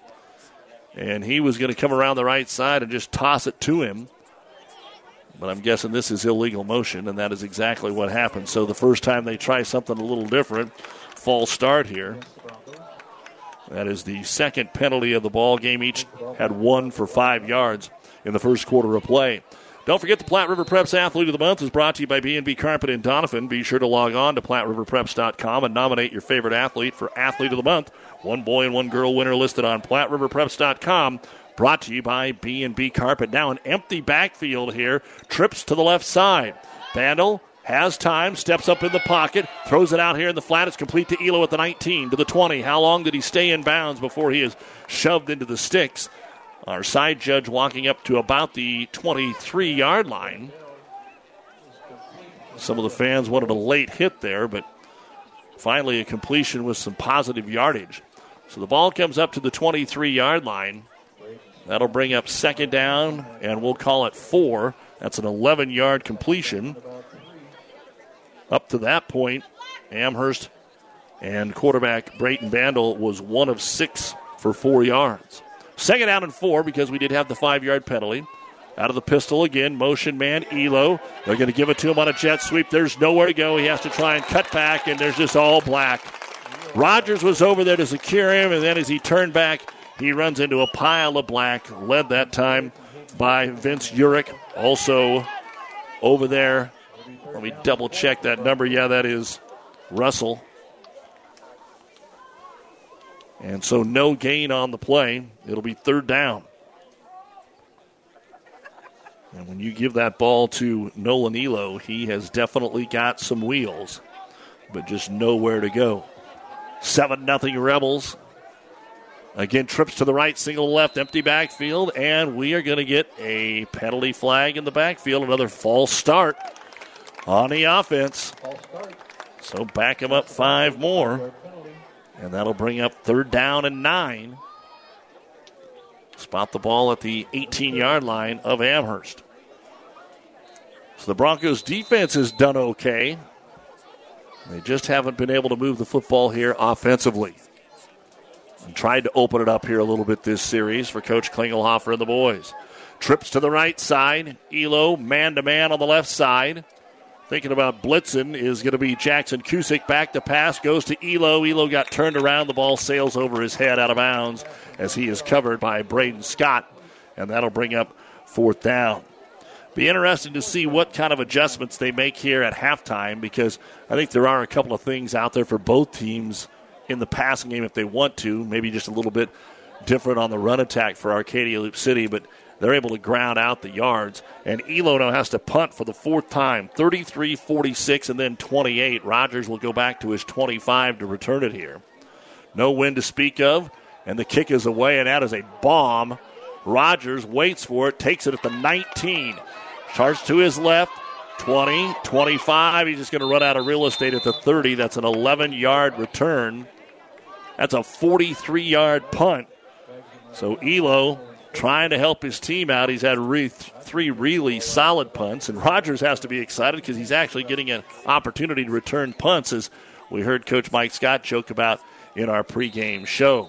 Speaker 2: and he was going to come around the right side and just toss it to him. But I'm guessing this is illegal motion, and that is exactly what happened. So the first time they try something a little different, false start here. That is the second penalty of the ball game. Each had one for five yards in the first quarter of play. Don't forget the Platte River Preps Athlete of the Month is brought to you by B&B Carpet in Donovan. Be sure to log on to PlatteRiverPreps.com and nominate your favorite athlete for Athlete of the Month. One boy and one girl winner listed on PlatteRiverPreps.com. Brought to you by B&B Carpet. Now an empty backfield here. Trips to the left side. Bandel has time, steps up in the pocket, throws it out here in the flat. It's complete to Elo at the 19, to the 20. How long did he stay in bounds before he is shoved into the sticks? Our side judge walking up to about the 23 yard line. Some of the fans wanted a late hit there, but finally a completion with some positive yardage. So the ball comes up to the 23 yard line. That'll bring up second down, and we'll call it four. That's an 11 yard completion. Up to that point, Amherst and quarterback Brayton Bandel was one of six for four yards. Second down and four because we did have the five yard penalty. Out of the pistol again, motion man Elo. They're going to give it to him on a jet sweep. There's nowhere to go. He has to try and cut back, and there's just all black. Rogers was over there to secure him, and then as he turned back, he runs into a pile of black. Led that time by Vince Urich. Also over there, let me double check that number. Yeah, that is Russell. And so no gain on the play. It'll be third down. And when you give that ball to Nolan Elo, he has definitely got some wheels, but just nowhere to go. 7 nothing Rebels. Again, trips to the right, single left, empty backfield, and we are going to get a penalty flag in the backfield. Another false start on the offense. So back him up five more. And that'll bring up third down and nine. Spot the ball at the 18 yard line of Amherst. So the Broncos defense has done okay. They just haven't been able to move the football here offensively. And tried to open it up here a little bit this series for Coach Klingelhofer and the boys. Trips to the right side. Elo man to man on the left side. Thinking about blitzing is going to be Jackson Kusick. Back to pass goes to Elo. Elo got turned around. The ball sails over his head out of bounds as he is covered by Braden Scott, and that'll bring up fourth down. Be interesting to see what kind of adjustments they make here at halftime because I think there are a couple of things out there for both teams in the passing game if they want to. Maybe just a little bit different on the run attack for Arcadia Loup City, but they're able to ground out the yards. And Elo now has to punt for the fourth time 33 46 and then 28. Rogers will go back to his 25 to return it here. No wind to speak of, and the kick is away, and that is a bomb. Rogers waits for it, takes it at the 19. Charts to his left, 20, 25. He's just going to run out of real estate at the 30. That's an 11 yard return. That's a 43 yard punt. So Elo trying to help his team out. He's had re- three really solid punts, and Rogers has to be excited because he's actually getting an opportunity to return punts, as we heard Coach Mike Scott joke about in our pregame show.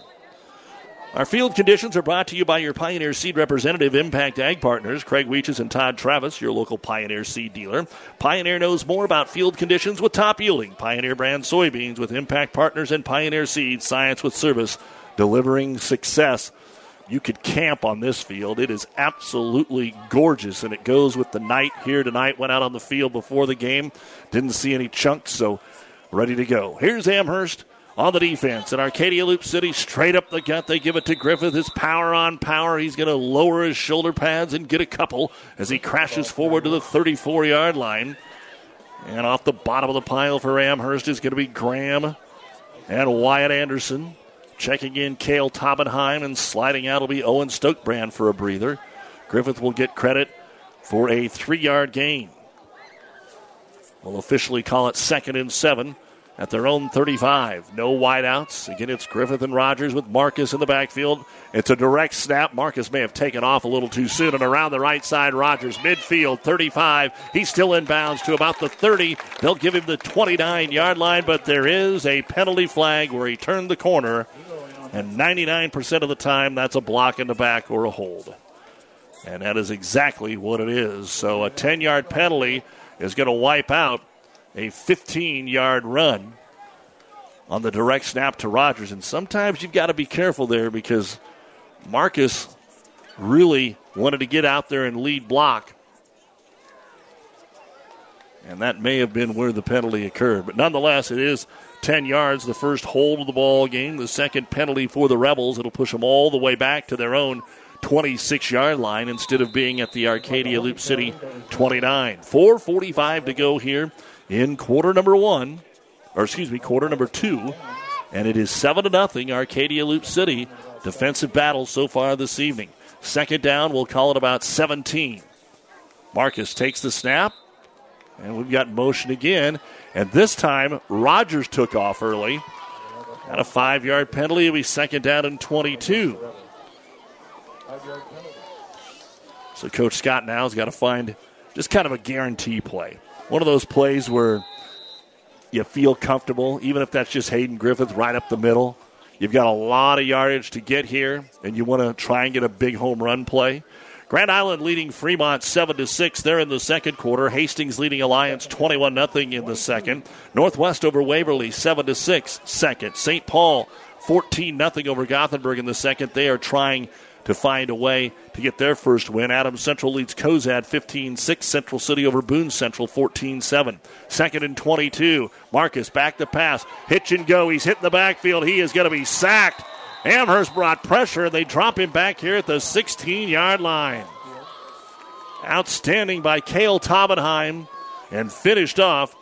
Speaker 2: Our field conditions are brought to you by your Pioneer Seed representative, Impact Ag Partners, Craig Weeches and Todd Travis, your local Pioneer Seed dealer. Pioneer knows more about field conditions with top yielding Pioneer brand soybeans with Impact Partners and Pioneer Seed, science with service, delivering success. You could camp on this field. It is absolutely gorgeous, and it goes with the night here tonight. Went out on the field before the game, didn't see any chunks, so ready to go. Here's Amherst on the defense. And Arcadia Loup City straight up the gut. They give it to Griffith. His power on power. He's going to lower his shoulder pads and get a couple as he crashes forward to the 34 yard line. And off the bottom of the pile for Amherst is going to be Graham and Wyatt Anderson. Checking in Kale Tobenheim and sliding out will be Owen Stokebrand for a breather. Griffith will get credit for a three yard gain. We'll officially call it second and seven at their own 35. No wideouts. Again, it's Griffith and Rogers with Marcus in the backfield. It's a direct snap. Marcus may have taken off a little too soon. And around the right side, Rogers, midfield, 35. He's still inbounds to about the 30. They'll give him the 29 yard line, but there is a penalty flag where he turned the corner. And 99% of the time, that's a block in the back or a hold. And that is exactly what it is. So a 10 yard penalty is going to wipe out a 15 yard run on the direct snap to Rogers. And sometimes you've got to be careful there because Marcus really wanted to get out there and lead block. And that may have been where the penalty occurred. But nonetheless, it is 10 yards, the first hold of the ball game, the second penalty for the Rebels. It'll push them all the way back to their own 26 yard line instead of being at the Arcadia Loup City 29. 4.45 to go here in quarter number one, or excuse me, quarter number two. And it is 7 to nothing. Arcadia Loup City defensive battle so far this evening. Second down, we'll call it about 17. Marcus takes the snap, and we've got motion again. And this time, Rogers took off early. Got a five yard penalty. It'll be second down and 22. So Coach Scott now has got to find just kind of a guarantee play. One of those plays where you feel comfortable, even if that's just Hayden Griffith right up the middle. You've got a lot of yardage to get here, and you want to try and get a big home run play. Grand Island leading Fremont 7 to 6 there in the second quarter. Hastings leading Alliance 21 0 in the second. Northwest over Waverly 7 to 6 second. St. Paul 14 0 over Gothenburg in the second. They are trying to find a way to get their first win. Adams Central leads Cozad 15 6. Central City over Boone Central 14 7. Second and 22. Marcus back to pass. Hitch and go. He's hitting the backfield. He is going to be sacked. Amherst brought pressure. They drop him back here at the 16 yard line. Outstanding by Kale Tobenheim and finished off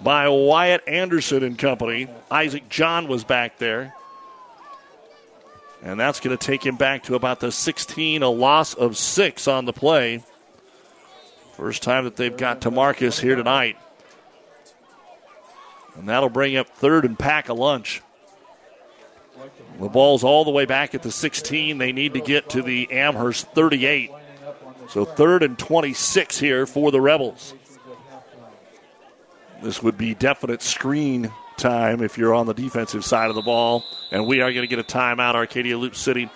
Speaker 2: by Wyatt Anderson and company. Isaac John was back there. And that's going to take him back to about the 16, a loss of six on the play. First time that they've got to Marcus here tonight. And that'll bring up third and pack a lunch. The ball's all the way back at the 16. They need to get to the Amherst 38. So third and 26 here for the Rebels. This would be definite screen time if you're on the defensive side of the ball. And we are going to get a timeout. Arcadia Loup City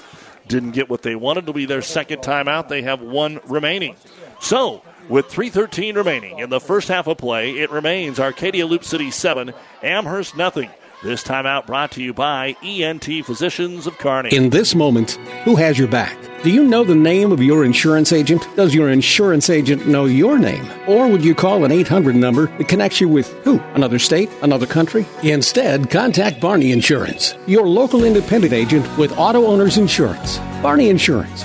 Speaker 2: didn't get what they wanted. It'll be their second timeout. They have one remaining. So, with 3.13 remaining in the first half of play, it remains Arcadia Loup City 7, Amherst nothing. This timeout brought to you by ENT Physicians of Kearney.
Speaker 13: In this moment, who has your back? Do you know the name of your insurance agent? Does your insurance agent know your name? Or would you call an 800 number that connects you with who? Another state? Another country? Instead, contact Barney Insurance, your local independent agent with auto owners insurance. Barney Insurance.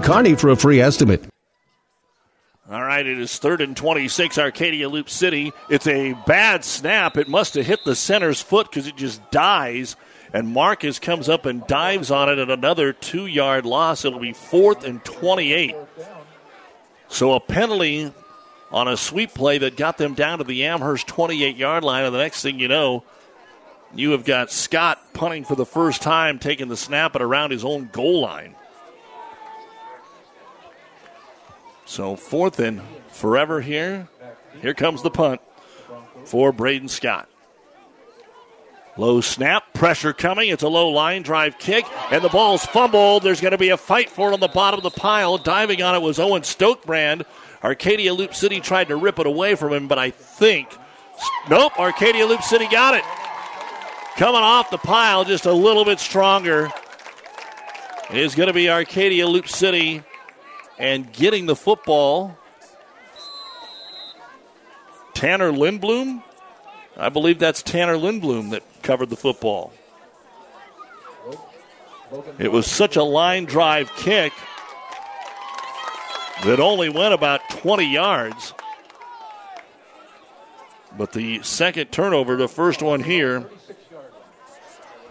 Speaker 13: Kearney for a free estimate.
Speaker 2: All right, it is third and 26, Arcadia Loup City. It's a bad snap. It must have hit the center's foot because it just dies. And Marcus comes up and dives on it at another two yard loss. It'll be fourth and 28. So a penalty on a sweep play that got them down to the Amherst 28 yard line. And the next thing you know, you have got Scott punting for the first time, taking the snap at around his own goal line. So fourth and forever here. Here comes the punt for Braden Scott. Low snap, pressure coming. It's a low line drive kick, and the ball's fumbled. There's going to be a fight for it on the bottom of the pile. Diving on it was Owen Stokebrand. Arcadia Loup City tried to rip it away from him, but I think. Nope, Arcadia Loup City got it. Coming off the pile just a little bit stronger is going to be Arcadia Loup City and getting the football. Tanner Lindblom. I believe that's Tanner Lindblom that covered the football. It was such a line drive kick that only went about 20 yards. But the second turnover, the first one here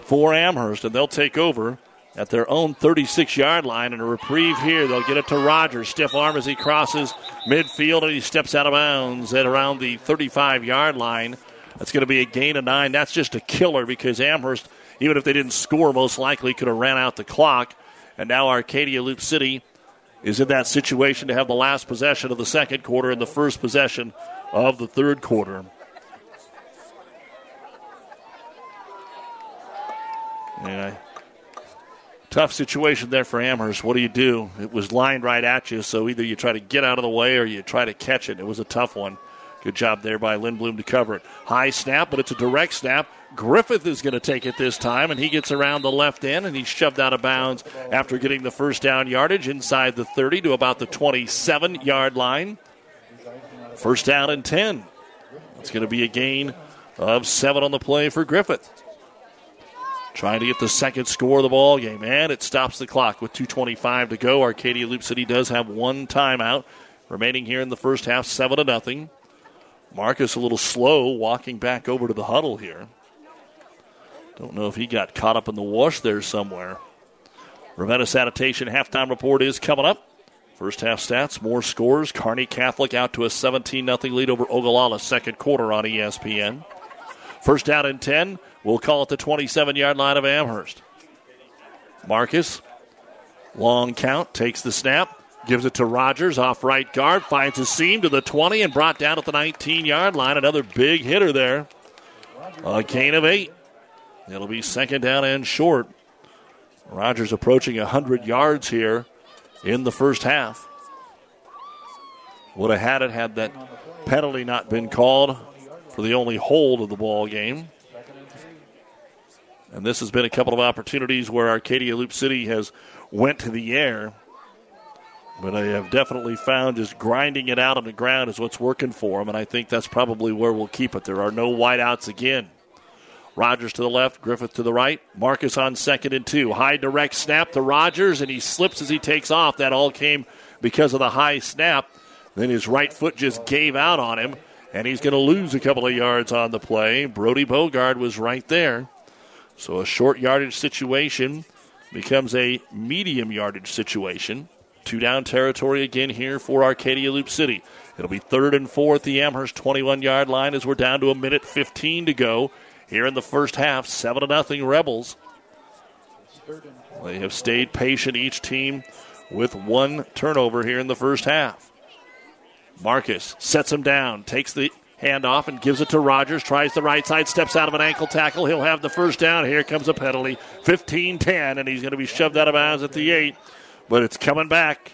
Speaker 2: for Amherst, and they'll take over at their own 36 yard line. And a reprieve here. They'll get it to Rogers. Stiff arm as he crosses midfield and he steps out of bounds at around the 35 yard line. That's going to be a gain of nine. That's just a killer because Amherst, even if they didn't score, most likely could have ran out the clock. And now Arcadia Loup City is in that situation to have the last possession of the second quarter and the first possession of the third quarter. Yeah, tough situation there for Amherst. What do you do? It was lined right at you, so either you try to get out of the way or you try to catch it. It was a tough one. Good job there by Lindblom to cover it. High snap, but it's a direct snap. Griffith is going to take it this time, and he gets around the left end, and he's shoved out of bounds after getting the first down yardage inside the 30 to about the 27 yard line. First down and 10. It's going to be a gain of seven on the play for Griffith. Trying to get the second score of the ball game, and it stops the clock with 2:25 to go. Arcadia Loup City does have one timeout remaining here in the first half, seven to nothing. Marcus a little slow walking back over to the huddle here. Don't know if he got caught up in the wash there somewhere. Ravenna Sanitation halftime report is coming up. First half stats, more scores. Kearney Catholic out to a 17 0 lead over Ogallala second quarter on ESPN. First down and 10. We'll call it the 27 yard line of Amherst. Marcus, long count, takes the snap, gives it to Rogers off right guard, finds a seam to the 20 and brought down at the 19 yard line. Another big hitter there. A gain of eight. It'll be second down and short. Rogers approaching 100 yards here in the first half. Would have had it had that penalty not been called for the only hold of the ball game. And this has been a couple of opportunities where Arcadia Loup City has went to the air. But I have definitely found just grinding it out on the ground is what's working for them, and I think that's probably where we'll keep it. There are no wideouts again. Rogers to the left, Griffith to the right. Marcus on second and two. High direct snap to Rogers, and he slips as he takes off. That all came because of the high snap. Then his right foot just gave out on him, and he's going to lose a couple of yards on the play. Brody Bogard was right there. So a short yardage situation becomes a medium yardage situation. Two down territory again here for Arcadia Loup City. It'll be third and four at the Amherst 21 yard line as we're down to a minute 15 to go here in the first half. 7 to nothing Rebels. They have stayed patient, each team with one turnover here in the first half. Marcus sets him down, takes the Handoff and gives it to Rogers. Tries the right side, steps out of an ankle tackle. He'll have the first down. Here comes a penalty. 15 10, and he's going to be shoved out of bounds at the 8. but it's coming back.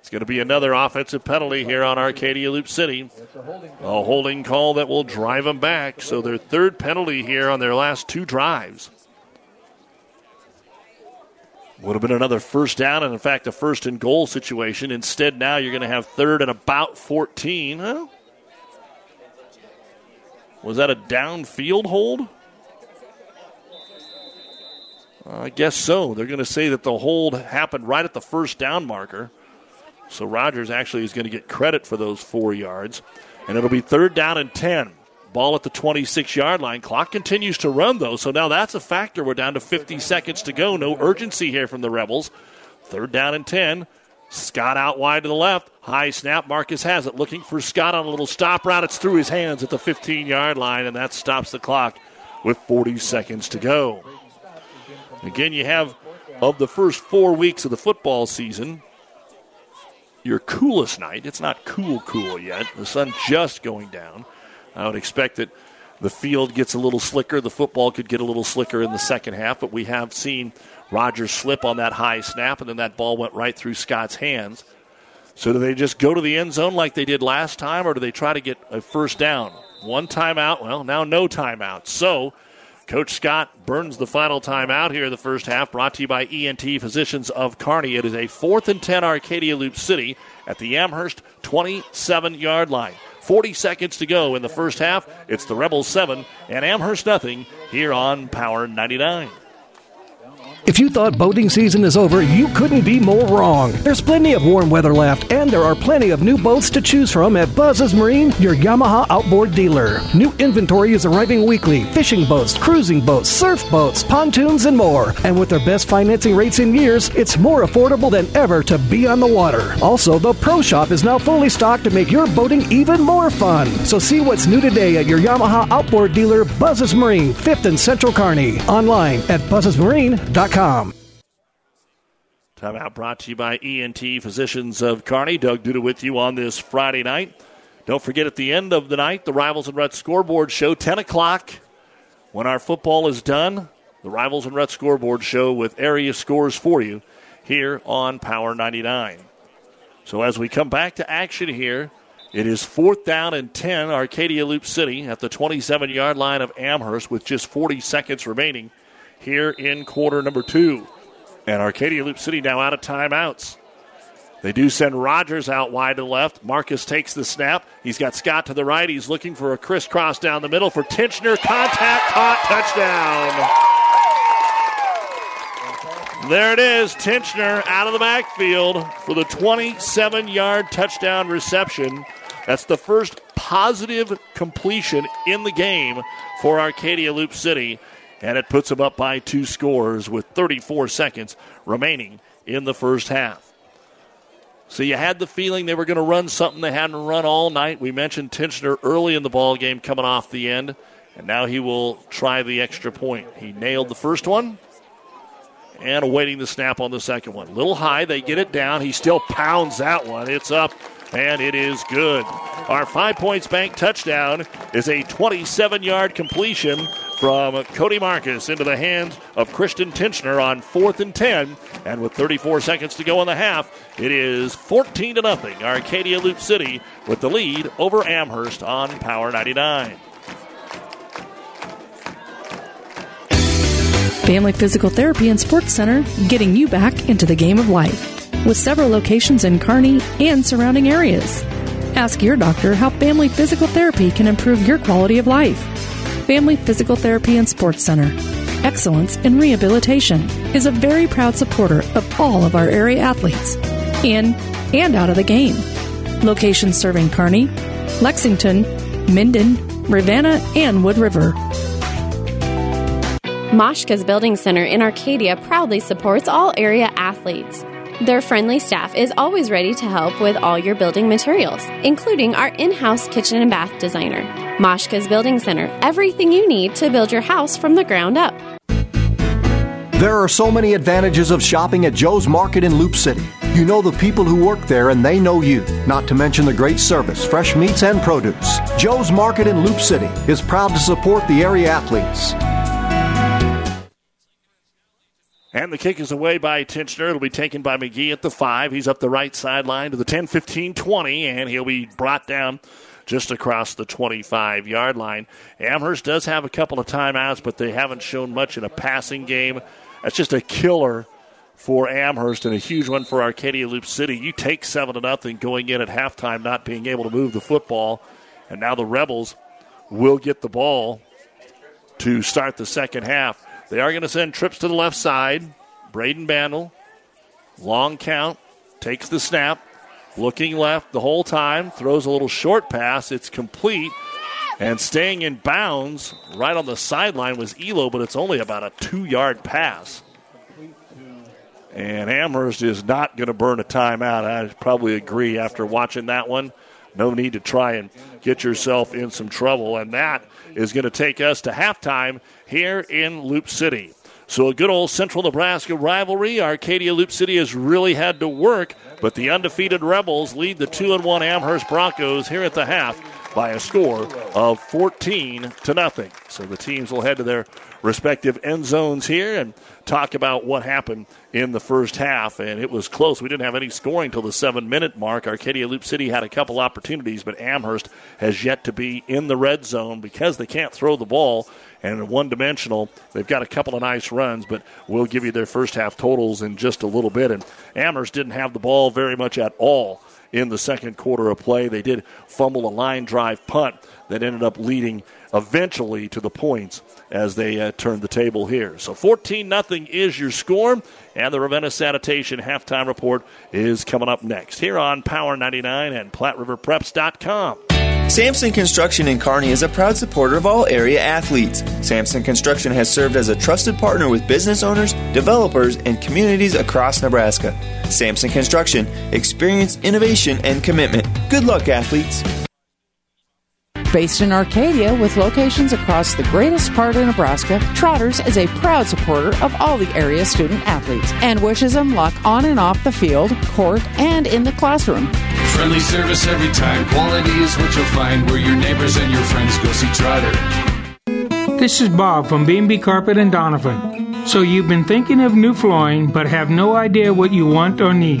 Speaker 2: It's going to be another offensive penalty here on Arcadia Loup City. A holding call that will drive them back. So their third penalty here on their last two drives. Would have been another first down, and in fact, a first and goal situation. Instead, now you're going to have third and about 14. Huh? Was that a downfield hold? I guess so. They're going to say that the hold happened right at the first down marker. So Rogers actually is going to get credit for those four yards. And it'll be third down and 10. Ball at the 26 yard line. Clock continues to run, though, so now that's a factor. We're down to 50 seconds to go. No urgency here from the Rebels. Third down and 10. Scott out wide to the left. High snap. Marcus has it. Looking for Scott on a little stop route. It's through his hands at the 15 yard line, and that stops the clock with 40 seconds to go. Again, you have of the first four weeks of the football season, your coolest night. It's not cool, cool yet. The sun just going down. I would expect that the field gets a little slicker. The football could get a little slicker in the second half, but we have seen Rogers slip on that high snap, and then that ball went right through Scott's hands. So do they just go to the end zone like they did last time, or do they try to get a first down? One timeout. Well, now no timeout. So Coach Scott burns the final timeout here in the first half, brought to you by ENT Physicians of Kearney. It is a fourth and 10 Arcadia Loup City at the Amherst 27 yard line. 40 seconds to go in the first half. It's the Rebels 7 and Amherst nothing here on Power 99.
Speaker 19: If you thought boating season is over, you couldn't be more wrong. There's plenty of warm weather left, and there are plenty of new boats to choose from at Buzz's Marine, your Yamaha outboard dealer. New inventory is arriving weekly fishing boats, cruising boats, surf boats, pontoons, and more. And with their best financing rates in years, it's more affordable than ever to be on the water. Also, the Pro Shop is now fully stocked to make your boating even more fun. So see what's new today at your Yamaha outboard dealer, Buzz's Marine, 5th and Central Kearney. Online at buzzesmarine.com.
Speaker 2: Timeout brought to you by ENT Physicians of Kearney. Doug Duda with you on this Friday night. Don't forget at the end of the night, the Rivals and Red Scoreboard Show, 10 o'clock. When our football is done, the Rivals and Red Scoreboard Show with area scores for you here on Power 99. So as we come back to action here, it is fourth down and 10, Arcadia Loup City at the 27 yard line of Amherst with just 40 seconds remaining here in quarter number two. And Arcadia Loup City now out of timeouts. They do send Rogers out wide to left. Marcus takes the snap. He's got Scott to the right. He's looking for a crisscross down the middle for Tincher. Contact, caught, touchdown. There it is. Tincher out of the backfield for the 27 yard touchdown reception. That's the first positive completion in the game for Arcadia Loup City and it puts them up by two scores with 34 seconds remaining in the first half. So you had the feeling they were going to run something they hadn't run all night. We mentioned Tincher early in the ball game coming off the end, and now he will try the extra point. He nailed the first one and awaiting the snap on the second one. Little high, they get it down. He still pounds that one. It's up and it is good. Our five points bank touchdown is a 27 yard completion from Cody Marcus into the hands of Christian Tincher on fourth and 10. And with 34 seconds to go in the half, it is 14 to nothing. Arcadia Loup City with the lead over Amherst on Power 99.
Speaker 14: Family Physical Therapy and Sports Center, getting you back into the game of life. With several locations in Kearney and surrounding areas. Ask your doctor how family physical therapy can improve your quality of life. Family Physical Therapy and Sports Center. Excellence in Rehabilitation is a very proud supporter of all of our area athletes, in and out of the game. Locations serving Kearney, Lexington, Minden, Ravenna, and Wood River.
Speaker 1: Moshka's Building Center in Arcadia proudly supports all area athletes. Their friendly staff is always ready to help with all your building materials, including our in house kitchen and bath designer. Moshka's Building Center, everything you need to build your house from the ground up.
Speaker 7: There are so many advantages of shopping at Joe's Market in Loup City. You know the people who work there and they know you, not to mention the great service, fresh meats, and produce. Joe's Market in Loup City is proud to support the area athletes.
Speaker 2: And the kick is away by Tincher. It'll be taken by McGee at the 5. He's up the right sideline to the 10 15 20, and he'll be brought down just across the 25 yard line. Amherst does have a couple of timeouts, but they haven't shown much in a passing game. That's just a killer for Amherst and a huge one for Arcadia Loup City. You take 7 to nothing going in at halftime, not being able to move the football, and now the Rebels will get the ball to start the second half. They are going to send trips to the left side. Braden Bandel, long count, takes the snap, looking left the whole time, throws a little short pass. It's complete. And staying in bounds right on the sideline was Elo, but it's only about a two yard pass. And Amherst is not going to burn a timeout. I probably agree after watching that one. No need to try and get yourself in some trouble. And that is going to take us to halftime here in Loup City. So a good old Central Nebraska rivalry. Arcadia Loup City has really had to work, but the undefeated Rebels lead the 2 and 1 Amherst Broncos here at the half by a score of 14 to nothing. So the teams will head to their respective end zones here and talk about what happened in the first half. And it was close. We didn't have any scoring till the seven minute mark. Arcadia Loup City had a couple opportunities, but Amherst has yet to be in the red zone because they can't throw the ball and one dimensional. They've got a couple of nice runs, but we'll give you their first half totals in just a little bit. And Amherst didn't have the ball very much at all in the second quarter of play. They did fumble a line drive punt that ended up leading eventually to the points as they uh, turned the table here. So 14 nothing is your score, and the Ravenna Sanitation halftime report is coming up next here on Power 99 and PlatteRiverPreps.com.
Speaker 8: Sampson Construction in Kearney is a proud supporter of all area athletes. Sampson Construction has served as a trusted partner with business owners, developers, and communities across Nebraska. Sampson Construction, experience, innovation, and commitment. Good luck, athletes.
Speaker 6: Based in Arcadia with locations across the greatest part of Nebraska, Trotters is a proud supporter of all the area student athletes and wishes them luck on and off the field, court, and in the classroom.
Speaker 9: Friendly service every time. Quality is what you'll find where your neighbors and your friends go see Trotter.
Speaker 20: This is Bob from B&B Carpet and Doniphan. So you've been thinking of new flooring but have no idea what you want or need.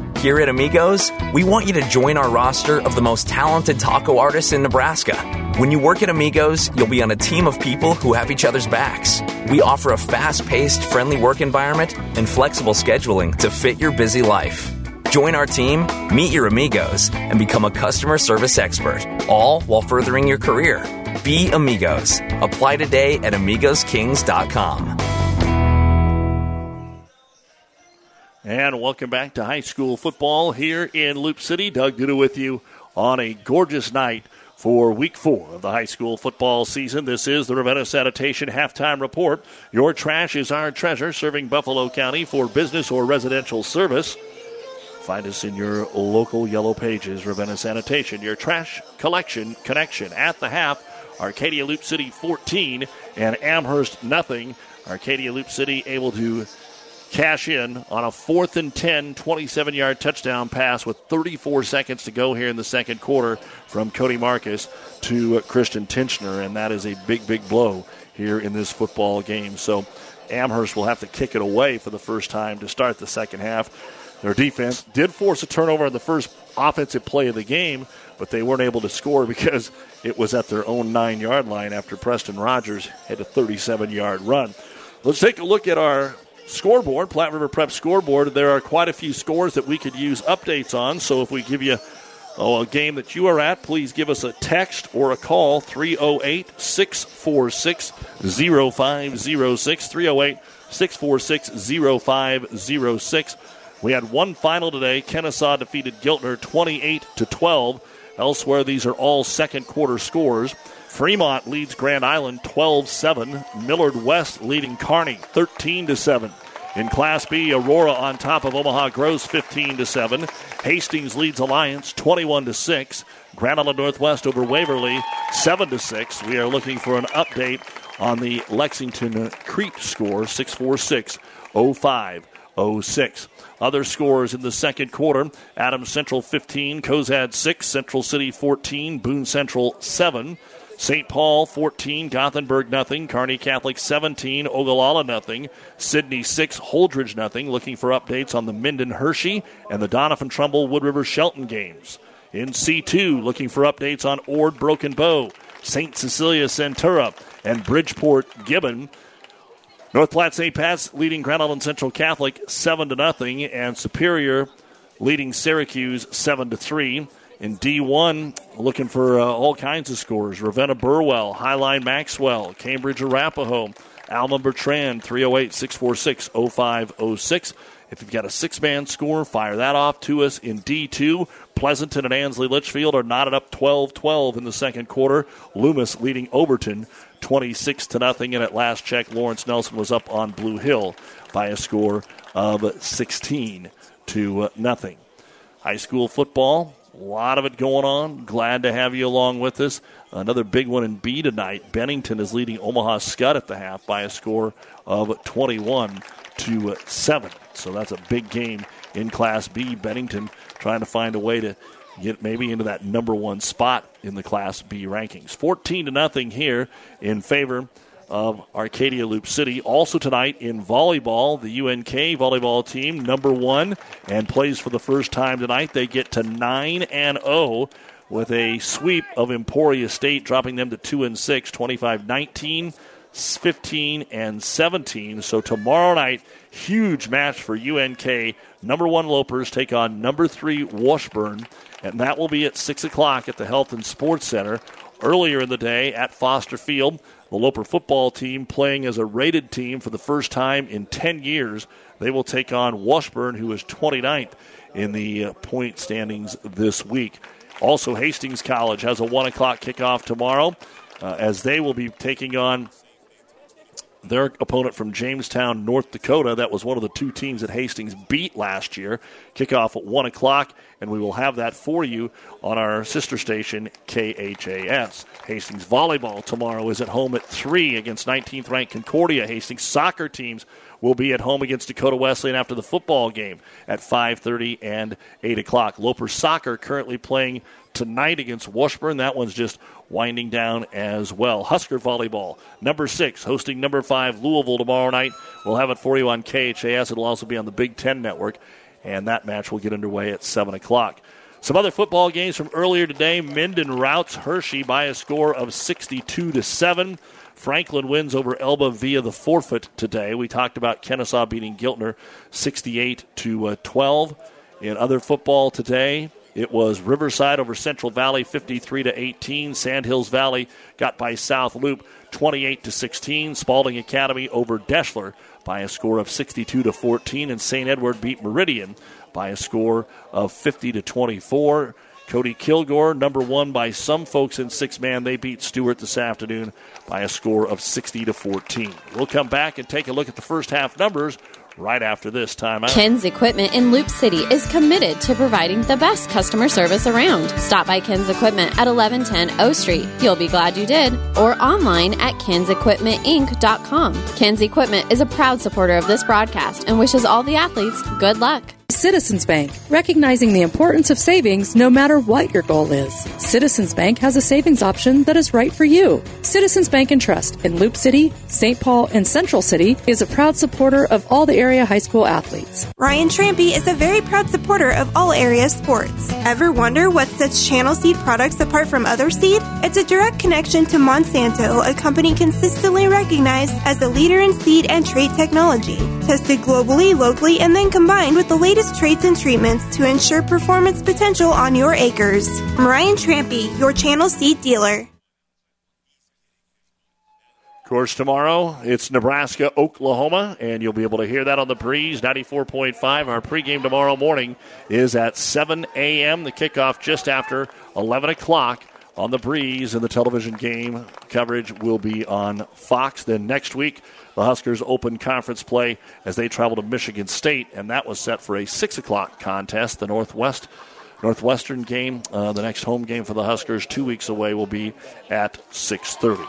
Speaker 21: Here at Amigos, we want you to join our roster of the most talented taco artists in Nebraska. When you work at Amigos, you'll be on a team of people who have each other's backs. We offer a fast paced, friendly work environment and flexible scheduling to fit your busy life. Join our team, meet your amigos, and become a customer service expert, all while furthering your career. Be Amigos. Apply today at AmigosKings.com.
Speaker 2: And welcome back to high school football here in Loup City. Doug Duda with you on a gorgeous night for week four of the high school football season. This is the Ravenna Sanitation halftime report. Your trash is our treasure, serving Buffalo County for business or residential service. Find us in your local yellow pages, Ravenna Sanitation, your trash collection connection at the half. Arcadia Loup City 14 and Amherst nothing. Arcadia Loup City able to cash in on a fourth and 10, 27 yard touchdown pass with 34 seconds to go here in the second quarter from Cody Marcus to Christian Tincher. And that is a big, big blow here in this football game. So Amherst will have to kick it away for the first time to start the second half. Their defense did force a turnover on the first offensive play of the game, but they weren't able to score because it was at their own nine yard line after Preston Rogers had a 37 yard run. Let's take a look at our scoreboard, Platte River Prep scoreboard. There are quite a few scores that we could use updates on. So if we give you oh, a game that you are at, please give us a text or a call 308 646 0506. 308 646 0506. We had one final today. Kenesaw defeated Giltner 28 to 12. Elsewhere, these are all second quarter scores. Fremont leads Grand Island 12 7. Millard West leading Kearney 13 7. In Class B, Aurora on top of Omaha Gross 15 to 7. Hastings leads Alliance 21 to 6. Grand Island Northwest over Waverly 7 to 6. We are looking for an update on the Lexington Crete score 646 0506. Other scores in the second quarter Adams Central 15, Cozad 6, Central City 14, Boone Central 7. St. Paul 14, Gothenburg nothing, Kearney Catholic 17, Ogallala nothing, Sidney 6, Holdrege nothing. Looking for updates on the Minden Hershey and the Doniphan Trumbull Wood River Shelton games. In C2, looking for updates on Ord Broken Bow, St. Cecilia Centura, and Bridgeport Gibbon. North Platte St. Pat's leading Grand Island Central Catholic 7 to nothing, and Superior leading Syracuse 7 to 3. In D1, looking for uh, all kinds of scores. Ravenna Burwell, Highline Maxwell, Cambridge Arapahoe, Alma Bertrand, 308 646 0506. If you've got a six man score, fire that off to us in D2. Pleasanton and Ansley Litchfield are knotted up 12 12 in the second quarter. Loomis leading Overton 26 to nothing. And at last check, Lawrence Nelson was up on Blue Hill by a score of 16 to nothing. High school football, a lot of it going on. Glad to have you along with us. Another big one in B tonight. Bennington is leading Omaha Skutt at the half by a score of 21 to 7. So that's a big game in Class B. Bennington trying to find a way to get maybe into that number one spot in the Class B rankings. 14 to nothing here in favor of Arcadia Loup City. Also tonight in volleyball, the UNK volleyball team, number one, and plays for the first time tonight. They get to 9 and 0 with a sweep of Emporia State, dropping them to 2 and 6, 25 19, 15 and 17. So tomorrow night, huge match for UNK. Number one Lopers take on number three Washburn, and that will be at 6 o'clock at the Health and Sports Center. Earlier in the day at Foster Field, the Loper football team playing as a rated team for the first time in 10 years. They will take on Washburn, who is 29th in the uh, point standings this week. Also, Hastings College has a 1 o'clock kickoff tomorrow uh, as they will be taking on their opponent from Jamestown, North Dakota. That was one of the two teams that Hastings beat last year. Kickoff at 1 o'clock, and we will have that for you on our sister station, KHAS. Hastings volleyball tomorrow is at home at 3 against 19th ranked Concordia. Hastings soccer teams will be at home against Dakota Wesleyan after the football game at 5.30 and 8 o'clock. Loper Soccer currently playing tonight against Washburn. That one's just winding down as well. Husker volleyball, number six, hosting number five Louisville tomorrow night. We'll have it for you on KHAS. It'll also be on the Big Ten Network, and that match will get underway at 7 o'clock. Some other football games from earlier today. Minden routs Hershey by a score of 62 to 7. Franklin wins over Elba via the forfeit today. We talked about Kenesaw beating Giltner 68 to uh, 12. In other football today, it was Riverside over Central Valley 53 to 18. Sandhills Valley got by South Loup 28 to 16. Spalding Academy over Deshler by a score of 62 to 14 and St. Edward beat Meridian by a score of 50 to 24. Cody Kilgore, number one by some folks in six man. They beat Stuart this afternoon by a score of 60 to 14. We'll come back and take a look at the first half numbers right after this time out.
Speaker 1: Ken's Equipment in Loup City is committed to providing the best customer service around. Stop by Ken's Equipment at 1110 O Street. You'll be glad you did. Or online at kensequipmentinc.com. Ken's Equipment is a proud supporter of this broadcast and wishes all the athletes good luck.
Speaker 14: Citizens Bank, recognizing the importance of savings no matter what your goal is. Citizens Bank has a savings option that is right for you. Citizens Bank and Trust in Loup City, St. Paul, and Central City is a proud supporter of all the area high school athletes.
Speaker 22: Ryan Trampy is a very proud supporter of all area sports. Ever wonder what sets Channel Seed products apart from other seed? It's a direct connection to Monsanto, a company consistently recognized as a leader in seed and trait technology. Tested globally, locally, and then combined with the latest traits and treatments to ensure performance potential on your acres. I'm Ryan Trampy, your Channel Seed dealer.
Speaker 2: Of course, tomorrow it's Nebraska, Oklahoma, and you'll be able to hear that on the breeze 94.5. Our pregame tomorrow morning is at 7 a.m. The kickoff just after 11 o'clock on the breeze, and the television game coverage will be on Fox. Then next week, the Huskers open conference play as they travel to Michigan State, and that was set for a six o'clock contest. The Northwest Northwestern game, uh, the next home game for the Huskers, two weeks away, will be at 6:30.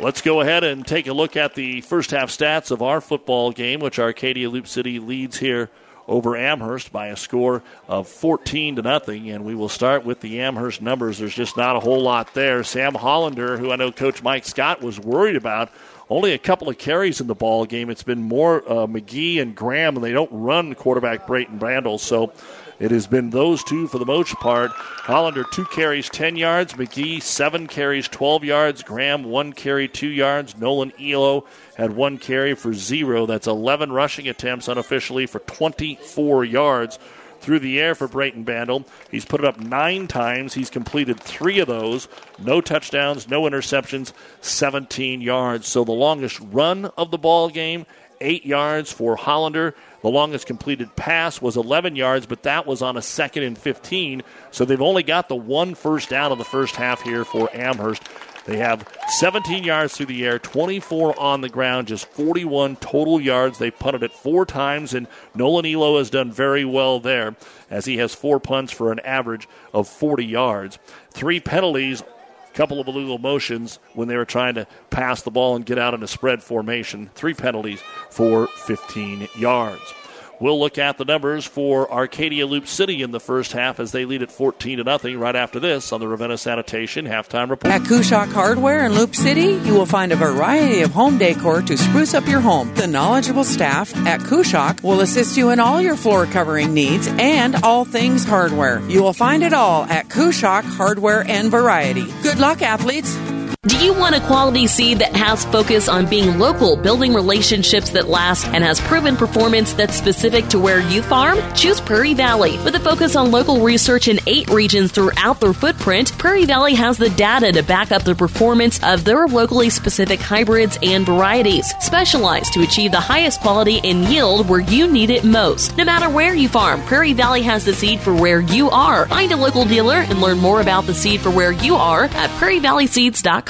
Speaker 2: Let's go ahead and take a look at the first half stats of our football game, which Arcadia Loup City leads here over Amherst by a score of 14 to nothing. And we will start with the Amherst numbers. There's just not a whole lot there. Sam Hollander, who I know Coach Mike Scott was worried about, only a couple of carries in the ball game. It's been more uh, McGee and Graham, and they don't run quarterback Brayton Brandel. So it has been those two for the most part. Hollander, two carries, 10 yards. McGee, seven carries, 12 yards. Graham, one carry, two yards. Nolan Elo had one carry for zero. That's 11 rushing attempts unofficially for 24 yards through the air for Brayton Brandel. He's put it up nine times. He's completed three of those. No touchdowns, no interceptions, 17 yards. So the longest run of the ball game, eight yards for Hollander. The longest completed pass was 11 yards, but that was on a second and 15. So they've only got the one first down of the first half here for Amherst. They have 17 yards through the air, 24 on the ground, just 41 total yards. They punted it four times, and Nolan Elo has done very well there as he has four punts for an average of 40 yards. Three penalties, couple of illegal motions when they were trying to pass the ball and get out in a spread formation. Three penalties for 15 yards. We'll look at the numbers for Arcadia Loup City in the first half as they lead at 14 to nothing. Right after this on the Ravenna Sanitation halftime report.
Speaker 6: At Kushock Hardware in Loup City, you will find a variety of home decor to spruce up your home. The knowledgeable staff at Kushock will assist you in all your floor covering needs and all things hardware. You will find it all at Kushock Hardware and Variety. Good luck, athletes!
Speaker 23: Do you want a quality seed that has focus on being local, building relationships that last, and has proven performance that's specific to where you farm? Choose Prairie Valley. With a focus on local research in eight regions throughout their footprint, Prairie Valley has the data to back up the performance of their locally specific hybrids and varieties, specialized to achieve the highest quality and yield where you need it most. No matter where you farm, Prairie Valley has the seed for where you are. Find a local dealer and learn more about the seed for where you are at prairievalleyseeds.com.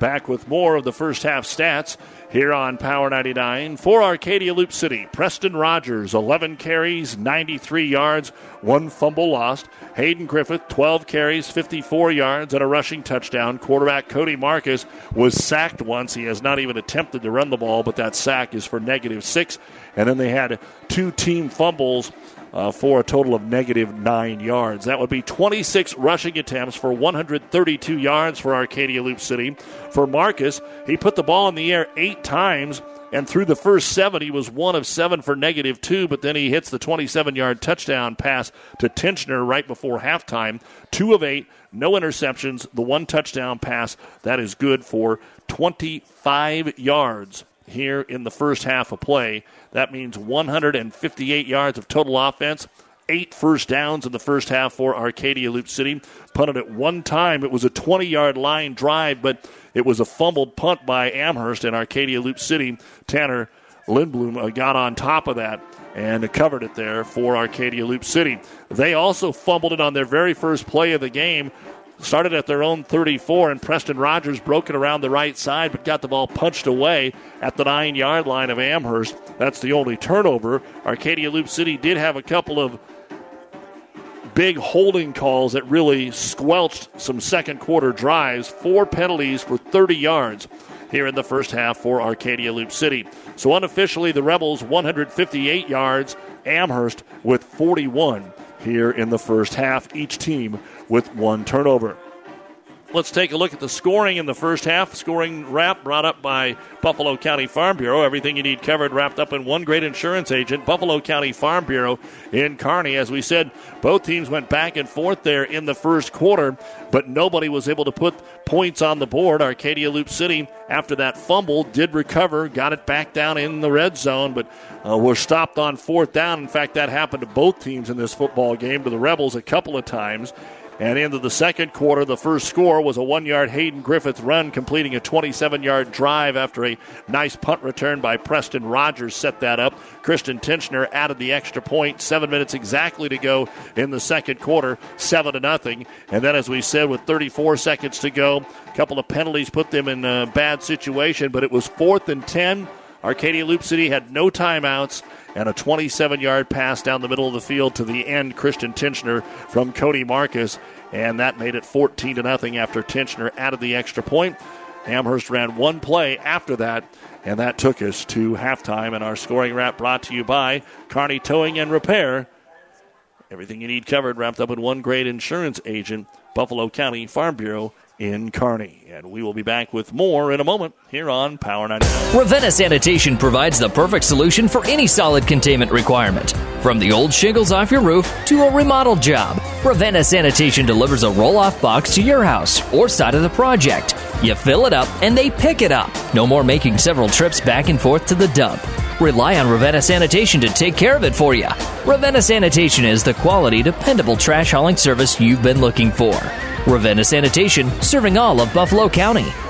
Speaker 2: Back with more of the first half stats here on Power 99 for Arcadia Loup City. Preston Rogers, 11 carries, 93 yards, one fumble lost. Hayden Griffith, 12 carries, 54 yards, and a rushing touchdown. Quarterback Cody Marcus was sacked once. He has not even attempted to run the ball, but that sack is for negative six. And then they had two team fumbles uh, for a total of negative nine yards. That would be 26 rushing attempts for 132 yards for Arcadia Loup City. For Marcus, he put the ball in the air eight times. And through the first seven, he was one of seven for negative two, but then he hits the 27 yard touchdown pass to Tincher right before halftime. Two of eight, no interceptions, the one touchdown pass. That is good for 25 yards here in the first half of play. That means 158 yards of total offense, eight first downs in the first half for Arcadia Loup City. Punted it one time. It was a 20 yard line drive, but it was a fumbled punt by Amherst and Arcadia Loup City. Tanner Lindblom uh, got on top of that and covered it there for Arcadia Loup City. They also fumbled it on their very first play of the game started at their own 34, and Preston Rogers broke it around the right side, but got the ball punched away at the nine yard line of Amherst. That's the only turnover. Arcadia Loup City did have a couple of big holding calls that really squelched some second quarter drives. Four penalties for 30 yards here in the first half for Arcadia Loup City. So unofficially, the Rebels 158 yards, Amherst with 41 here in the first half, each team with one turnover. let's take a look at the scoring in the first half. Scoring wrap brought up by Buffalo County Farm Bureau. Everything you need covered wrapped up in one great insurance agent, Buffalo County Farm Bureau in Kearney. As we said, both teams went back and forth there in the first quarter, but nobody was able to put points on the board. Arcadia Loup City, after that fumble, did recover, got it back down in the red zone, but uh, were stopped on fourth down. In fact, that happened to both teams in this football game, to the Rebels a couple of times. And into the second quarter, the first score was a one yard Hayden Griffith run, completing a 27 yard drive after a nice punt return by Preston Rogers set that up. Christian Tincher added the extra point, seven minutes exactly to go in the second quarter, seven to nothing. And then, as we said, with 34 seconds to go, a couple of penalties put them in a bad situation, but it was fourth and 10. Arcadia Loup City had no timeouts and a 27 yard pass down the middle of the field to the end. Christian Tincher from Cody Marcus, and that made it 14 to nothing after Tincher added the extra point. Amherst ran one play after that, and that took us to halftime. And our scoring wrap brought to you by Kearney Towing and Repair. Everything you need covered, wrapped up in one great insurance agent, Buffalo County Farm Bureau in Kearney. And we will be back with more in a moment here on Power 99.
Speaker 16: Ravenna Sanitation provides the perfect solution for any solid containment requirement. From the old shingles off your roof to a remodel job, Ravenna Sanitation delivers a roll off box to your house or side of the project. You fill it up and they pick it up. No more making several trips back and forth to the dump. Rely on Ravenna Sanitation to take care of it for you. Ravenna Sanitation is the quality, dependable trash hauling service you've been looking for. Ravenna Sanitation, serving all of Buffalo County.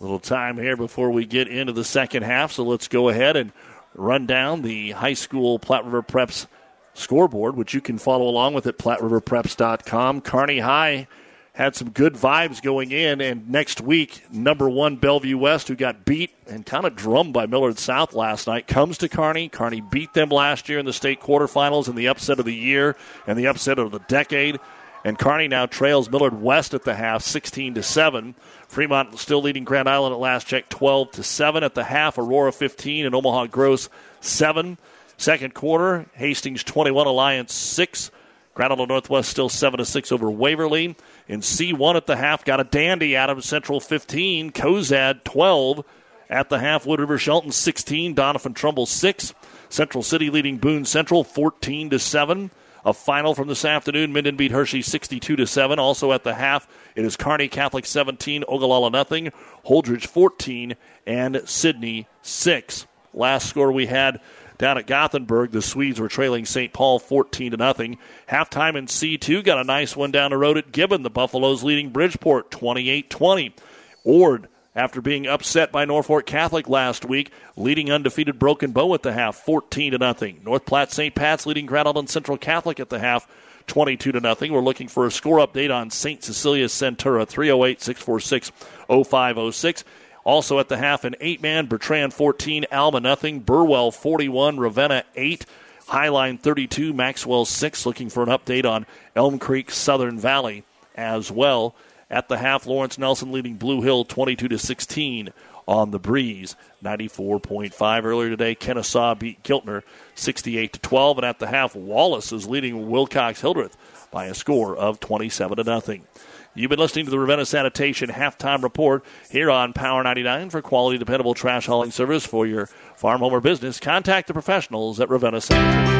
Speaker 2: Little time here before we get into the second half, so let's go ahead and run down the high school Platte River Preps scoreboard, which you can follow along with at PlatteRiverPreps.com. Kearney High had some good vibes going in, and next week, number one Bellevue West, who got beat and kind of drummed by Millard South last night, comes to Kearney. Kearney beat them last year in the state quarterfinals in the upset of the year and the upset of the decade. And Kearney now trails Millard West at the half, 16 to 7. Fremont still leading Grand Island at last check, 12 to 7 at the half. Aurora 15 and Omaha Gross 7. Second quarter, Hastings 21, Alliance 6. Grand Island Northwest still 7 to 6 over Waverly. In C1 at the half, got a dandy. Adams Central 15, Cozad 12 at the half. Wood River Shelton 16, Doniphan Trumbull 6. Central City leading Boone Central 14 to 7 a final from this afternoon. Minden beat Hershey 62 to 7. Also at the half, it is Kearney Catholic 17, Ogallala nothing, Holdrege 14, and Sidney 6. Last score we had down at Gothenburg, the Swedes were trailing St. Paul 14 to nothing. Halftime in C2 got a nice one down the road at Gibbon. The Buffaloes leading Bridgeport 28-20. Ord after being upset by Norfolk Catholic last week, leading undefeated Broken Bow at the half, 14 to nothing. North Platte St. Pat's leading Grand Island Central Catholic at the half, 22 to nothing. We're looking for a score update on St. Cecilia Centura, 308-646-0506. Also at the half, an eight-man Bertrand 14, Alma nothing, Burwell 41, Ravenna 8. Highline 32, Maxwell 6. Looking for an update on Elm Creek Southern Valley as well. At the half, Lawrence Nelson leading Blue Hill 22 to 16 on the breeze. 94.5 earlier today. Kenesaw beat Giltner 68 to 12, and at the half, Wallace is leading Wilcox Hildreth by a score of 27 to nothing. You've been listening to the Ravenna Sanitation halftime report here on Power 99 for quality, dependable trash hauling service for your farm, home, or business. Contact the professionals at Ravenna Sanitation.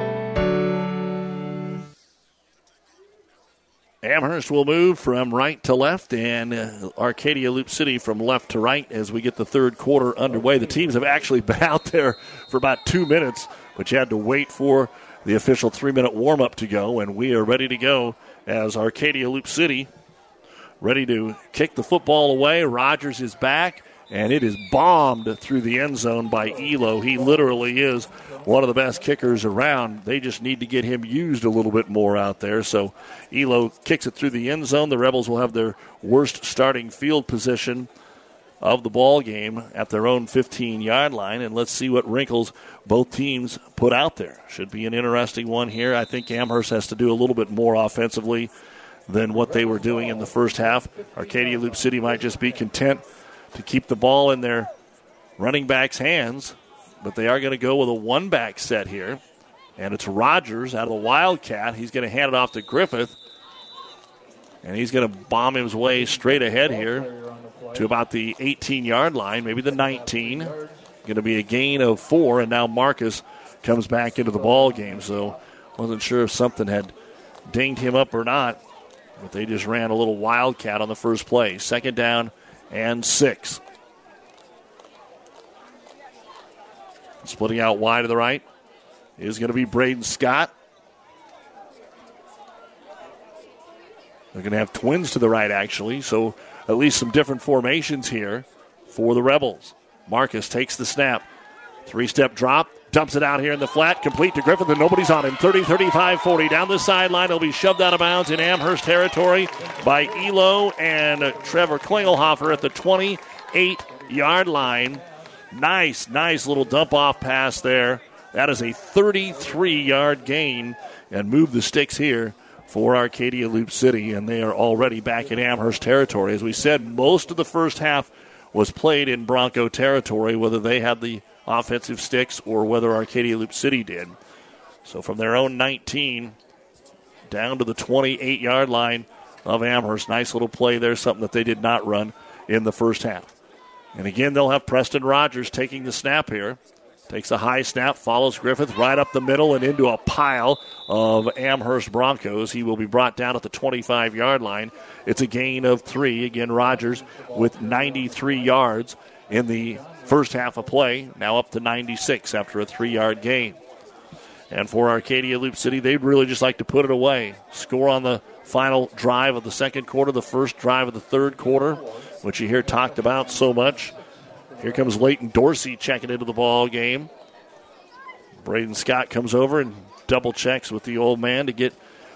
Speaker 2: Amherst will move from right to left, and uh, Arcadia Loup City from left to right as we get the third quarter underway. The teams have actually been out there for about two minutes, but you had to wait for the official three minute warm up to go, and we are ready to go as Arcadia Loup City ready to kick the football away. Rogers is back, and it is bombed through the end zone by Elo. He literally is one of the best kickers around. They just need to get him used a little bit more out there. So Elo kicks it through the end zone. The Rebels will have their worst starting field position of the ball game at their own 15 yard line. And let's see what wrinkles both teams put out there. Should be an interesting one here. I think Amherst has to do a little bit more offensively than what they were doing in the first half. Arcadia Loup City might just be content to keep the ball in their running back's hands, but they are going to go with a one back set here. And it's Rogers out of the Wildcat. He's going to hand it off to Griffith. And he's going to bomb his way straight ahead here to about the 18 yard line, maybe the 19. Going to be a gain of four, and now Marcus comes back into the ball game. So wasn't sure if something had dinged him up or not, but they just ran a little wildcat on the first play. Second down and six. Splitting out wide to the right is going to be Braden Scott. They're going to have twins to the right, actually, so at least some different formations here for the Rebels. Marcus takes the snap. Three step drop, dumps it out here in the flat, complete to Griffin, and nobody's on him. 30, 35, 40. Down the sideline, he'll be shoved out of bounds in Amherst territory by Elo and Trevor Klingelhofer at the 28 yard line. Nice, nice little dump off pass there. That is a 33 yard gain and move the sticks here for Arcadia Loup City, and they are already back in Amherst territory. As we said, most of the first half was played in Bronco territory, whether they had the offensive sticks or whether Arcadia Loup City did. So from their own 19 down to the 28 yard line of Amherst. Nice little play there, something that they did not run in the first half. And again, they'll have Preston Rogers taking the snap here. Takes a high snap, follows Griffith right up the middle and into a pile of Amherst Broncos. He will be brought down at the 25 yard line. It's a gain of three. Again, Rogers with 93 yards in the first half of play, now up to 96 after a three yard gain. And for Arcadia Loup City, they'd really just like to put it away. Score on the final drive of the second quarter, the first drive of the third quarter, which you hear talked about so much. Here comes Leighton Dorsey checking into the ball game. Braden Scott comes over and double checks with the old man to get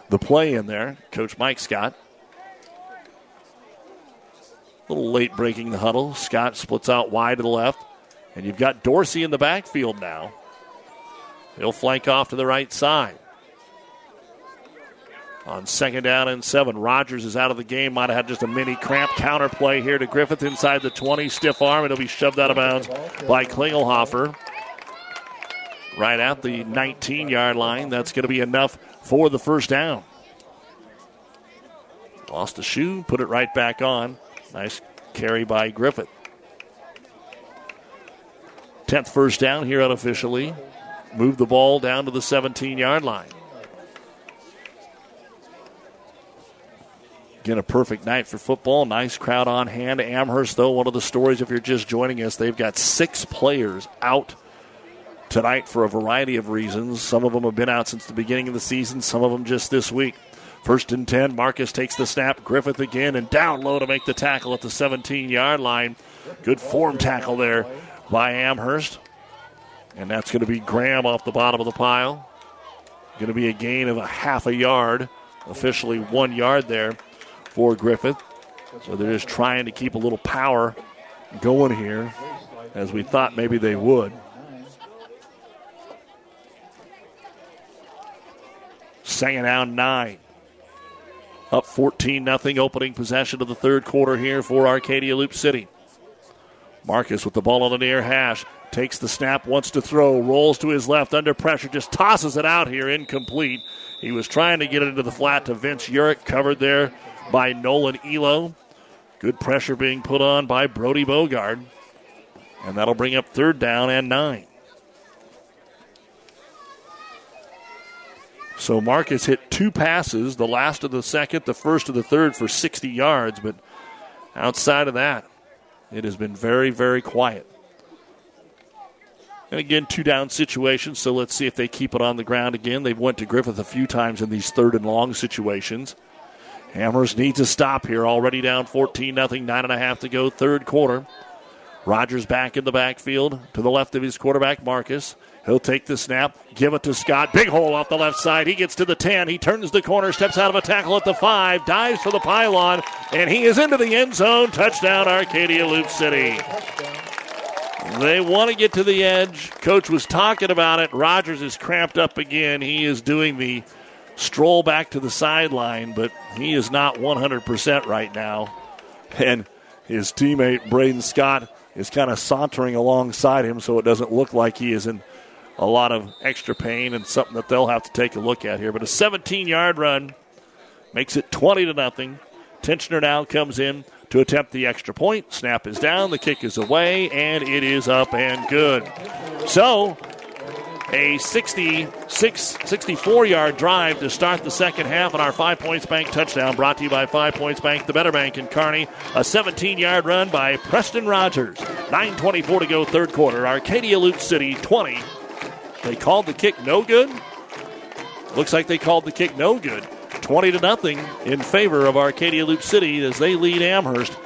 Speaker 2: the play in there. Coach Mike Scott. A little late breaking the huddle. Scott splits out wide to the left. And you've got Dorsey in the backfield now. He'll flank off to the right side. On second down and seven, Rogers is out of the game. Might have had just a mini cramp counter play here to Griffith inside the 20. Stiff arm, it'll be shoved out of bounds by Klingelhofer. Right at the 19 yard line. That's going to be enough for the first down. Lost a shoe, put it right back on. Nice carry by Griffith. 10th first down here unofficially. Move the ball down to the 17 yard line. Again, a perfect night for football. Nice crowd on hand. Amherst, though, one of the stories, if you're just joining us, they've got six players out tonight for a variety of reasons. Some of them have been out since the beginning of the season, some of them just this week. First and 10, Marcus takes the snap. Griffith again and down low to make the tackle at the 17 yard line. Good form tackle there by Amherst. And that's going to be Graham off the bottom of the pile. Going to be a gain of a half a yard, officially one yard there for Griffith. So they're just trying to keep a little power going here, as we thought maybe they would. Second down nine. Up 14 0 opening possession of the third quarter here for Arcadia Loup City. Marcus with the ball on the near hash. Takes the snap, wants to throw, rolls to his left under pressure, just tosses it out here, incomplete. He was trying to get it into the flat to Vince Yurick, covered there by Nolan Elo. Good pressure being put on by Brody Bogard. And that'll bring up third down and nine. So Marcus hit two passes, the last of the second, the first of the third for 60 yards, but outside of that, it has been very, very quiet. And again, two down situations, so let's see if they keep it on the ground again. They've went to Griffith a few times in these third and long situations. Amherst needs a stop here. Already down 14 nothing. Nine and a half to go, third quarter. Rogers back in the backfield to the left of his quarterback, Marcus. He'll take the snap, give it to Scott. Big hole off the left side. He gets to the 10. He turns the corner, steps out of a tackle at the 5, dives for the pylon, and he is into the end zone. Touchdown, Arcadia Loup City. They want to get to the edge. Coach was talking about it. Rogers is cramped up again. He is doing the stroll back to the sideline, but he is not 100% right now. And his teammate, Braden Scott, is kind of sauntering alongside him so it doesn't look like he is in a lot of extra pain and something that they'll have to take a look at here. But a 17 yard run makes it 20 to nothing. Tincher now comes in to attempt the extra point. Snap is down, the kick is away, and it is up and good. So a 66, 64 yard drive to start the second half on our Five Points Bank touchdown brought to you by Five Points Bank, the better bank in Kearney. A 17 yard run by Preston Rogers. 9.24 to go, third quarter. Arcadia Loup City 20. They called the kick no good. Looks like they called the kick no good. 20 to nothing in favor of Arcadia Loup City as they lead Amherst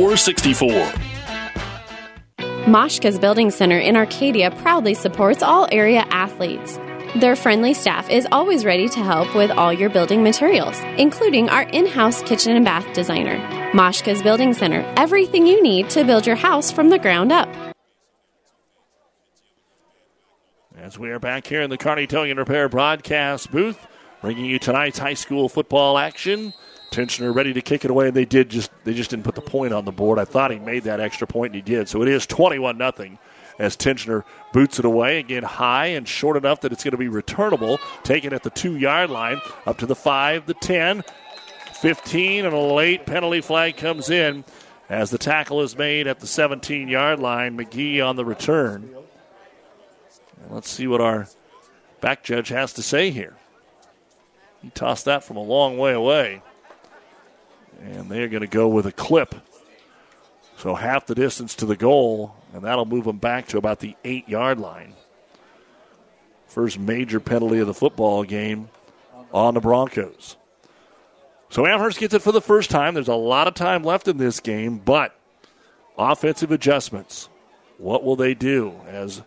Speaker 24: 4464.
Speaker 1: Moshka's Building Center in Arcadia proudly supports all area athletes. Their friendly staff is always ready to help with all your building materials, including our in house kitchen and bath designer. Moshka's Building Center, everything you need to build your house from the ground up.
Speaker 2: As we are back here in the Kearney Towing and Repair broadcast booth, bringing you tonight's high school football action. Tincher ready to kick it away, and they did just they just didn't put the point on the board. I thought he made that extra point, and he did. So it is twenty-one nothing as Tincher boots it away again, high and short enough that it's going to be returnable. Taken at the two-yard line, up to the five, the ten, 15, and a late penalty flag comes in as the tackle is made at the 17-yard line. McGee on the return. Let's see what our back judge has to say here. He tossed that from a long way away. And they're going to go with a clip. So half the distance to the goal, and that'll move them back to about the eight yard line. First major penalty of the football game on the Broncos. So Amherst gets it for the first time. There's a lot of time left in this game, but offensive adjustments. What will they do? As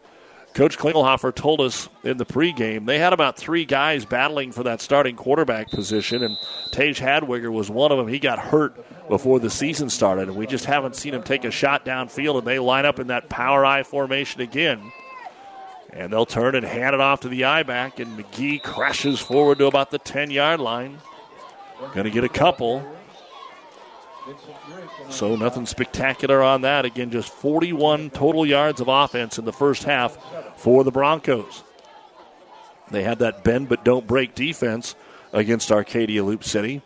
Speaker 2: Coach Klingelhofer told us in the pregame, they had about three guys battling for that starting quarterback position, and Tage Hadwiger was one of them. He got hurt before the season started, and we just haven't seen him take a shot downfield, and they line up in that power I formation again. And they'll turn and hand it off to the I back, and McGee crashes forward to about the 10 yard line. Going to get a couple. So nothing spectacular on that. Again, just 41 total yards of offense in the first half for the Broncos. They had that bend but don't break defense against Arcadia Loup City.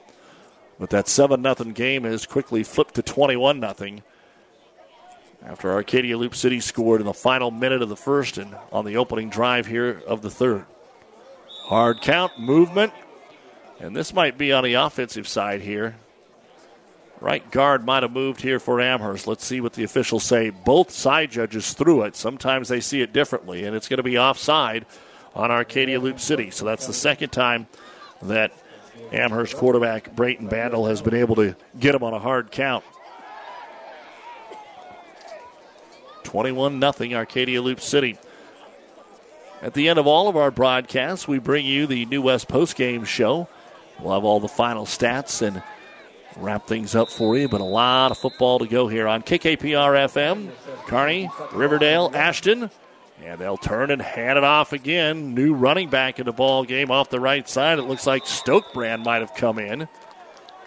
Speaker 2: But that 7 0 game has quickly flipped to 21 0 after Arcadia Loup City scored in the final minute of the first and on the opening drive here of the third. Hard count, movement, and this might be on the offensive side here. Right guard might have moved here for Amherst. Let's see what the officials say. Both side judges threw it. Sometimes they see it differently, and it's going to be offside on Arcadia Loup City. So that's the second time that Amherst quarterback Brayton Bandel has been able to get him on a hard count. 21 0 Arcadia Loup City. At the end of all of our broadcasts, we bring you the New West postgame show. We'll have all the final stats and wrap things up for you, but a lot of football to go here on KKPR FM, Kearney, Riverdale, Ashton, And they'll turn and hand it off again. New running back in the ball game off the right side. It looks like Stokebrand might have come in.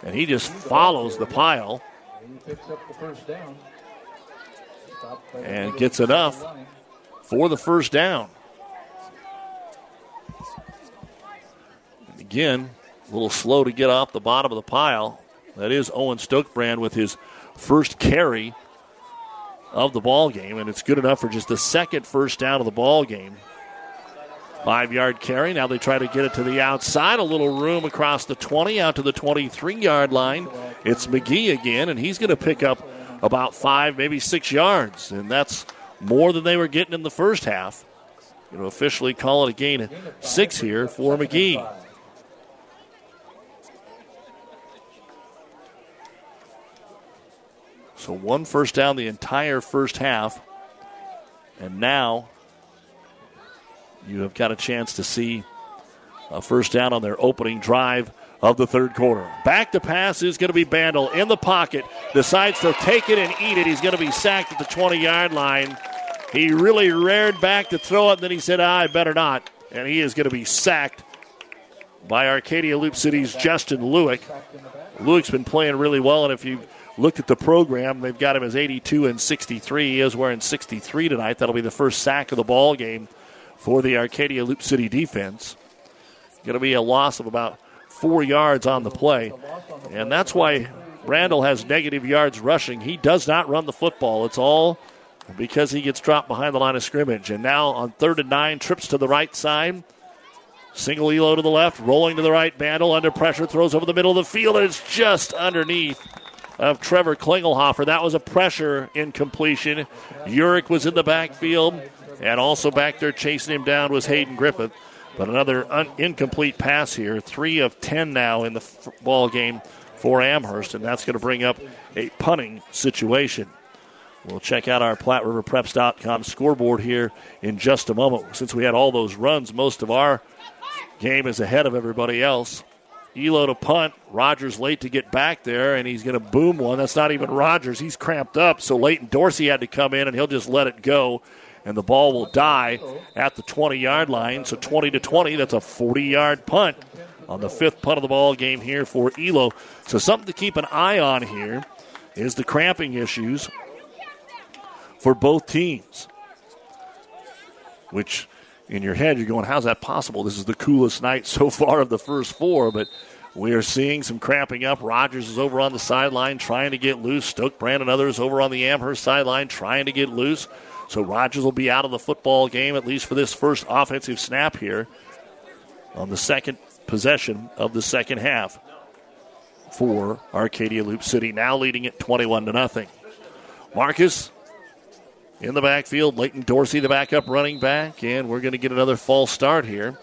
Speaker 2: And he just follows the pile. And gets enough for the first down. And again, a little slow to get off the bottom of the pile. That is Owen Stokebrand with his first carry of the ball game, and it's good enough for just the second first down of the ball game. Five yard carry. Now they try to get it to the outside. A little room across the 20 out to the 23 yard line. It's McGee again, and he's going to pick up about five, maybe six yards. And that's more than they were getting in the first half. Going to officially call it a gain six here for McGee. So one first down the entire first half. And now you have got a chance to see a first down on their opening drive of the third quarter. Back to pass is going to be Bandel in the pocket. Decides to take it and eat it. He's going to be sacked at the 20 yard line. He really reared back to throw it, and then he said, ah, I better not. And he is going to be sacked by Arcadia Loup City's Justin Lewick. Lewick's been playing really well, and if you looked at the program, they've got him as 82 and 63. He is wearing 63 tonight. That'll be the first sack of the ball game for the Arcadia Loup City defense. Going to be a loss of about four yards on the play. And that's why Randall has negative yards rushing. He does not run the football. It's all because he gets dropped behind the line of scrimmage. And now on third and nine, trips to the right side. Single Elo to the left, rolling to the right. Bandel under pressure, throws over the middle of the field, and it's just underneath of Trevor Klingelhofer. That was a pressure incompletion. Urick was in the backfield, and also back there chasing him down was Hayden Griffith. But another un- incomplete pass here. Three of ten now in the f- ball game for Amherst, and that's going to bring up a punting situation. We'll check out our PlatteRiverPreps.com scoreboard here in just a moment. Since we had all those runs, most of our game is ahead of everybody else. Elo to punt. Rogers late to get back there, and he's going to boom one. That's not even Rogers. He's cramped up, so Leighton Dorsey had to come in, and he'll just let it go. And the ball will die at the 20 yard line. So 20 to 20, that's a 40 yard punt on the fifth punt of the ball game here for Elo. So something to keep an eye on here is the cramping issues for both teams. Which in your head, you're going, how's that possible? This is the coolest night so far of the first four, but we are seeing some cramping up. Rogers is over on the sideline trying to get loose. Stokebrand and others over on the Amherst sideline trying to get loose. So Rogers will be out of the football game, at least for this first offensive snap here on the second possession of the second half for Arcadia Loup City. Now leading it 21 to nothing. Marcus in the backfield. Leighton Dorsey, the backup running back, and we're going to get another false start here.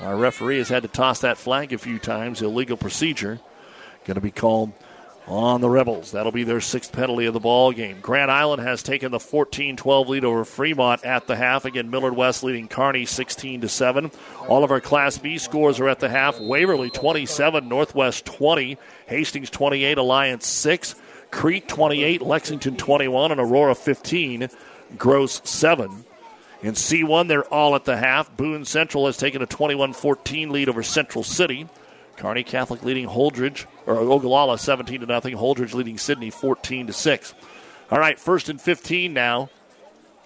Speaker 2: Our referee has had to toss that flag a few times. Illegal procedure going to be called on the Rebels. That'll be their sixth penalty of the ball game. Grand Island has taken the 14-12 lead over Fremont at the half. Again, Millard West leading Kearney 16 to 7. All of our Class B scores are at the half. Waverly 27, Northwest 20, Hastings 28, Alliance 6, Crete 28, Lexington 21, and Aurora 15. Gross 7. In C1, they're all at the half. Boone Central has taken a 21 14 lead over Central City. Kearney Catholic leading Holdrege, or Ogallala 17 to nothing. Holdrege leading Sidney 14 to 6. All right, first and 15 now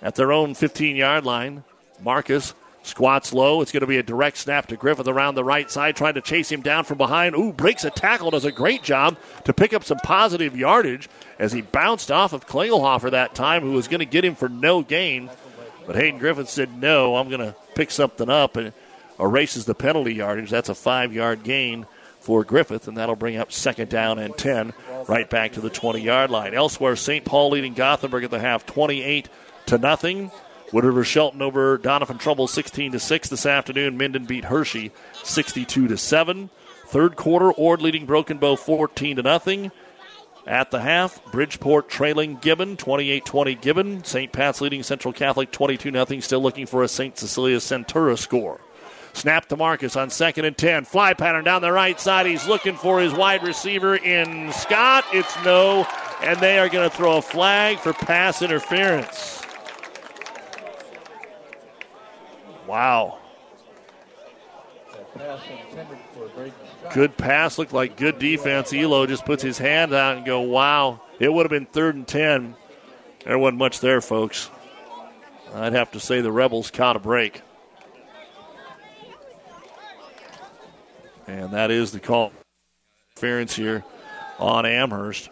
Speaker 2: at their own 15 yard line. Marcus squats low. It's going to be a direct snap to Griffith around the right side, trying to chase him down from behind. Ooh, breaks a tackle, does a great job to pick up some positive yardage as he bounced off of Klingelhofer that time, who was going to get him for no gain. But Hayden Griffith said, No, I'm going to pick something up and erases the penalty yardage. That's a five yard gain for Griffith, and that'll bring up second down and 10 right back to the 20 yard line. Elsewhere, St. Paul leading Gothenburg at the half 28 to nothing. Wood River Shelton over Doniphan Trumbull 16 to 6 this afternoon. Minden beat Hershey 62 to 7. Third quarter, Ord leading Broken Bow 14 to nothing. At the half, Bridgeport trailing Gibbon, 28-20 Gibbon. St. Pat's leading Central Catholic 22-0, still looking for a St. Cecilia Centura score. Snap to Marcus on second and 10. Fly pattern down the right side. He's looking for his wide receiver in Scott. It's no, and they are going to throw a flag for pass interference. Wow. Good pass, looked like good defense. Elo just puts his hand out and go, wow. It would have been third and 10. There wasn't much there, folks. I'd have to say the Rebels caught a break. And that is the call. Interference here on Amherst.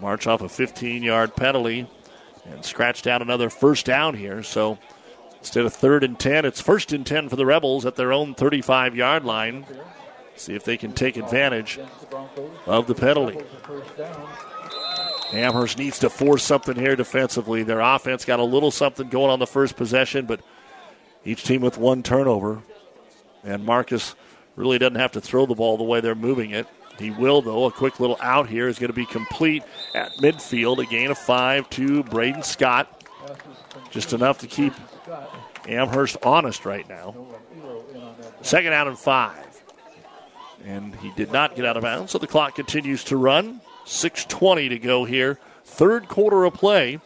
Speaker 2: March off a 15 yard penalty and scratched out another first down here. So instead of third and 10, it's first and 10 for the Rebels at their own 35 yard line. See if they can take advantage of the penalty. Amherst needs to force something here defensively. Their offense got a little something going on the first possession, but each team with one turnover. And Marcus really doesn't have to throw the ball the way they're moving it. He will, though. A quick little out here is going to be complete at midfield. A gain of five to Braden Scott. Just enough to keep Amherst honest right now. Second out and five. And he did not get out of bounds, so the clock continues to run. 6.20 to go here. Third quarter of play.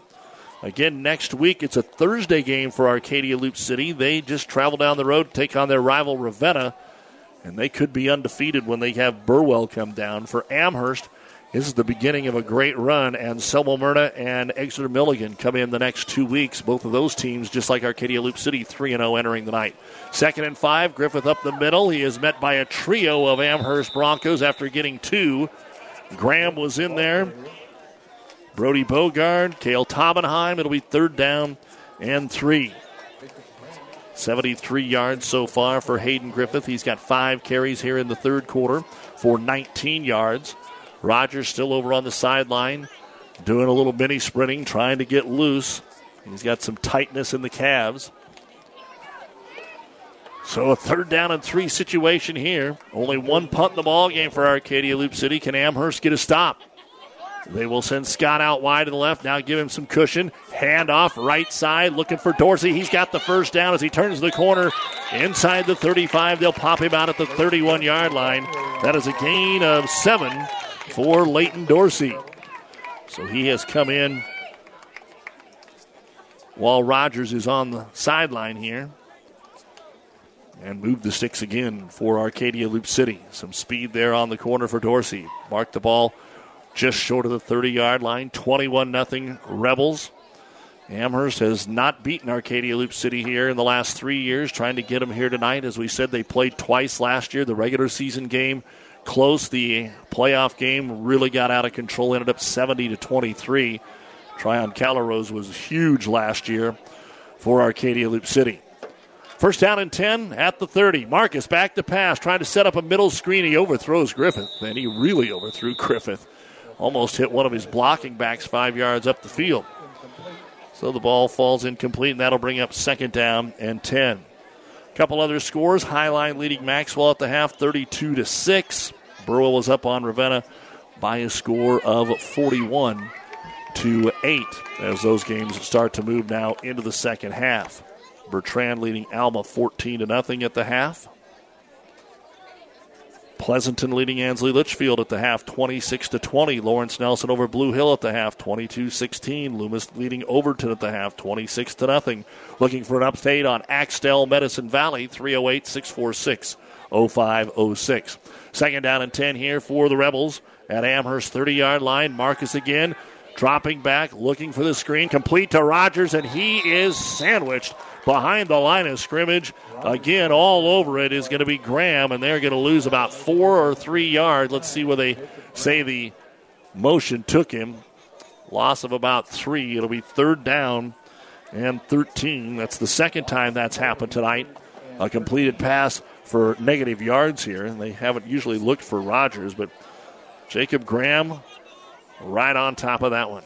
Speaker 2: Again, next week it's a Thursday game for Arcadia Loup City. They just travel down the road, take on their rival Ravenna, and they could be undefeated when they have Burwell come down. For Amherst, this is the beginning of a great run, Anselmo Merna and Exeter Milligan come in the next two weeks. Both of those teams, just like Arcadia Loup City, 3 0 entering the night. Second and five, Griffith up the middle. He is met by a trio of Amherst Broncos after getting two. Graham was in there. Brody Bogard, Kale Taubenheim. It'll be third down and three. 73 yards so far for Hayden Griffith. He's got five carries here in the third quarter for 19 yards. Rogers still over on the sideline, doing a little mini sprinting, trying to get loose. He's got some tightness in the calves. So a third down and three situation here. Only one punt in the ball game for Arcadia Loup City. Can Amherst get a stop? They will send Scott out wide to the left. Now give him some cushion. Hand off right side, looking for Dorsey. He's got the first down as he turns the corner inside the 35. They'll pop him out at the 31 yard line. That is a gain of seven for Leighton Dorsey. So he has come in while Rogers is on the sideline here. And moved the sticks again for Arcadia Loup City. Some speed there on the corner for Dorsey. Mark the ball just short of the 30 yard line. 21 0 Rebels. Amherst has not beaten Arcadia Loup City here in the last three years, trying to get them here tonight. As we said, they played twice last year. The regular season game close. The playoff game really got out of control, ended up 70 to 23. Tryon Calrose was huge last year for Arcadia Loup City. First down and 10 at the 30. Marcus back to pass, trying to set up a middle screen. He overthrows Griffith, and he really overthrew Griffith. Almost hit one of his blocking backs five yards up the field. So the ball falls incomplete, and that'll bring up second down and 10. A couple other scores. Highline leading Maxwell at the half, 32 to 6. Burwell was up on Ravenna by a score of 41 to 8 as those games start to move now into the second half. Bertrand leading Alma 14 to nothing at the half. Pleasanton leading Ansley Litchfield at the half 26 to 20. Lawrence Nelson over Blue Hill at the half 22-16. Loomis leading Overton at the half 26 to nothing. Looking for an update on Axtell Medicine Valley 308-646-0506. Second down and 10 here for the Rebels at Amherst 30-yard line. Marcus again dropping back, looking for the screen, complete to Rogers, and he is sandwiched behind the line of scrimmage. Again, all over it is going to be Graham, and they're going to lose about four or three yards. Let's see where they say the motion took him. Loss of about three. It'll be third down and 13. That's the second time that's happened tonight. A completed pass for negative yards here, and they haven't usually looked for Rogers, but Jacob Graham right on top of that one.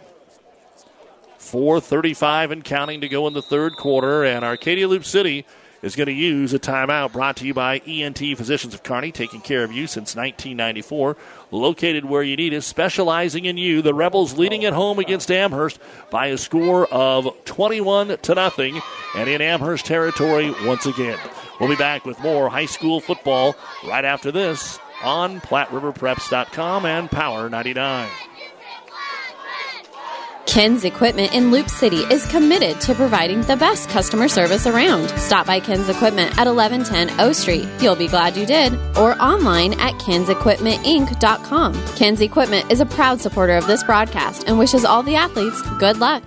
Speaker 2: 4.35 and counting to go in the third quarter, and Arcadia Loup City is going to use a timeout brought to you by ENT Physicians of Kearney, taking care of you since 1994. Located where you need us, specializing in you. The Rebels leading at home against Amherst by a score of 21 to nothing, and in Amherst territory once again. We'll be back with more high school football right after this on PlatteRiverPreps.com and Power 99.
Speaker 1: Ken's Equipment in Loup City is committed to providing the best customer service around. Stop by Ken's Equipment at 1110 O Street. You'll be glad you did. Or online at kensequipmentinc.com. Ken's Equipment is a proud supporter of this broadcast and wishes all the athletes good luck.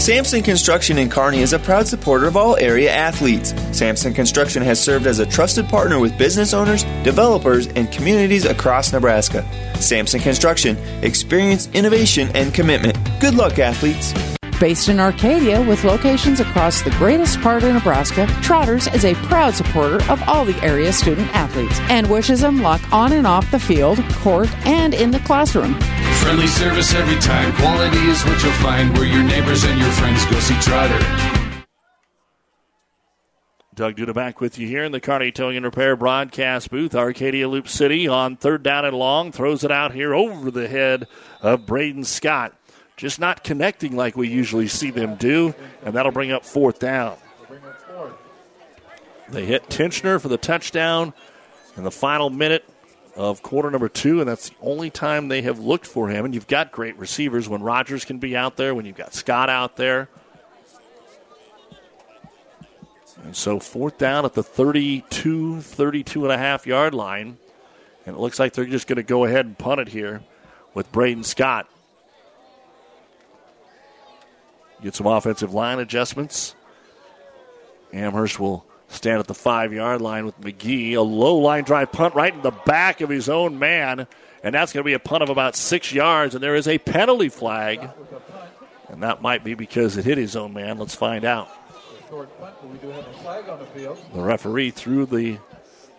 Speaker 8: Sampson Construction in Kearney is a proud supporter of all area athletes. Sampson Construction has served as a trusted partner with business owners, developers, and communities across Nebraska. Sampson Construction, experience, innovation, and commitment. Good luck, athletes.
Speaker 6: Based in Arcadia with locations across the greatest part of Nebraska, Trotters is a proud supporter of all the area student athletes and wishes them luck on and off the field, court, and in the classroom.
Speaker 9: Friendly service every time. Quality is what you'll find where your neighbors and your friends go see Trotter.
Speaker 2: Doug Duda back with you here in the Kearney Towing and Repair broadcast booth. Arcadia Loup City on third down and long. Throws it out here over the head of Braden Scott. Just not connecting like we usually see them do, and that'll bring up fourth down. They hit Tincher for the touchdown in the final minute of quarter number two, and that's the only time they have looked for him. And you've got great receivers when Rogers can be out there, when you've got Scott out there. And so fourth down at the 32, 32 and a half yard line. And it looks like they're just going to go ahead and punt it here with Braden Scott. Get some offensive line adjustments. Amherst will stand at the five yard line with McGee. A low line drive punt right in the back of his own man. And that's going to be a punt of about six yards. And there is a penalty flag. And that might be because it hit his own man. Let's find out. The referee threw the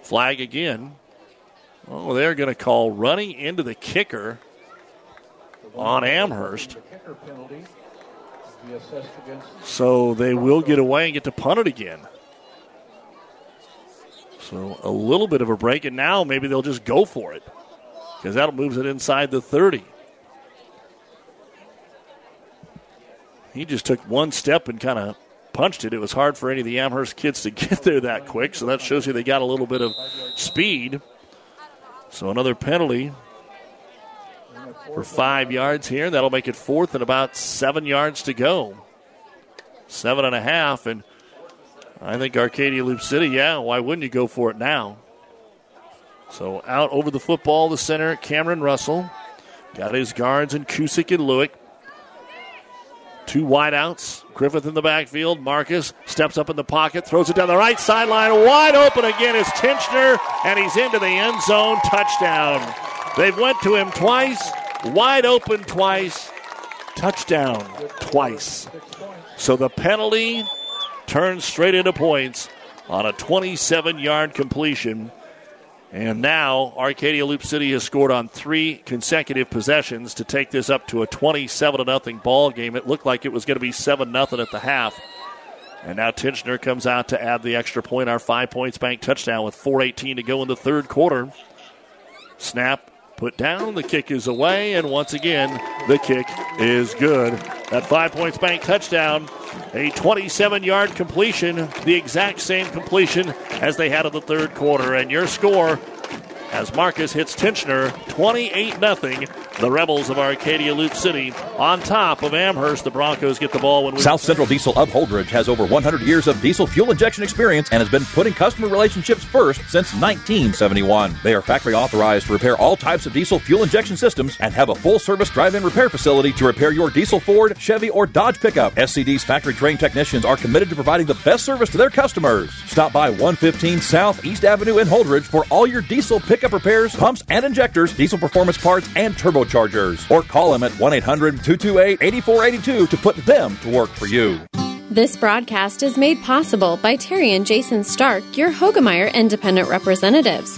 Speaker 2: flag again. Oh, they're going to call running into the kicker on Amherst. So they will get away and get to punt it again. So a little bit of a break, and now maybe they'll just go for it because that moves it inside the 30. He just took one step and kind of punched it. It was hard for any of the Amherst kids to get there that quick, so that shows you they got a little bit of speed. So another penalty for five yards here. That'll make it fourth and about seven yards to go. Seven and a half, and I think Arcadia Loup City, yeah, why wouldn't you go for it now? So out over the football, the center, Cameron Russell. Got his guards and Kusick and Lewick. Two wideouts. Griffith in the backfield. Marcus steps up in the pocket, throws it down the right sideline. Wide open again is Tincher, and he's into the end zone. Touchdown. They've went to him twice, wide open twice, touchdown twice. So the penalty turns straight into points on a 27 yard completion. And now Arcadia Loup City has scored on three consecutive possessions to take this up to a 27 0 ball game. It looked like it was going to be 7 0 at the half. And now Tincher comes out to add the extra point, our five points bank touchdown with 4.18 to go in the third quarter. Snap put down. The kick is away, and once again, the kick is good. That five points bank touchdown, a 27 yard completion, the exact same completion as they had in the third quarter. And your score as Marcus hits Tincher 28 0. The Rebels of Arcadia Loup City on top of Amherst. The Broncos get the ball when we.
Speaker 25: South Central Diesel of Holdrege has over 100 years of diesel fuel injection experience and has been putting customer relationships first since 1971. They are factory authorized to repair all types of diesel fuel injection systems and have a full service drive in repair facility to repair your diesel Ford, Chevy, or Dodge pickup. SCD's factory trained technicians are committed to providing the best service to their customers. Stop by 115 South East Avenue in Holdrege for all your diesel pickup repairs, pumps and injectors, diesel performance parts, and turbochargers. Or call them at 1 800 228 8482 to put them to work for you.
Speaker 1: This broadcast is made possible by Terry and Jason Stark, your Hoegemeyer independent representatives.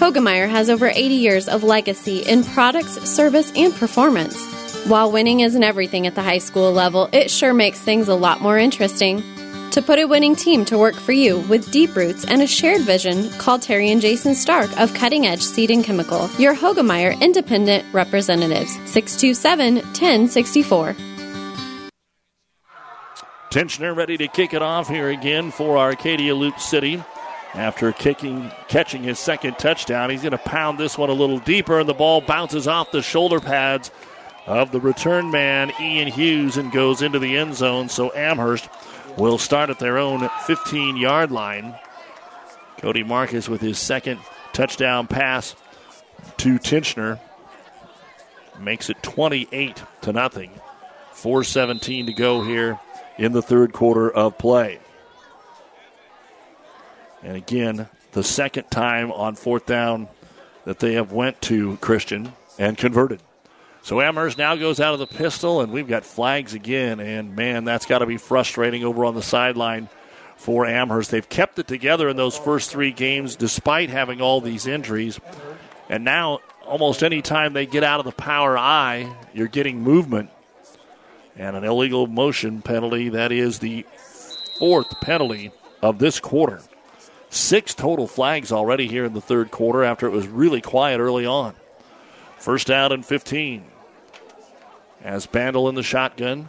Speaker 1: Hoegemeyer has over 80 years of legacy in products, service, and performance. While winning isn't everything at the high school level, it sure makes things a lot more interesting. To put a winning team to work for you with deep roots and a shared vision, call Terry and Jason Stark of Cutting Edge Seed and Chemical, your Hoegemeyer independent representatives, 627 1064.
Speaker 2: Tincher ready to kick it off here again for Arcadia Loup City. After kicking, catching his second touchdown, he's going to pound this one a little deeper, and the ball bounces off the shoulder pads of the return man, Ian Hughes, and goes into the end zone. So Amherst will start at their own 15 yard line. Cody Marcus with his second touchdown pass to Tincher makes it 28 to nothing. 4:17 to go here in the third quarter of play. And again, the second time on fourth down that they have went to Christian and converted. So Amherst now goes out of the pistol, and we've got flags again. And man, that's got to be frustrating over on the sideline for Amherst. They've kept it together in those first three games despite having all these injuries. And now, almost any time they get out of the power I, you're getting movement. And an illegal motion penalty. That is the fourth penalty of this quarter. Six total flags already here in the third quarter after it was really quiet early on. First down and 15. As Bandel in the shotgun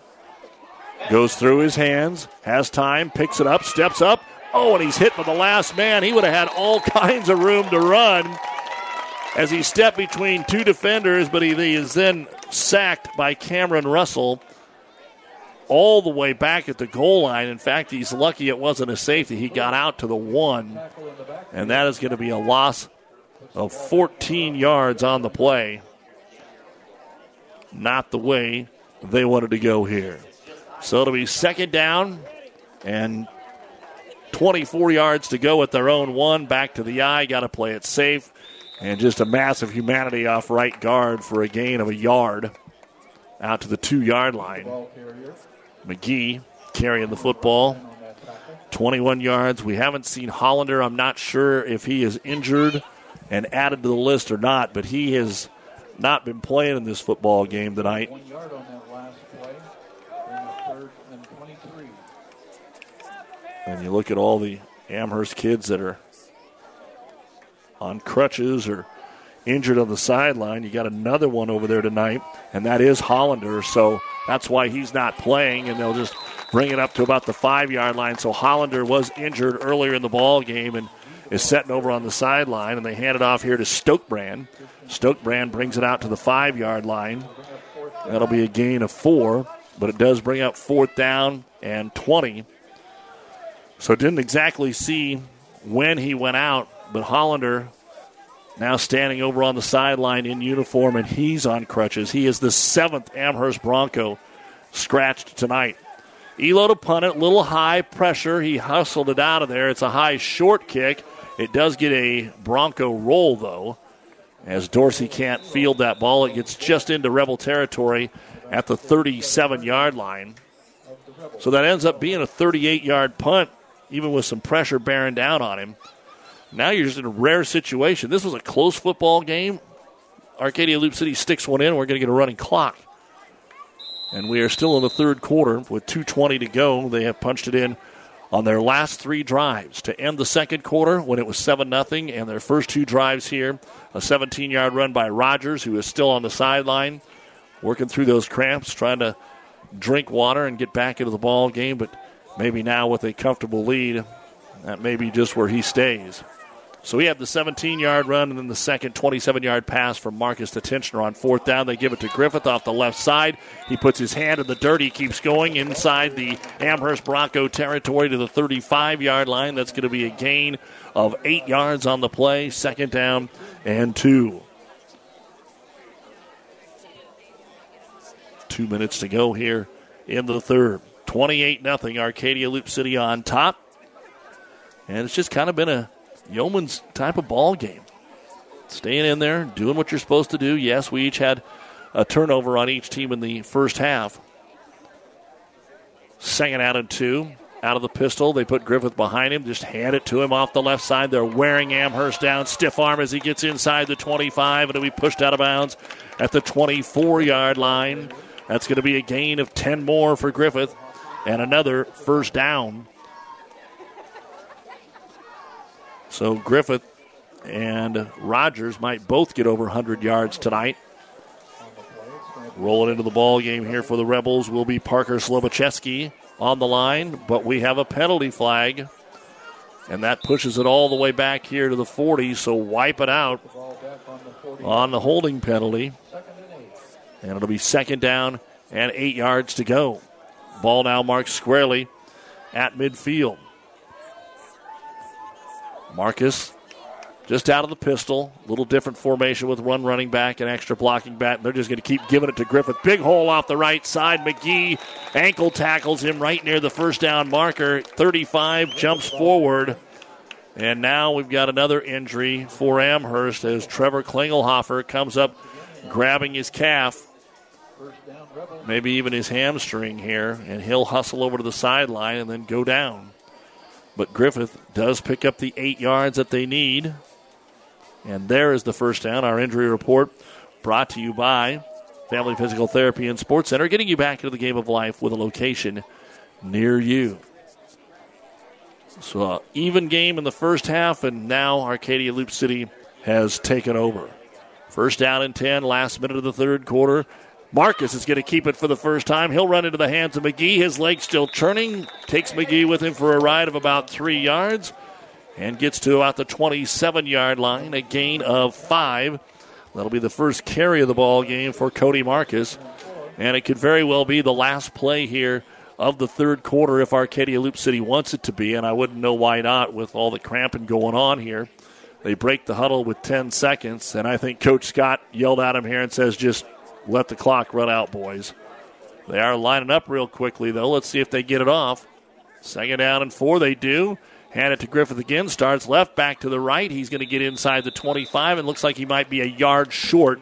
Speaker 2: goes through his hands, has time, picks it up, steps up. Oh, and he's hit by the last man. He would have had all kinds of room to run as he stepped between two defenders, but he, he is then sacked by Cameron Russell all the way back at the goal line. In fact, he's lucky it wasn't a safety. He got out to the one, and that is going to be a loss of 14 yards on the play. Not the way they wanted to go here. So it'll be second down and 24 yards to go at their own one. Back to the I. Got to play it safe. And just a massive humanity off right guard for a gain of a yard out to the two yard line. McGee carrying the football. 21 yards. We haven't seen Hollander. I'm not sure if he is injured and added to the list or not, but he has not been playing in this football game tonight. And you look at all the Amherst kids that are on crutches or injured on the sideline. You got another one over there tonight, and that is Hollander. So that's why he's not playing, and they'll just bring it up to about the five yard line. So Hollander was injured earlier in the ball game and is setting over on the sideline, and they hand it off here to Stokebrand. Stokebrand brings it out to the five yard line. That'll be a gain of four, but it does bring up fourth down and 20. So didn't exactly see when he went out, but Hollander now standing over on the sideline in uniform, and he's on crutches. He is the seventh Amherst Bronco scratched tonight. Elo to punt it, little high pressure. He hustled it out of there. It's a high short kick. It does get a Bronco roll, though, as Dorsey can't field that ball. It gets just into Rebel territory at the 37 yard line. So that ends up being a 38 yard punt, even with some pressure bearing down on him. Now you're just in a rare situation. This was a close football game. Arcadia Loup City sticks one in. We're going to get a running clock. And we are still in the third quarter with 2.20 to go. They have punched it in on their last three drives to end the second quarter when it was 7 0. And their first two drives here a 17 yard run by Rogers, who is still on the sideline, working through those cramps, trying to drink water and get back into the ball game. But maybe now with a comfortable lead, that may be just where he stays. So we have the 17 yard run and then the second 27 yard pass from Marcus to Tincher on fourth down. They give it to Griffith off the left side. He puts his hand in the dirt. He keeps going inside the Amherst Bronco territory to the 35 yard line. That's going to be a gain of eight yards on the play. Second down and two. Two minutes to go here in the third. 28 0 Arcadia Loup City on top. And it's just kind of been a yeoman's type of ball game. Staying in there, doing what you're supposed to do. Yes, we each had a turnover on each team in the first half. Second out and two. Out of the pistol. They put Griffith behind him. Just hand it to him off the left side. They're wearing Amherst down. Stiff arm as he gets inside the 25 and he'll be pushed out of bounds at the 24 yard line. That's going to be a gain of 10 more for Griffith and another first down So Griffith and Rogers might both get over 100 yards tonight. Rolling into the ball game here for the Rebels will be Parker Slovacheski on the line, but we have a penalty flag, and that pushes it all the way back here to the 40. So wipe it out on the holding penalty. And it'll be second down and eight yards to go. Ball now marked squarely at midfield. Marcus just out of the pistol. A little different formation with one running back and extra blocking back. And they're just going to keep giving it to Griffith. Big hole off the right side. McGee ankle tackles him right near the first down marker. 35 jumps forward. And now we've got another injury for Amherst as Trevor Klingelhofer comes up grabbing his calf, maybe even his hamstring here, and he'll hustle over to the sideline and then go down. But Griffith does pick up the eight yards that they need. And there is the first down. Our injury report brought to you by Family Physical Therapy and Sports Center, getting you back into the game of life with a location near you. So, uh, even game in the first half, and now Arcadia Loup City has taken over. First down and 10, last minute of the third quarter. Marcus is going to keep it for the first time. He'll run into the hands of McGee. His leg still churning. Takes McGee with him for a ride of about three yards and gets to about the 27 yard line, a gain of five. That'll be the first carry of the ball game for Cody Marcus. And it could very well be the last play here of the third quarter if Arcadia Loup City wants it to be, and I wouldn't know why not with all the cramping going on here. They break the huddle with 10 seconds, and I think Coach Scott yelled at him here and says, just let the clock run out, boys. They are lining up real quickly, though. Let's see if they get it off. Second down and four, they do. Hand it to Griffith again. Starts left, back to the right. He's going to get inside the 25 and looks like he might be a yard short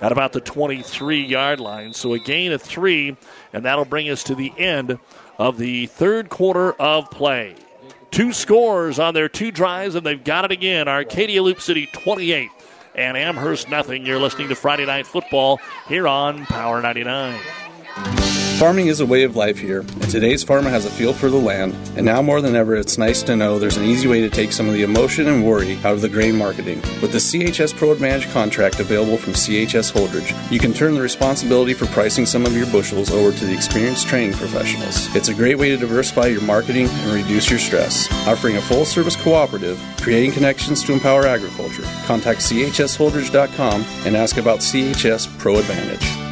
Speaker 2: at about the 23 yard line. So a gain of three, and that'll bring us to the end of the third quarter of play. Two scores on their two drives, and they've got it again. Arcadia Loup City 28 and Amherst nothing. You're listening to Friday Night Football here on Power 99.
Speaker 26: Farming is a way of life here, and today's farmer has a feel for the land. And now more than ever, it's nice to know there's an easy way to take some of the emotion and worry out of the grain marketing. With the CHS Pro Advantage contract available from CHS Holdrege, you can turn the responsibility for pricing some of your bushels over to the experienced training professionals. It's a great way to diversify your marketing and reduce your stress. Offering a full service cooperative, creating connections to empower agriculture. Contact chsholdrege.com and ask about CHS Pro Advantage.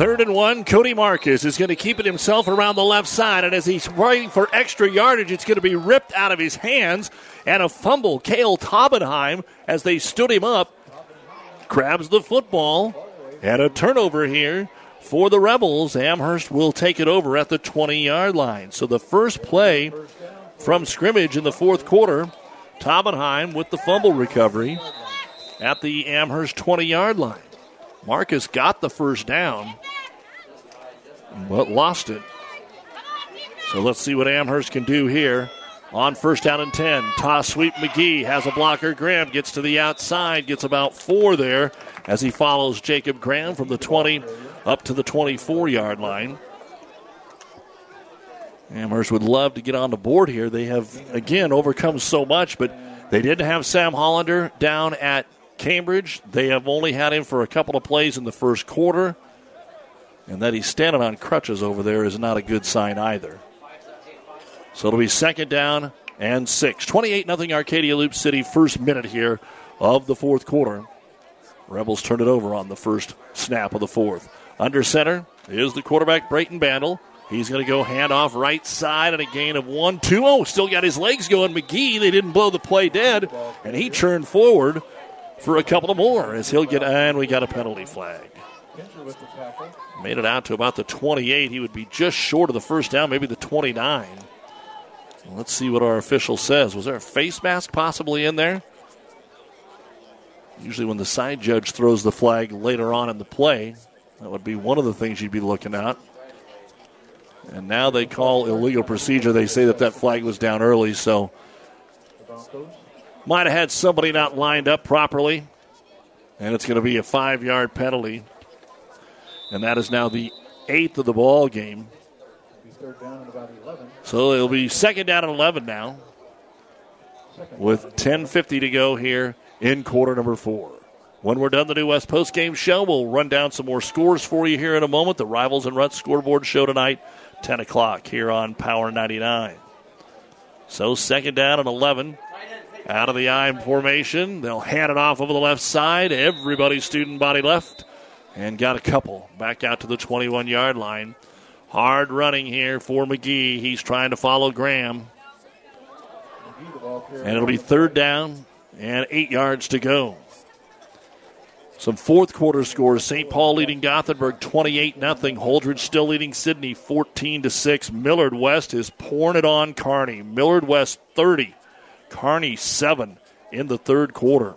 Speaker 2: Third and one, Cody Marcus is going to keep it himself around the left side, and as he's waiting for extra yardage, it's going to be ripped out of his hands, and a fumble. Kale Taubenheim, as they stood him up, grabs the football, and a turnover here for the Rebels. Amherst will take it over at the 20 yard line. So the first play from scrimmage in the fourth quarter, Taubenheim with the fumble recovery at the Amherst 20 yard line. Marcus got the first down, but lost it. So let's see what Amherst can do here on first down and 10. Toss sweep McGee has a blocker. Graham gets to the outside, gets about four there as he follows Jacob Graham from the 20 up to the 24 yard line. Amherst would love to get on the board here. They have, again, overcome so much, but they didn't have Sam Hollander down at Cambridge. They have only had him for a couple of plays in the first quarter. And that he's standing on crutches over there is not a good sign either. So it'll be second down and six. 28 0 Arcadia Loop City, first minute here of the fourth quarter. Rebels turn it over on the first snap of the fourth. Under center is the quarterback, Brayton Bandel. He's going to go hand off right side and a gain of one, two. Oh, still got his legs going. McGee, they didn't blow the play dead, and he turned forward for a couple of more as he'll get, and we got a penalty flag. Made it out to about the 28. He would be just short of the first down, maybe the 29. Let's see what our official says. Was there a face mask possibly in there? Usually, when the side judge throws the flag later on in the play, that would be one of the things you'd be looking at. And now they call illegal procedure. They say that that flag was down early, so might have had somebody not lined up properly. And it's going to be a five yard penalty. And that is now the eighth of the ball game. So it'll be second down and 11 now with 10.50 to go here in quarter number four. When we're done the New West Post Game Show, we'll run down some more scores for you here in a moment. The Rivals and Ruts scoreboard show tonight, 10 o'clock here on Power 99. So second down and 11. Out of the I formation. They'll hand it off over the left side. Everybody student body left. And got a couple back out to the 21 yard line. Hard running here for McGee. He's trying to follow Graham. And it'll be third down and eight yards to go. Some fourth quarter scores. St. Paul leading Gothenburg 28 0. Holdrege still leading Sidney 14 6. Millard West is pouring it on Kearney. Millard West 30. Kearney 7 in the third quarter.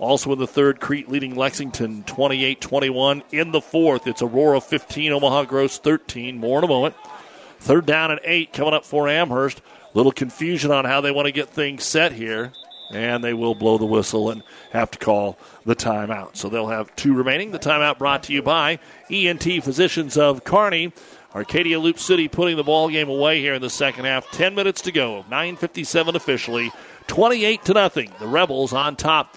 Speaker 2: Also in the third, Crete leading Lexington 28 21. In the fourth, it's Aurora 15, Omaha Gross 13. More in a moment. Third down and eight coming up for Amherst. A little confusion on how they want to get things set here. And they will blow the whistle and have to call the timeout. So they'll have two remaining. The timeout brought to you by ENT Physicians of Kearney. Arcadia Loup City putting the ball game away here in the second half. 10 minutes to go. 9:57 officially. 28 to nothing. The Rebels on top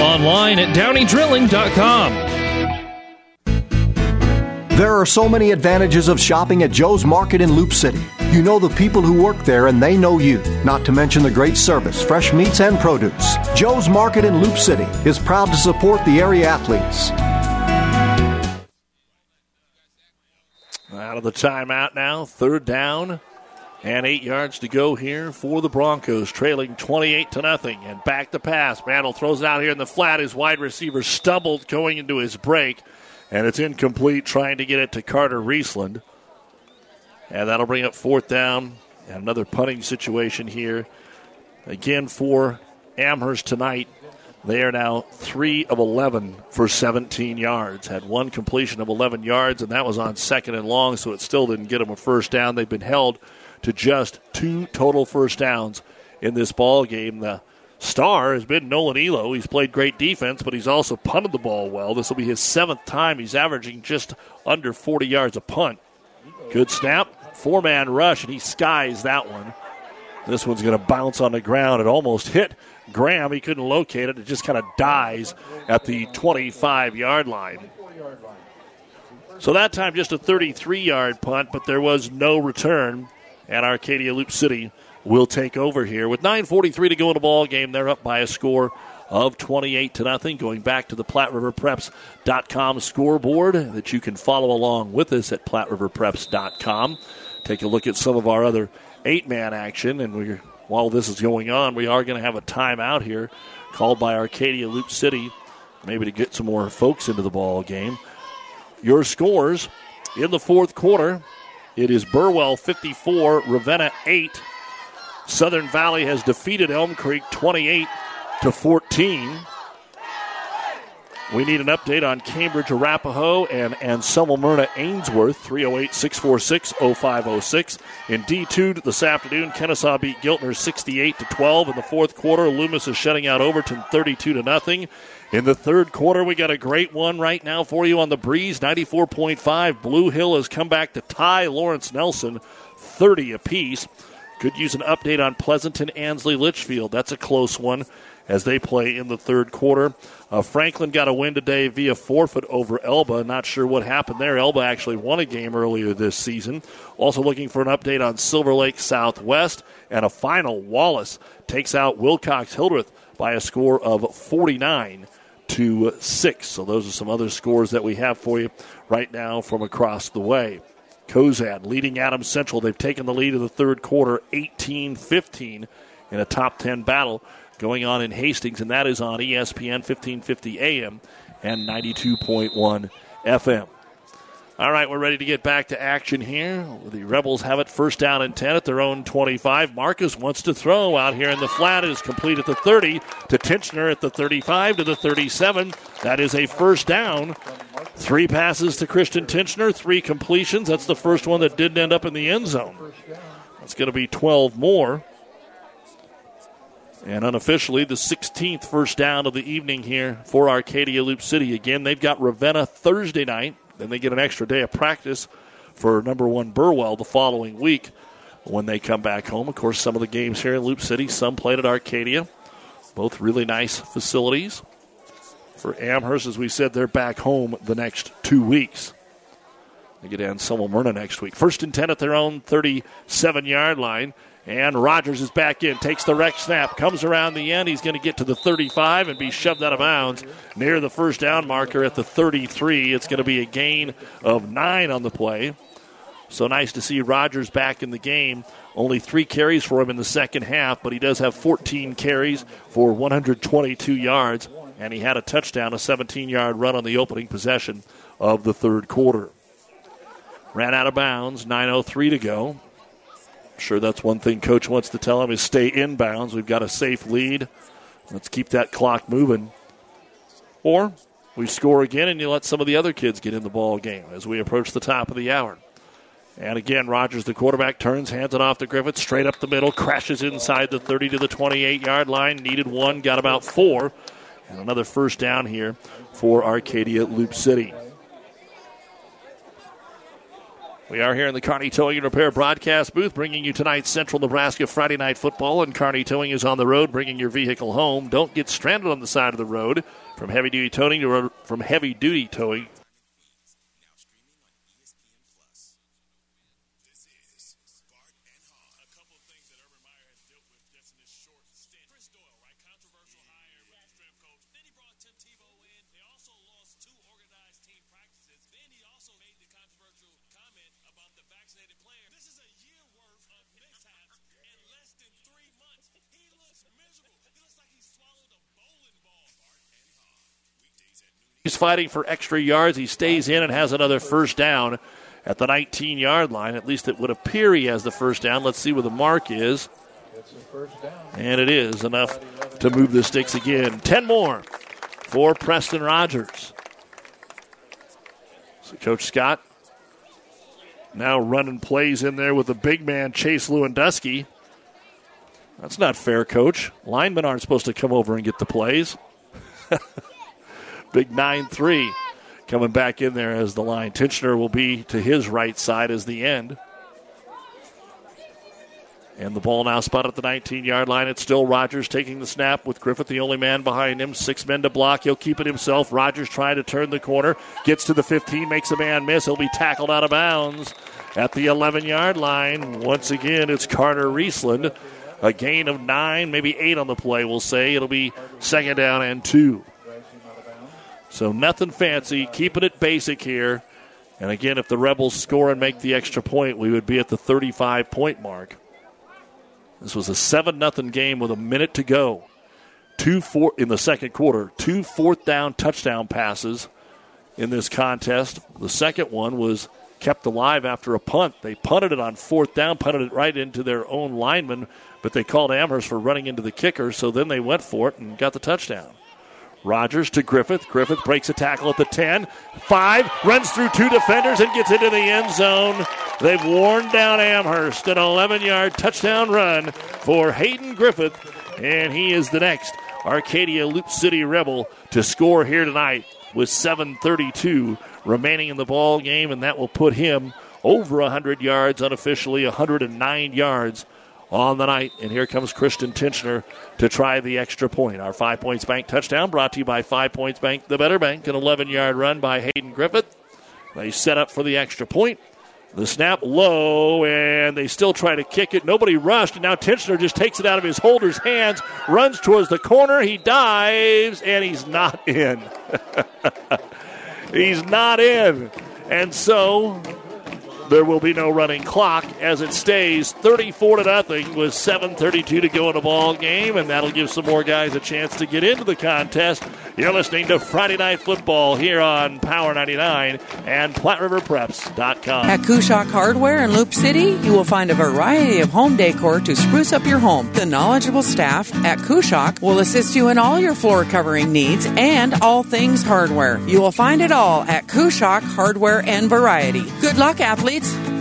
Speaker 27: Online at downeydrilling.com.
Speaker 7: There are so many advantages of shopping at Joe's Market in Loup City. You know the people who work there and they know you, not to mention the great service, fresh meats, and produce. Joe's Market in Loup City is proud to support the area athletes.
Speaker 2: Out of the timeout now, third down and eight yards to go here for the Broncos, trailing 28 to nothing. And back to pass. Mantle throws it out here in the flat. His wide receiver stumbled going into his break and it's incomplete trying to get it to Carter Riesland. And that'll bring up fourth down and another punting situation here. Again for Amherst tonight. They are now 3 of 11 for 17 yards. Had one completion of 11 yards, and that was on second and long, so it still didn't get them a first down. They've been held to just two total first downs in this ball game. The star has been Nolan Elo. He's played great defense, but he's also punted the ball well. This will be his seventh time. He's averaging just under 40 yards a punt. Good snap, four man rush, and he skies that one. This one's going to bounce on the ground. It almost hit Graham. He couldn't locate it. It just kind of dies at the 25 yard line. So that time, just a 33 yard punt, but there was no return. And Arcadia Loup City will take over here. With 9.43 to go in the ball game, they're up by a score of 28 to nothing. Going back to the PlatteRiverPreps.com scoreboard that you can follow along with us at PlatteRiverPreps.com. Take a look at some of our other eight man action. And we while this is going on, we are going to have a timeout here called by Arcadia Loup City, maybe to get some more folks into the ball game. Your scores in the fourth quarter. It is Burwell 54, Ravenna 8. Southern Valley has defeated Elm Creek 28 to 14. We need an update on Cambridge Arapahoe and Anselmo Merna Ainsworth, 308 646 0506. In D2 this afternoon, Kenesaw beat Giltner 68 to 12. In the fourth quarter, Loomis is shutting out Overton 32 to nothing. In the third quarter, we got a great one right now for you on the breeze 94.5. Blue Hill has come back to tie Lawrence Nelson 30 apiece. Could use an update on Pleasanton, Ansley, Litchfield. That's a close one. as they play in the third quarter. Uh, Franklin got a win today via forfeit over Elba. Not sure what happened there. Elba actually won a game earlier this season. Also looking for an update on Silver Lake Southwest and a final. Wallace takes out Wilcox Hildreth by a score of 49 to 6. So those are some other scores that we have for you right now from across the way. Cozad leading Adams Central. They've taken the lead in the third quarter 18 15 in a top 10 battle going on in Hastings, and that is on ESPN 1550 AM and 92.1 FM. All right, we're ready to get back to action here. The Rebels have it first down and 10 at their own 25. Marcus wants to throw out here in the flat. It is complete at the 30 to Tincher at the 35 to the 37. That is a first down. Three passes to Christian Tincher, three completions. That's the first one that didn't end up in the end zone. That's going to be 12 more. And unofficially, the 16th first down of the evening here for Arcadia Loup City. Again, they've got Ravenna Thursday night. Then they get an extra day of practice for number one Burwell the following week when they come back home. Of course, some of the games here in Loup City, some played at Arcadia. Both really nice facilities. For Amherst, as we said, they're back home the next two weeks. They get Anselmo Merna next week. First and 10 at their own 37 yard line. And Rogers is back in, takes the wreck snap, comes around the end. He's going to get to the 35 and be shoved out of bounds near the first down marker at the 33. It's going to be a gain of nine on the play. So nice to see Rogers back in the game. Only three carries for him in the second half, but he does have 14 carries for 122 yards, and he had a touchdown, a 17 yard run on the opening possession of the third quarter. Ran out of bounds, 9.03 to go sure that's one thing coach wants to tell him is stay inbounds. We've got a safe lead. Let's keep that clock moving. Or we score again and you let some of the other kids get in the ball game as we approach the top of the hour. And again, Rogers, the quarterback, turns, hands it off to Griffith, straight up the middle, crashes inside the 30 to the 28 yard line. Needed one, got about four. And another first down here for Arcadia Loup City. We are here in the Kearney Towing and Repair broadcast booth, bringing you tonight's Central Nebraska Friday Night Football. And Kearney Towing is on the road, bringing your vehicle home. Don't get stranded on the side of the road. From heavy duty towing to from heavy duty towing He's fighting for extra yards. He stays in and has another first down at the 19 yard line. At least it would appear he has the first down. Let's see where the mark is. And it is enough to move the sticks again. 10 more for Preston Rogers. So Coach Scott now running plays in there with the big man Chase Lewandowski. That's not fair, coach. Linemen aren't supposed to come over and get the plays. Big 9 3 coming back in there as the line. Tincher will be to his right side as the end. And the ball now spotted at the 19 yard line. It's still Rogers taking the snap with Griffith, the only man behind him. Six men to block. He'll keep it himself. Rogers trying to turn the corner. Gets to the 15, makes a man miss. He'll be tackled out of bounds at the 11 yard line. Once again, it's Carter Riesland. A gain of nine, maybe eight on the play, we'll say. It'll be second down and two. So nothing fancy, keeping it basic here. And again, if the Rebels score and make the extra point, we would be at the 35 point mark. This was a 7 0 game with a minute to go. Two four in the second quarter, two fourth down touchdown passes in this contest. The second one was kept alive after a punt. They punted it on fourth down, punted it right into their own lineman, but they called Amherst for running into the kicker, so then they went for it and got the touchdown. Rogers to Griffith. Griffith breaks a tackle at the 10. 5, runs through two defenders and gets into the end zone. They've worn down Amherst. An 11 yard touchdown run for Hayden Griffith, and he is the next Arcadia Loup City Rebel to score here tonight with 7.32 remaining in the ball game, and that will put him over 100 yards, unofficially 109 yards on the night. And here comes Christian Tincher to try the extra point. Our Five Points Bank touchdown brought to you by Five Points Bank, the better bank. An 11 yard run by Hayden Griffith. They set up for the extra point. The snap low, and they still try to kick it. Nobody rushed, and now Tincher just takes it out of his holder's hands, runs towards the corner. He dives, and he's not in. he's not in. And so there will be no running clock as it stays 34 to nothing with 7:32 to go in the ball game, and that'll give some more guys a chance to get into the contest. You're listening to Friday Night Football here on Power 99 and PlatteRiverPreps.com.
Speaker 6: At Kushock Hardware in Loup City, you will find a variety of home decor to spruce up your home. The knowledgeable staff at Kushock will assist you in all your floor covering needs and all things hardware. You will find it all at Kushock Hardware and Variety. Good luck, athletes! It's.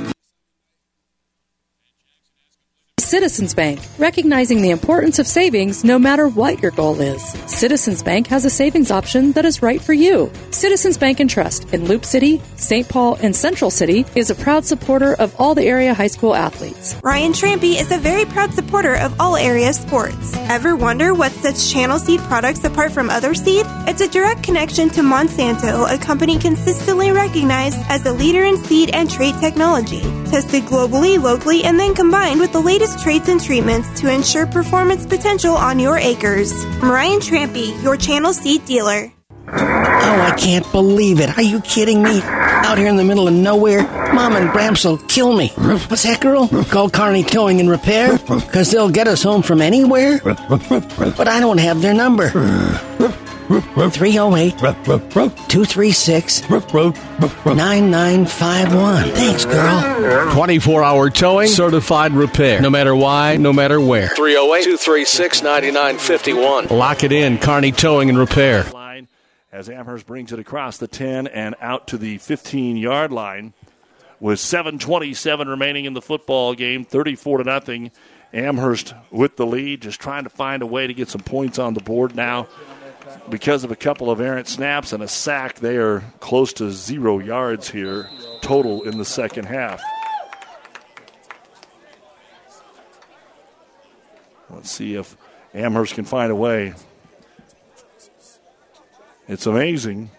Speaker 14: Citizens Bank, recognizing the importance of savings no matter what your goal is. Citizens Bank has a savings option that is right for you. Citizens Bank and Trust in Loup City, St. Paul, and Central City is a proud supporter of all the area high school athletes.
Speaker 22: Ryan Trampy is a very proud supporter of all area sports. Ever wonder what sets Channel Seed products apart from other seed? It's a direct connection to Monsanto, a company consistently recognized as a leader in seed and trait technology. Tested globally, locally, and then combined with the latest traits and treatments to ensure performance potential on your acres. I'm Ryan Trampy, your Channel Seed dealer.
Speaker 28: Oh, I can't believe it. Are you kidding me? Out here in the middle of nowhere, Mom and Bramps will kill me. What's that, girl? Call Kearney Towing and Repair? Because they'll get us home from anywhere? But I don't have their number. 308 236 9951. Thanks, girl.
Speaker 29: 24 hour towing, certified repair. No matter why, no matter where.
Speaker 30: 308 236 9951.
Speaker 29: Lock it in, Kearney Towing and Repair.
Speaker 2: As Amherst brings it across the 10 and out to the 15 yard line with 7.27 remaining in the football game, 34 to nothing. Amherst with the lead, just trying to find a way to get some points on the board now because of a couple of errant snaps and a sack, they are close to zero yards here total in the second half. Let's see if Amherst can find a way. It's amazing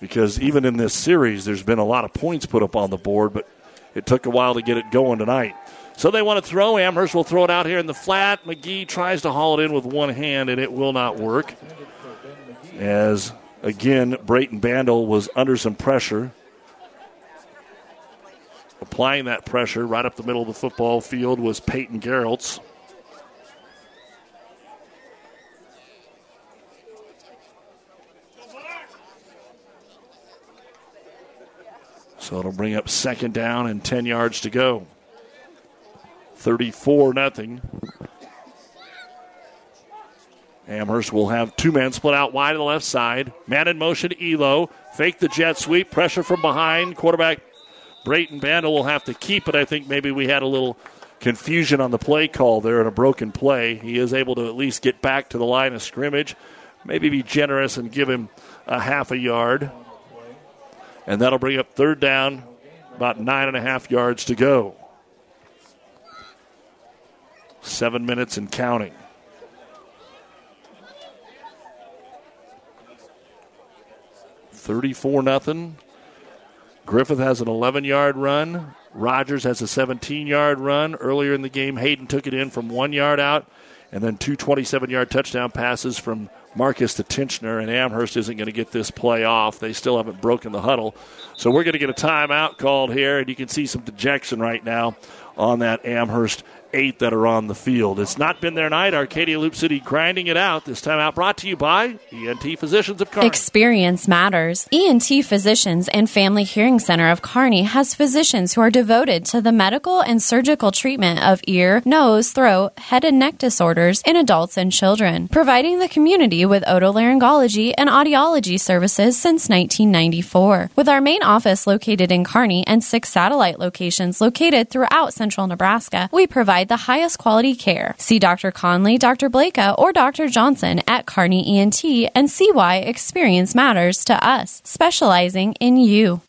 Speaker 2: because even in this series, there's been a lot of points put up on the board, but it took a while to get it going tonight. So they want to throw. Amherst will throw it out here in the flat. McGee tries to haul it in with one hand, and it will not work as again Brayton Bandel was under some pressure. Applying that pressure right up the middle of the football field was Peyton Gerolds. So it'll bring up second down and 10 yards to go. 34 nothing. Amherst will have two men split out wide to the left side. Man in motion, Elo. Fake the jet sweep. Pressure from behind. Quarterback Brayton Bandel will have to keep it. I think maybe we had a little confusion on the play call there and a broken play. He is able to at least get back to the line of scrimmage. Maybe be generous and give him a half a yard. And that'll bring up third down, about nine and a half yards to go. Seven minutes and counting. 34 nothing. Griffith has an 11 yard run. Rogers has a 17 yard run. Earlier in the game, Hayden took it in from one yard out, and then two 27 yard touchdown passes from Marcus to Tincher, and Amherst isn't going to get this play off. They still haven't broken the huddle. So we're going to get a timeout called here, and you can see some dejection right now on that Amherst eight that are on the field. It's not been their night. Arcadia Loup City grinding it out. This time out brought to you by ENT Physicians of Kearney.
Speaker 1: Experience matters. ENT Physicians and Family Hearing Center of Kearney has physicians who are devoted to the medical and surgical treatment of ear, nose, throat, head and neck disorders in adults and children, providing the community with otolaryngology and audiology services since 1994. With our main office located in Kearney and six satellite locations located throughout central Nebraska, we provide provide the highest quality care. See Dr. Conley, Dr. Blakea, or Dr. Johnson at Kearney ENT and see why experience matters to us, specializing in you.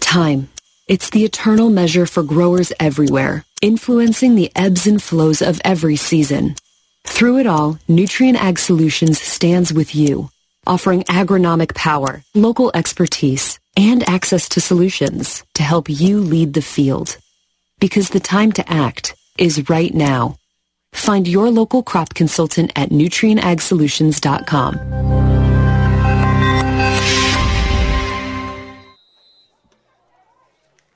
Speaker 31: Time. It's the eternal measure for growers everywhere.
Speaker 32: influencing the ebbs and flows of every season. Through it all, Nutrien Ag Solutions stands with you, offering agronomic power, local expertise, and access to solutions to help you lead the field. Because the time to act is right now. Find your local crop consultant at nutrienagsolutions.com.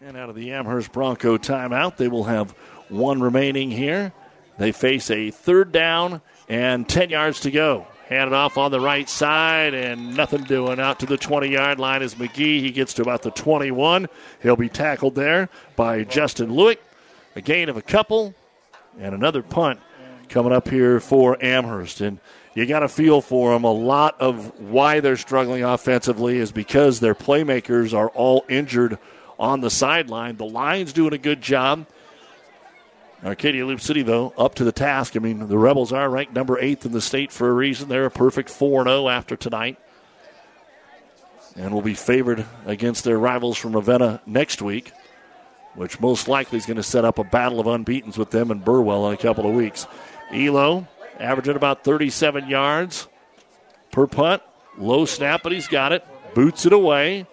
Speaker 2: And out of the Amherst Bronco timeout, they will have one remaining here. They face a third down and 10 yards to go. Handed off on the right side and nothing doing. Out to the 20 yard line is McGee. He gets to about the 21. He'll be tackled there by Justin Lewick. A gain of a couple and another punt coming up here for Amherst. And you got a feel for them. A lot of why they're struggling offensively is because their playmakers are all injured on the sideline. The line's doing a good job. Arcadia Loup City, though, up to the task. I mean, the Rebels are ranked number eighth in the state for a reason. They're a perfect 4 0 after tonight. And will be favored against their rivals from Ravenna next week, which most likely is going to set up a battle of unbeatens with them and Burwell in a couple of weeks. Elo averaging about 37 yards per punt. Low snap, but he's got it. Boots it away.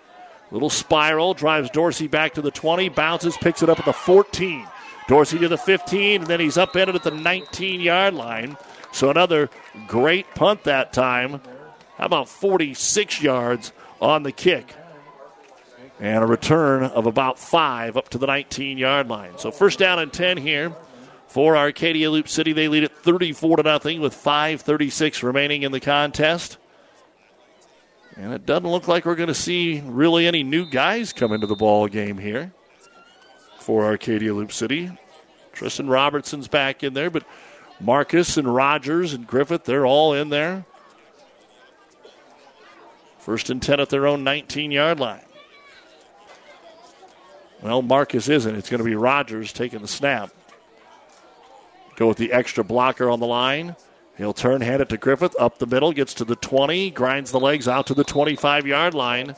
Speaker 2: Little spiral, drives Dorsey back to the 20, bounces, picks it up at the 14. Dorsey to the 15, and then he's upended at the 19 yard line. So another great punt that time. How about 46 yards on the kick? And a return of about five up to the 19 yard line. So first down and 10 here for Arcadia Loup City. They lead it 34 to nothing with 5:36 remaining in the contest. And it doesn't look like we're going to see really any new guys come into the ball game here for Arcadia Loup City. Tristan Robertson's back in there, but Marcus and Rogers and Griffith, they're all in there. First and 10 at their own 19 yard line. Well, Marcus isn't. It's going to be Rogers taking the snap. Go with the extra blocker on the line. He'll turn, hand it to Griffith, up the middle, gets to the 20, grinds the legs out to the 25 yard line.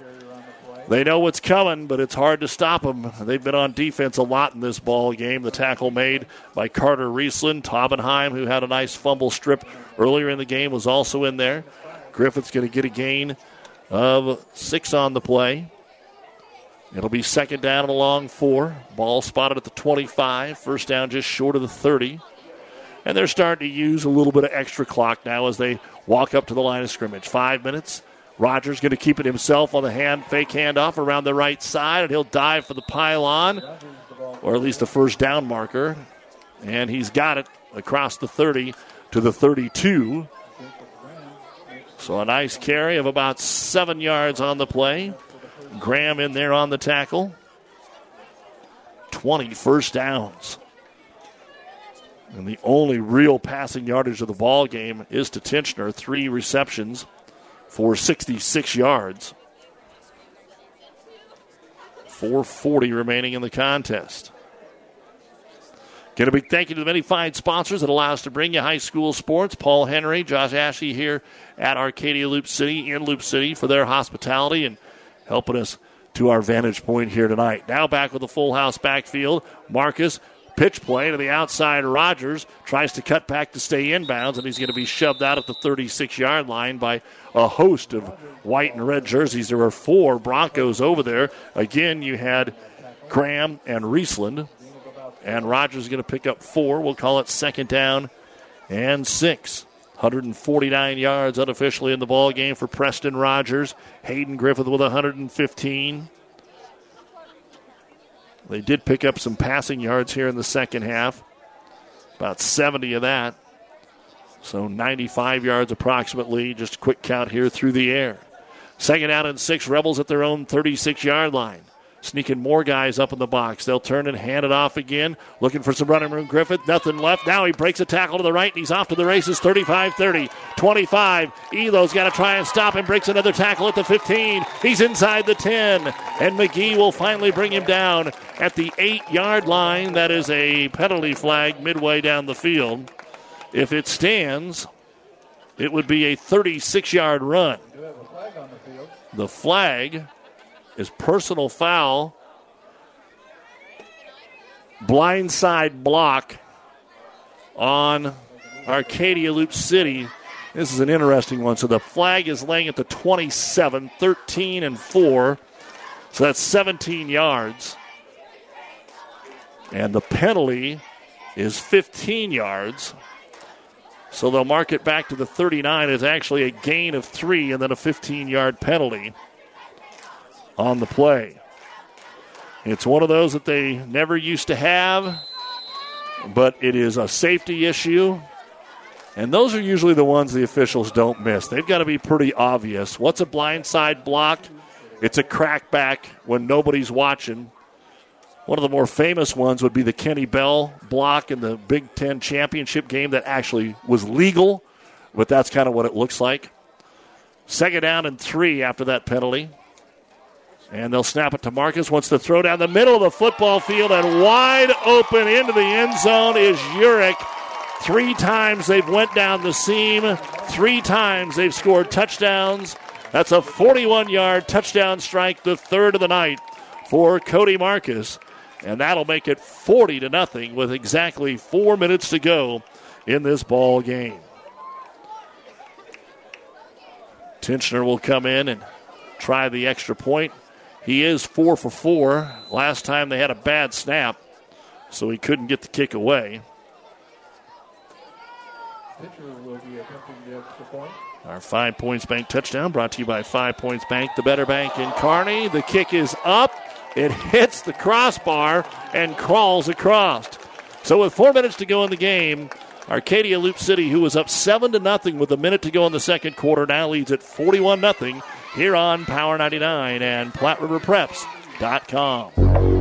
Speaker 2: They know what's coming, but it's hard to stop them. They've been on defense a lot in this ball game. The tackle made by Carter Riesland. Taubenheim, who had a nice fumble strip earlier in the game, was also in there. Griffith's going to get a gain of six on the play. It'll be second down and a long four. Ball spotted at the 25. First down just short of the 30. And they're starting to use a little bit of extra clock now as they walk up to the line of scrimmage. Five minutes. Rogers going to keep it himself on the hand, fake handoff around the right side, and he'll dive for the pylon, or at least the first down marker. And he's got it across the 30 to the 32. So a nice carry of about seven yards on the play. Graham in there on the tackle. 20 first downs. And the only real passing yardage of the ball game is to Tincher. Three receptions for 66 yards. 440 remaining in the contest. Get a big thank you to the many fine sponsors that allow us to bring you high school sports. Paul Henry, Josh Ashley here at Arcadia Loup City in Loup City for their hospitality and helping us to our vantage point here tonight. Now back with the full house backfield. Marcus pitch play to the outside. Rogers tries to cut back to stay inbounds, and he's going to be shoved out at the 36 yard line by a host of white and red jerseys. There were four Broncos over there. Again, you had Graham and Riesland, and Rogers is going to pick up four. We'll call it second down and six. 149 yards unofficially in the ball game for Preston Rogers. Hayden Griffith with 115. They did pick up some passing yards here in the second half, about 70 of that. So 95 yards approximately. Just a quick count here through the air. Second out and six, Rebels at their own 36 yard line. Sneaking more guys up in the box. They'll turn and hand it off again. Looking for some running room. Griffith, nothing left. Now he breaks a tackle to the right and he's off to the races 35 30, 25. Elo's got to try and stop him. Breaks another tackle at the 15. He's inside the 10. And McGee will finally bring him down at the eight yard line. That is a penalty flag midway down the field. If it stands, it would be a 36 yard run. The flag is personal foul blindside block on Arcadia Loup City. This is an interesting one. So the flag is laying at the 27, 13 and 4. So that's 17 yards. And the penalty is 15 yards. So they'll mark it back to the 39 as actually a gain of three and then a 15 yard penalty on the play. It's one of those that they never used to have, but it is a safety issue. And those are usually the ones the officials don't miss. They've got to be pretty obvious. What's a blindside block? It's a crackback when nobody's watching. One of the more famous ones would be the Kenny Bell block in the Big Ten championship game that actually was legal, but that's kind of what it looks like. Second down and three after that penalty. And they'll snap it to Marcus. Wants to throw down the middle of the football field, and wide open into the end zone is Urich. Three times they've went down the seam. Three times they've scored touchdowns. That's a 41-yard touchdown strike, the third of the night for Cody Marcus, and that'll make it 40 to nothing with exactly four minutes to go in this ball game. Tincher will come in and try the extra point. He is four for four. Last time they had a bad snap, so he couldn't get the kick away. Our Five Points Bank touchdown brought to you by Five Points Bank, the better bank in Kearney. The kick is up. It hits the crossbar and crawls across. So with four minutes to go in the game, Arcadia Loup City, who was up seven to nothing with a minute to go in the second quarter, now leads at 41 nothing here on Power 99 and PlatteRiverPreps.com.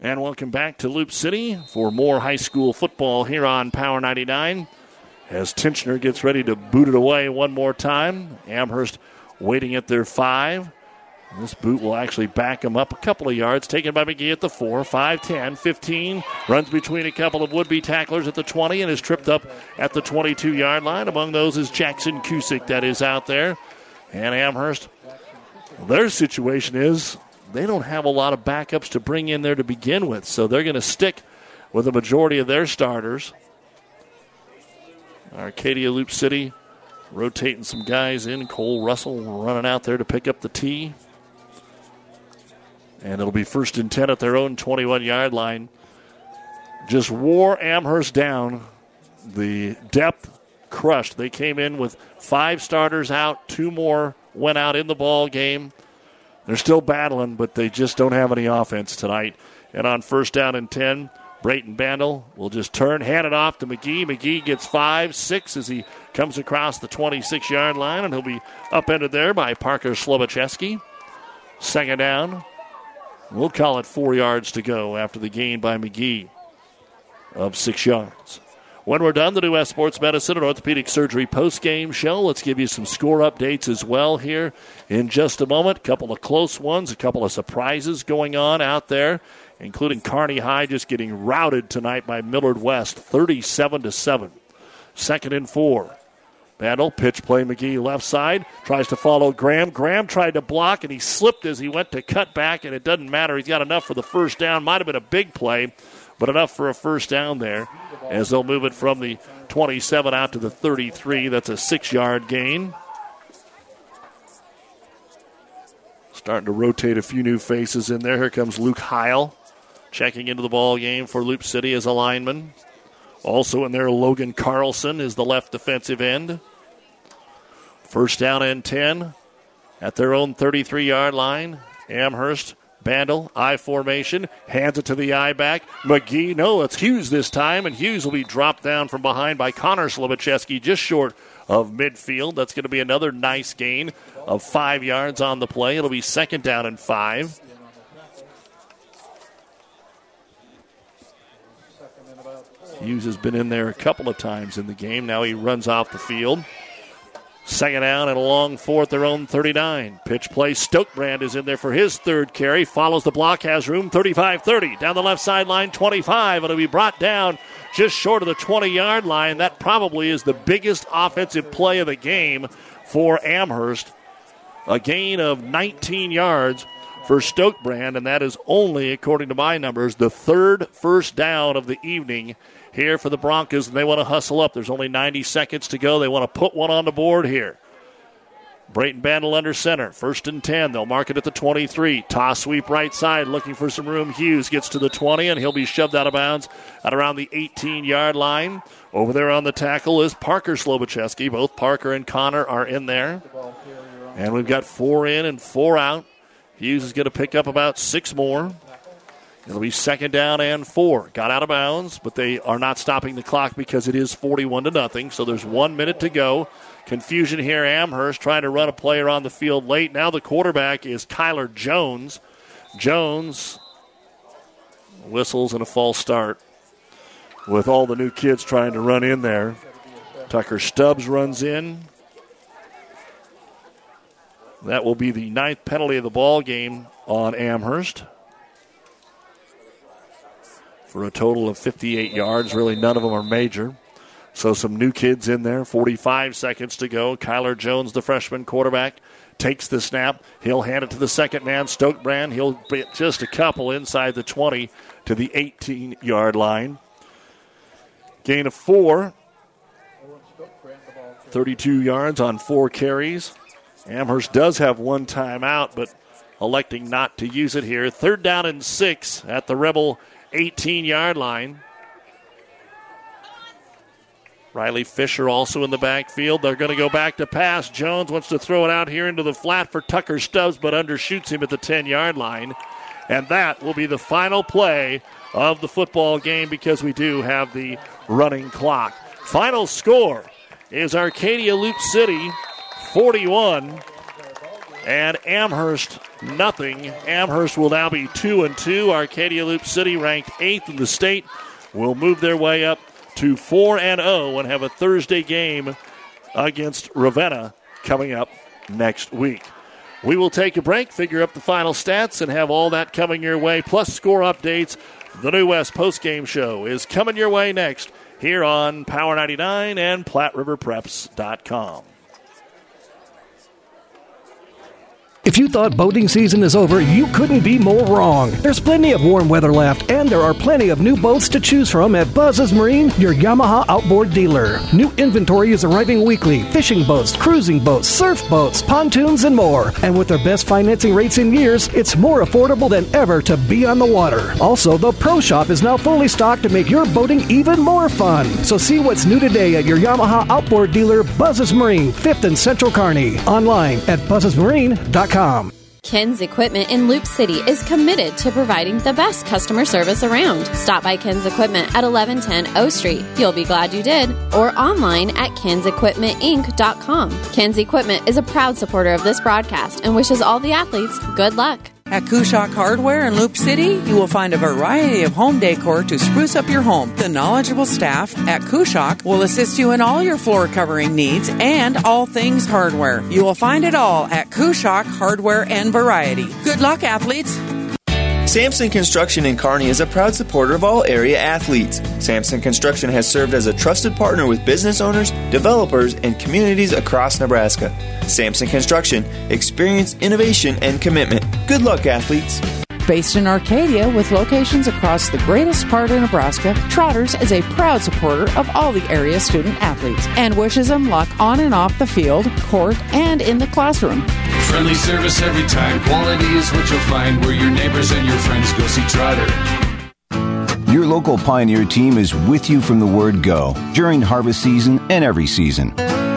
Speaker 2: And welcome back to Loup City for more high school football here on Power 99. As Tincher gets ready to boot it away one more time, Amherst waiting at their five. This boot will actually back him up a couple of yards. Taken by McGee at the 4, 5, 10, 15. Runs between a couple of would be tacklers at the 20 and is tripped up at the 22 yard line. Among those is Jackson Cusick that is out there. And Amherst, their situation is they don't have a lot of backups to bring in there to begin with, so they're going to stick with the majority of their starters. Arcadia Loup City rotating some guys in. Cole Russell running out there to pick up the tee. And it'll be first and 10 at their own 21 yard line. Just wore Amherst down. The depth crushed. They came in with five starters out, two more went out in the ball game. They're still battling, but they just don't have any offense tonight. And on first down and 10, Brayton Bandel will just turn, hand it off to McGee. McGee gets five, six as he comes across the 26 yard line, and he'll be upended there by Parker Slobocheski. Second down. We'll call it four yards to go after the gain by McGee of six yards. When we're done, the New West Sports Medicine and Orthopedic Surgery post-game show. Let's give you some score updates as well here in just a moment. A couple of close ones, a couple of surprises going on out there, including Kearney High just getting routed tonight by Millard West, 37 to seven. Second and four. Battle, pitch play McGee left side, tries to follow Graham. Graham tried to block and he slipped as he went to cut back, and it doesn't matter. He's got enough for the first down. Might have been a big play, but enough for a first down there as they'll move it from the 27 out to the 33. That's a six yard gain. Starting to rotate a few new faces in there. Here comes Luke Heil checking into the ball game for Loup City as a lineman. Also in there, Logan Carlson is the left defensive end. First down and 10 at their own 33 yard line. Amherst, Bandel, I formation, hands it to the I back. McGee, no, it's Hughes this time, and Hughes will be dropped down from behind by Connor Slovacheski just short of midfield. That's going to be another nice gain of five yards on the play. It'll be second down and five. Hughes has been in there a couple of times in the game. Now he runs off the field. Second down and a long fourth, their own 39. Pitch play. Stokebrand is in there for his third carry. Follows the block, has room 35 30. Down the left sideline, 25. It'll be brought down just short of the 20 yard line. That probably is the biggest offensive play of the game for Amherst. A gain of 19 yards for Stokebrand, and that is only, according to my numbers, the third first down of the evening here for the Broncos, and they want to hustle up. There's only 90 seconds to go. They want to put one on the board here. Brayton Bandel under center. First and 10. They'll mark it at the 23. Toss sweep right side, looking for some room. Hughes gets to the 20, and he'll be shoved out of bounds at around the 18 yard line. Over there on the tackle is Parker Slobacheski. Both Parker and Connor are in there. And we've got four in and four out. Hughes is going to pick up about six more. It'll be second down and four. Got out of bounds, but they are not stopping the clock because it is 41 to nothing. So there's one minute to go. Confusion here. Amherst trying to run a player on the field late. Now the quarterback is Kyler Jones. Jones whistles and a false start with all the new kids trying to run in there. Tucker Stubbs runs in. That will be the ninth penalty of the ball game on Amherst for a total of 58 yards. Really, none of them are major. So, some new kids in there. 45 seconds to go. Kyler Jones, the freshman quarterback, takes the snap. He'll hand it to the second man, Stokebrand. He'll be just a couple inside the 20 to the 18 yard line. Gain of four. 32 yards on four carries. Amherst does have one timeout, but electing not to use it here. Third down and six at the Rebel 18 yard line. Riley Fisher also in the backfield. They're going to go back to pass. Jones wants to throw it out here into the flat for Tucker Stubbs, but undershoots him at the 10 yard line. And that will be the final play of the football game because we do have the running clock. Final score is Arcadia Loup City 41 and Amherst nothing. Amherst will now be 2 and 2. Arcadia Loup City ranked 8th in the state will move their way up to 4 and 0 and have a Thursday game against Ravenna coming up next week. We will take a break, figure up the final stats, and have all that coming your way, plus score updates. The New West postgame show is coming your way next here on Power 99 and PlatteRiverPreps.com.
Speaker 33: If you thought boating season is over, you couldn't be more wrong. There's plenty of warm weather left, and there are plenty of new boats to choose from at Buzz's Marine, your Yamaha outboard dealer. New inventory is arriving weekly fishing boats, cruising boats, surf boats, pontoons, and more. And with their best financing rates in years, it's more affordable than ever to be on the water. Also, the Pro Shop is now fully stocked to make your boating even more fun. So see what's new today at your Yamaha outboard dealer, Buzz's Marine, 5th and Central Kearney. Online at buzzesmarine.com.
Speaker 1: Ken's Equipment in Loup City is committed to providing the best customer service around. Stop by Ken's Equipment at 1110 O Street. You'll be glad you did. Or online at kensequipmentinc.com. Ken's Equipment is a proud supporter of this broadcast and wishes all the athletes good luck.
Speaker 6: At Kushak Hardware in Loup City, you will find a variety of home decor to spruce up your home. The knowledgeable staff at Kushak will assist you in all your floor covering needs and all things hardware. You will find it all at Kushak Hardware and Variety. Good luck, athletes!
Speaker 8: Sampson Construction in Kearney is a proud supporter of all area athletes. Sampson Construction has served as a trusted partner with business owners, developers, and communities across Nebraska. Sampson Construction, experience, innovation, and commitment. Good luck, athletes.
Speaker 6: Based in Arcadia with locations across the greatest part of Nebraska, Trotters is a proud supporter of all the area student athletes and wishes them luck on and off the field, court, and in the classroom.
Speaker 9: Friendly service every time. Quality is what you'll find where your neighbors and your friends go see Trotter.
Speaker 34: Your local Pioneer team is with you from the word go during harvest season and every season.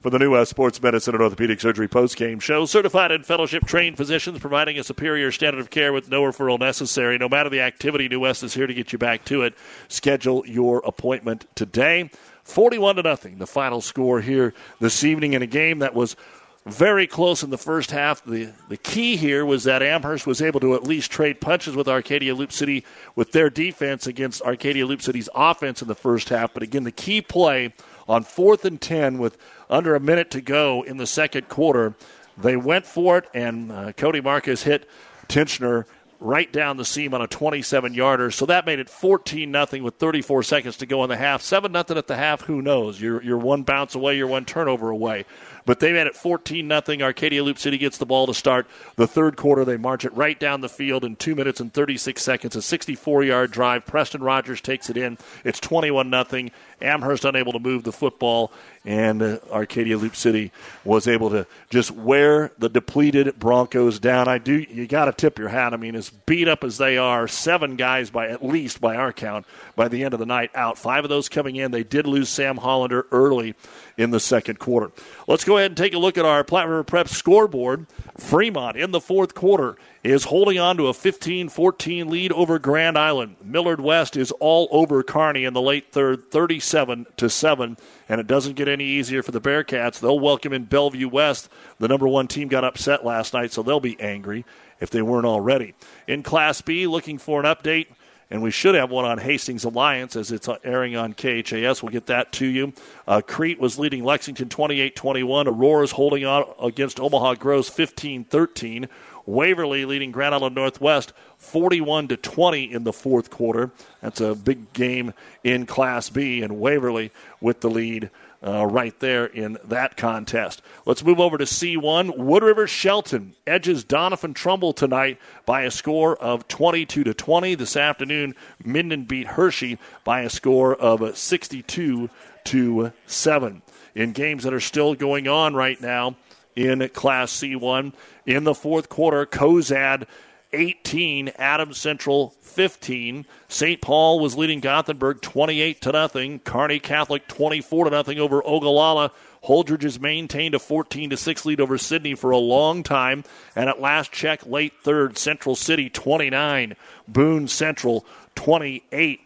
Speaker 2: for the New West Sports Medicine and Orthopedic Surgery post-game show. Certified and fellowship trained physicians providing a superior standard of care with no referral necessary. No matter the activity, New West is here to get you back to it. Schedule your appointment today. 41 to nothing, the final score here this evening in a game that was very close in the first half. The, the key here was that Amherst was able to at least trade punches with Arcadia Loup City with their defense against Arcadia Loup City's offense in the first half. But again, the key play on fourth and 10 with under a minute to go in the second quarter, they went for it, and uh, Cody Marcus hit Tincher right down the seam on a 27 yarder. So that made it 14 nothing with 34 seconds to go in the half. 7 nothing at the half, who knows? You're, you're one bounce away, you're one turnover away. But they made it 14 nothing. Arcadia Loup City gets the ball to start the third quarter. They march it right down the field in 2 minutes and 36 seconds. A 64 yard drive. Preston Rogers takes it in. It's 21 nothing. Amherst unable to move the football, and uh, Arcadia Loup City was able to just wear the depleted Broncos down. I do you got to tip your hat. I mean, as beat up as they are, seven guys by at least by our count by the end of the night out. Five of those coming in. They did lose Sam Hollander early in the second quarter. Let's go ahead and take a look at our Platte River Prep scoreboard. Fremont in the fourth quarter is holding on to a 15 14 lead over Grand Island. Millard West is all over Kearney in the late third, 37 to 7. And it doesn't get any easier for the Bearcats. They'll welcome in Bellevue West. The number one team got upset last night, so they'll be angry if they weren't already. In Class B, looking for an update and we should have one on Hastings Alliance as it's airing on KHAS. We'll get that to you. Uh, Crete was leading Lexington 28 21. Aurora's holding on against Omaha Gross 15 13. Waverly leading Grand Island Northwest 41 to 20 in the fourth quarter. That's a big game in Class B, and Waverly with the lead uh, right there in that contest. Let's move over to C1. Wood River Shelton edges Doniphan Trumbull tonight by a score of 22 to 20. This afternoon, Minden beat Hershey by a score of 62 to 7. In games that are still going on right now in Class C1, in the fourth quarter, Cozad 18, Adams Central 15. St. Paul was leading Gothenburg 28 to nothing. Kearney Catholic 24 to nothing over Ogallala. Holdrege has maintained a 14 to 6 lead over Sidney for a long time. And at last check, late third, Central City 29, Boone Central 28.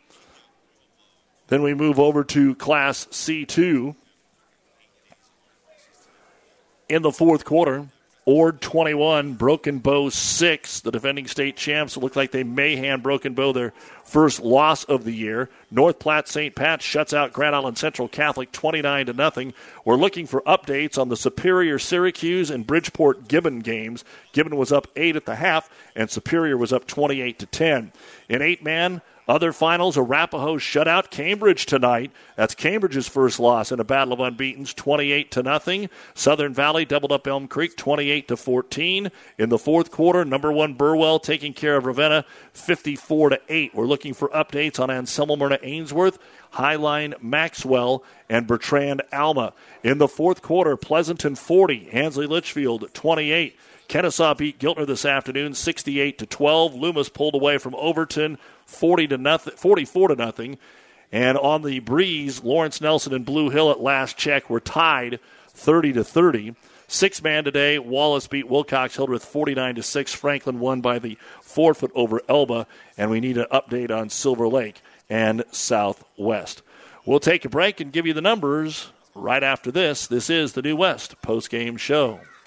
Speaker 2: Then we move over to Class C2. In the fourth quarter, Ord 21, Broken Bow 6. The defending state champs look like they may hand Broken Bow their first loss of the year. North Platte St. Pat shuts out Grand Island Central Catholic 29 to nothing. We're looking for updates on the Superior Syracuse and Bridgeport Gibbon games. Gibbon was up 8 at the half and Superior was up 28 to 10. In 8 man, other finals, Arapahoe shut out Cambridge tonight. That's Cambridge's first loss in a battle of unbeatens, 28 to nothing. Southern Valley doubled up Elm Creek, 28 to 14. In the fourth quarter, number one Burwell taking care of Ravenna, 54 to 8. We're looking for updates on Anselmo Merna Ainsworth, Highline Maxwell, and Bertrand Alma. In the fourth quarter, Pleasanton 40, Ansley Litchfield 28. Kenesaw beat Giltner this afternoon, 68 to 12. Loomis pulled away from Overton, 40 to nothing, 44 to nothing. And on the breeze, Lawrence Nelson and Blue Hill at last check were tied, 30 to 30. Six man today, Wallace beat Wilcox Hildreth 49 to 6. Franklin won by the forfeit over Elba, and we need an update on Silver Lake and Southwest. We'll take a break and give you the numbers right after this. This is the New West post game show.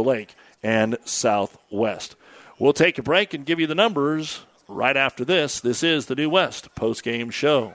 Speaker 2: Lake and Southwest. We'll take a break and give you the numbers right after this. This is the New West post game show.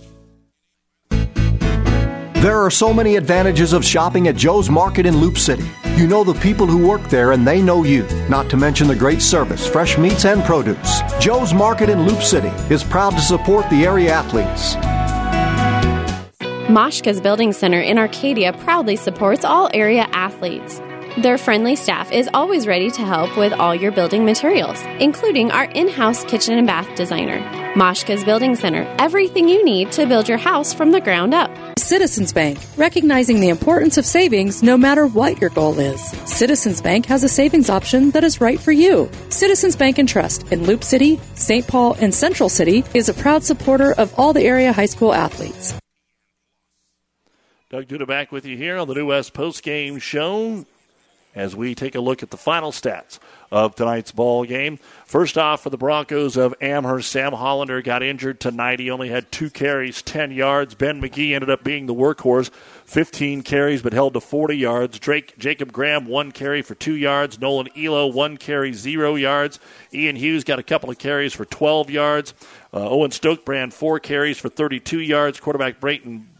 Speaker 7: There are so many advantages of shopping at Joe's Market in Loup City. You know the people who work there and they know you, not to mention the great service, fresh meats, and produce. Joe's Market in Loup City is proud to support the area athletes.
Speaker 1: Moshka's Building Center in Arcadia proudly supports all area athletes. Their friendly staff is always ready to help with all your building materials, including our in house kitchen and bath designer. Moshka's Building Center, everything you need to build your house from the ground up.
Speaker 14: Citizens Bank, recognizing the importance of savings no matter what your goal is. Citizens Bank has a savings option that is right for you. Citizens Bank and Trust in Loup City, St. Paul, and Central City is a proud supporter of all the area high school athletes.
Speaker 2: Doug Duda back with you here on the New West Post Game Show as we take a look at the final stats of tonight's ball game. First off, for the Broncos of Amherst, Sam Hollander got injured tonight. He only had two carries, 10 yards. Ben McGee ended up being the workhorse, 15 carries, but held to 40 yards. Drake Jacob Graham, one carry for two yards. Nolan Elo, one carry, zero yards. Ian Hughes got a couple of carries for 12 yards. Uh, Owen Stokebrand, four carries for 32 yards. Quarterback Brayton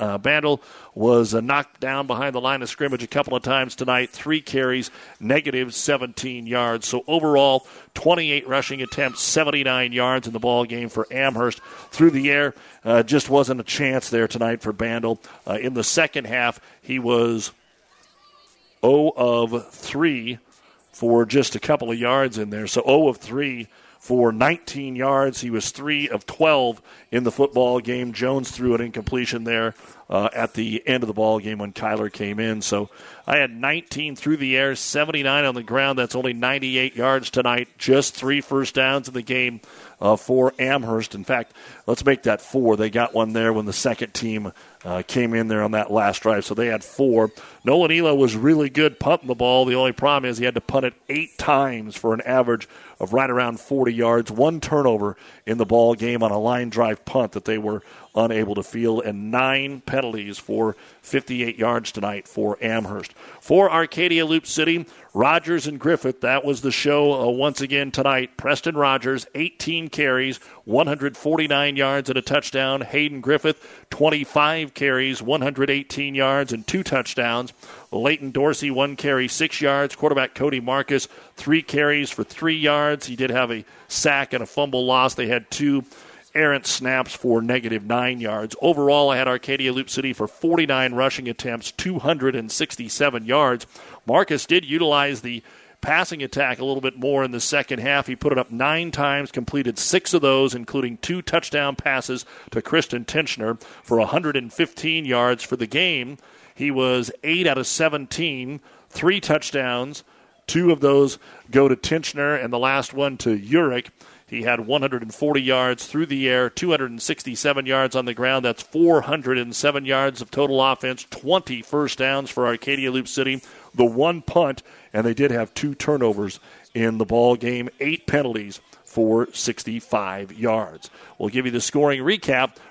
Speaker 2: uh, Bandel was uh, knocked down behind the line of scrimmage a couple of times tonight. Three carries, negative 17 yards. So overall, 28 rushing attempts, 79 yards in the ball game for Amherst. Through the air, uh, just wasn't a chance there tonight for Bandel. Uh, in the second half, he was 0 of 3 for just a couple of yards in there. So 0 of 3 for 19 yards. He was 3 of 12 in the football game. Jones threw an incompletion there uh, at the end of the ball game when Kyler came in. So I had 19 through the air, 79 on the ground. That's only 98 yards tonight. Just three first downs in the game uh, for Amherst. In fact, let's make that four. They got one there when the second team uh, came in there on that last drive, so they had four. Nolan Elo was really good punting the ball. The only problem is he had to punt it eight times for an average of right around 40 yards. One turnover in the ball game on a line drive punt that they were unable to field, and nine penalties for 58 yards tonight for Amherst. For Arcadia Loup City, Rogers and Griffith, that was the show uh, once again tonight. Preston Rogers, 18 carries, 149 yards and a touchdown. Hayden Griffith, 25 carries, 118 yards and two touchdowns. Leighton Dorsey, one carry, six yards. Quarterback Cody Marcus, three carries for three yards. He did have a sack and a fumble loss. They had two errant snaps for negative nine yards. Overall, I had Arcadia Loup City for 49 rushing attempts, 267 yards. Marcus did utilize the passing attack a little bit more in the second half. He put it up nine times, completed six of those, including two touchdown passes to Christian Tincher for 115 yards for the game. He was 8 out of 17, three touchdowns. Two of those go to Tincher, and the last one to Urich. He had 140 yards through the air, 267 yards on the ground. That's 407 yards of total offense, 20 first downs for Arcadia Loup City, the one punt, and they did have two turnovers in the ball game, eight penalties for 65 yards. We'll give you the scoring recap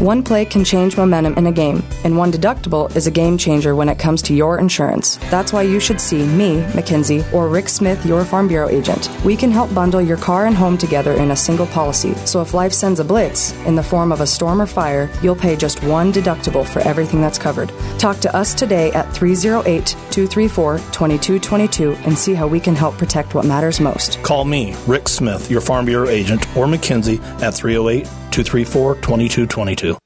Speaker 35: One play can change momentum in a game, and one deductible is a game changer when it comes to your insurance. That's why you should see me, Mackenzie, or Rick Smith, your Farm Bureau agent. We can help bundle your car and home together in a single policy, so if life sends a blitz, in the form of a storm or fire, you'll pay just one deductible for everything that's covered. Talk to us today at 308 234 2222 and see how we can help protect what matters most.
Speaker 36: Call me, Rick Smith, your Farm Bureau agent, or Mackenzie at 308 234 2222.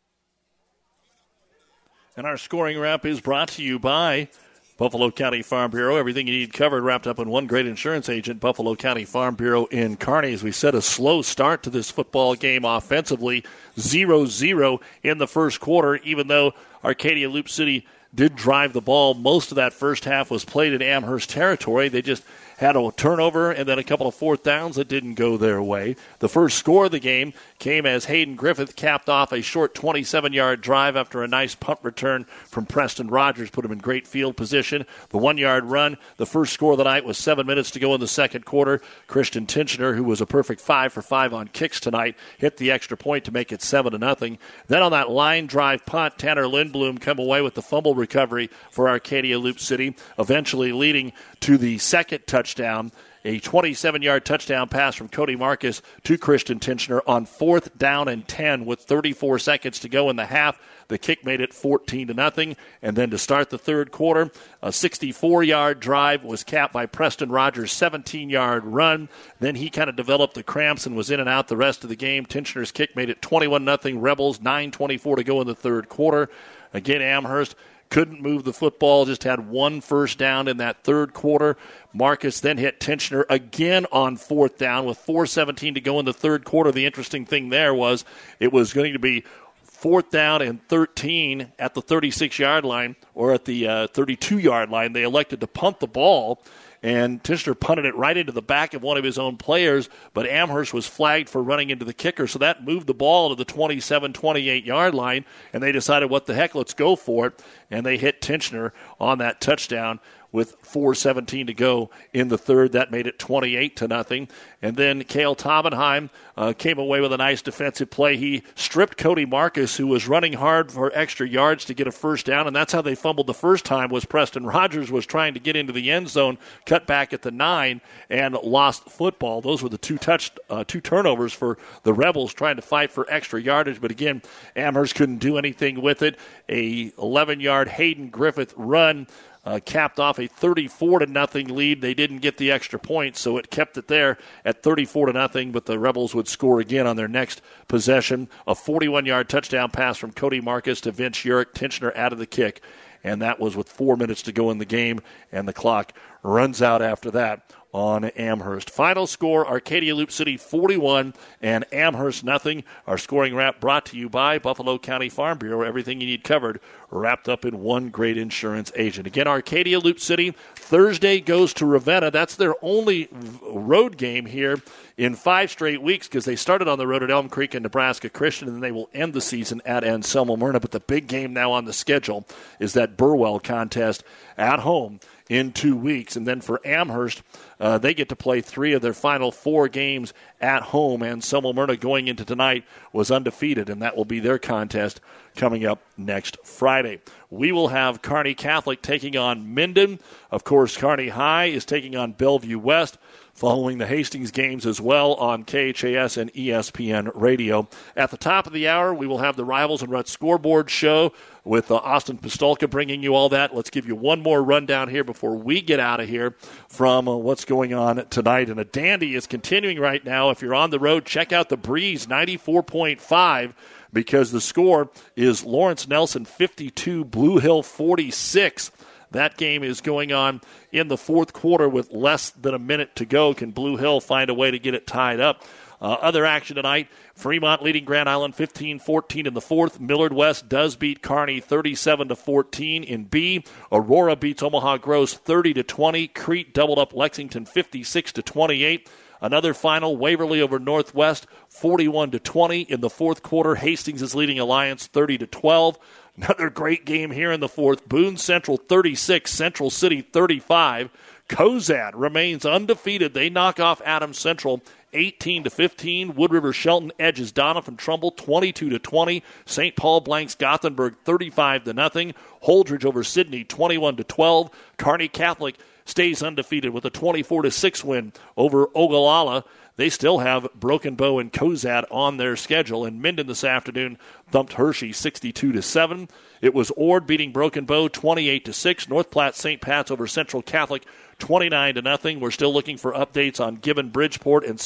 Speaker 2: And our scoring wrap is brought to you by Buffalo County Farm Bureau. Everything you need covered, wrapped up in one great insurance agent, Buffalo County Farm Bureau in Kearney. As we said, a slow start to this football game offensively, 0 0 in the first quarter, even though Arcadia Loup City did drive the ball. Most of that first half was played in Amherst territory. They just had a turnover and then a couple of fourth downs that didn't go their way. The first score of the game came as Hayden Griffith capped off a short 27 yard drive after a nice punt return from Preston Rogers, put him in great field position. The one yard run, the first score of the night was seven minutes to go in the second quarter. Christian Tincher, who was a perfect five for five on kicks tonight, hit the extra point to make it seven to nothing. Then on that line drive punt, Tanner Lindblom come away with the fumble recovery for Arcadia Loup City, eventually leading to the second touchdown. A 27 yard touchdown pass from Cody Marcus to Christian Tincher on fourth down and 10 with 34 seconds to go in the half. The kick made it 14 to nothing. And then to start the third quarter, a 64 yard drive was capped by Preston Rogers' 17 yard run. Then he kind of developed the cramps and was in and out the rest of the game. Tincher's kick made it 21 nothing. Rebels 9:24 to go in the third quarter. Again, Amherst couldn't move the football, just had one first down in that third quarter. Marcus then hit Tincher again on fourth down with 4.17 to go in the third quarter. The interesting thing there was it was going to be fourth down and 13 at the 36 yard line or at the uh, 32 yard line. They elected to punt the ball and Tincher punted it right into the back of one of his own players, but Amherst was flagged for running into the kicker, so that moved the ball to the 27 28 yard line, and they decided, what the heck, let's go for it, and they hit Tincher on that touchdown with 4:17 to go in the third. That made it 28 to nothing. And then Kale Taubenheim uh, came away with a nice defensive play. He stripped Cody Marcus, who was running hard for extra yards to get a first down, and that's how they fumbled the first time. Was Preston Rogers was trying to get into the end zone, cut back at the nine, and lost football. Those were the two touch uh, two turnovers for the Rebels trying to fight for extra yardage. But again, Amherst couldn't do anything with it. A 11 yard Hayden Griffith run uh, capped off a 34 to nothing lead. They didn't get the extra point, so it kept it there at 34 to nothing. But the Rebels would score again on their next possession. A 41 yard touchdown pass from Cody Marcus to Vince Urick. Tincher out of the kick, and that was with four minutes to go in the game, and the clock runs out after that on Amherst. Final score Arcadia Loup City 41 and Amherst nothing. Our scoring wrap brought to you by Buffalo County Farm Bureau. Everything you need covered wrapped up in one great insurance agent. Again, Arcadia Loup City Thursday goes to Ravenna. That's their only road game here in five straight weeks because they started on the road at Elm Creek and Nebraska Christian, and then they will end the season at Anselmo Merna. But the big game now on the schedule is that Burwell contest at home in two weeks. And then for Amherst, uh, they get to play three of their final four games at home. Anselmo Merna going into tonight was undefeated, and that will be their contest coming up next Friday. We will have Kearney Catholic taking on Minden. Of course, Kearney High is taking on Bellevue West following the Hastings games as well on KHAS and ESPN radio. At the top of the hour, we will have the Rivals and Ruts scoreboard show with uh, Austin Pistolka bringing you all that. Let's give you one more rundown here before we get out of here from uh, what's going on tonight. And a dandy is continuing right now. If you're on the road, check out the Breeze 94.5 because the score is Lawrence Nelson 52, Blue Hill 46. That game is going on in the fourth quarter with less than a minute to go. Can Blue Hill find a way to get it tied up? Uh, other action tonight Fremont leading Grand Island 15 14 in the fourth. Millard West does beat Kearney 37 to 14 in B. Aurora beats Omaha Gross 30 to 20. Crete doubled up Lexington 56 to 28. Another final, Waverly over Northwest, 41 to 20 in the fourth quarter. Hastings is leading Alliance 30 to 12. Another great game here in the fourth. Boone Central 36, Central City 35. Cozad remains undefeated. They knock off Adams Central 18 to 15. Wood River Shelton edges Doniphan Trumbull 22 to 20. St. Paul blanks Gothenburg 35 to nothing. Holdrege over Sidney 21 to 12. Kearney Catholic stays undefeated with a 24 to 6 win over Ogallala. They still have Broken Bow and Cozad on their schedule, and Minden this afternoon thumped Hershey 62 to 7. It was Ord beating Broken Bow 28 to 6. North Platte St. Pat's over Central Catholic 29 to nothing. We're still looking for updates on Gibbon Bridgeport and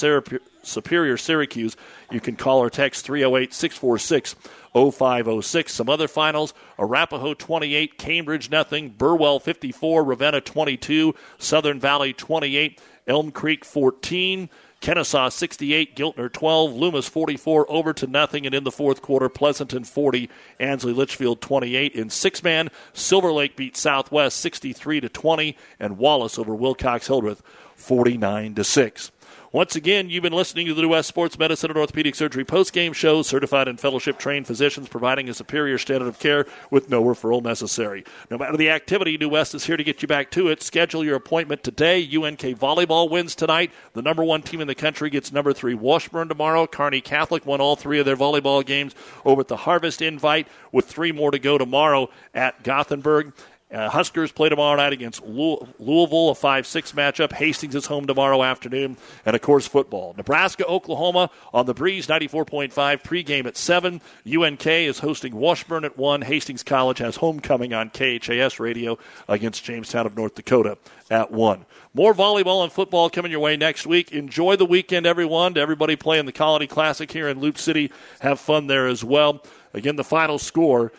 Speaker 2: Superior Syracuse. You can call or text 308 646 0506. Some other finals Arapahoe 28, Cambridge nothing, Burwell 54, Ravenna 22, Southern Valley 28, Elm Creek 14. Kenesaw 68, Giltner 12, Loomis 44, over to nothing, and in the fourth quarter, Pleasanton 40, Ansley Litchfield 28. In six man, Silver Lake beat Southwest 63 to 20, and Wallace over Wilcox Hildreth 49 to 6. Once again, you've been listening to the New West Sports Medicine and Orthopedic Surgery post-game show. Certified and fellowship trained physicians providing a superior standard of care with no referral necessary. No matter the activity, New West is here to get you back to it. Schedule your appointment today. UNK volleyball wins tonight. The number one team in the country gets number three Washburn tomorrow. Kearney Catholic won all three of their volleyball games over at the Harvest Invite with three more to go tomorrow at Gothenburg. Uh, Huskers play tomorrow night against Louisville, a 5 6 matchup. Hastings is home tomorrow afternoon. And, of course, football. Nebraska, Oklahoma on the Breeze, 94.5 pregame at 7. UNK is hosting Washburn at 1. Hastings College has homecoming on KHAS radio against Jamestown of North Dakota at 1. More volleyball and football coming your way next week. Enjoy the weekend, everyone. To everybody playing the Colony Classic here in Loup City, have fun there as well. Again, the final score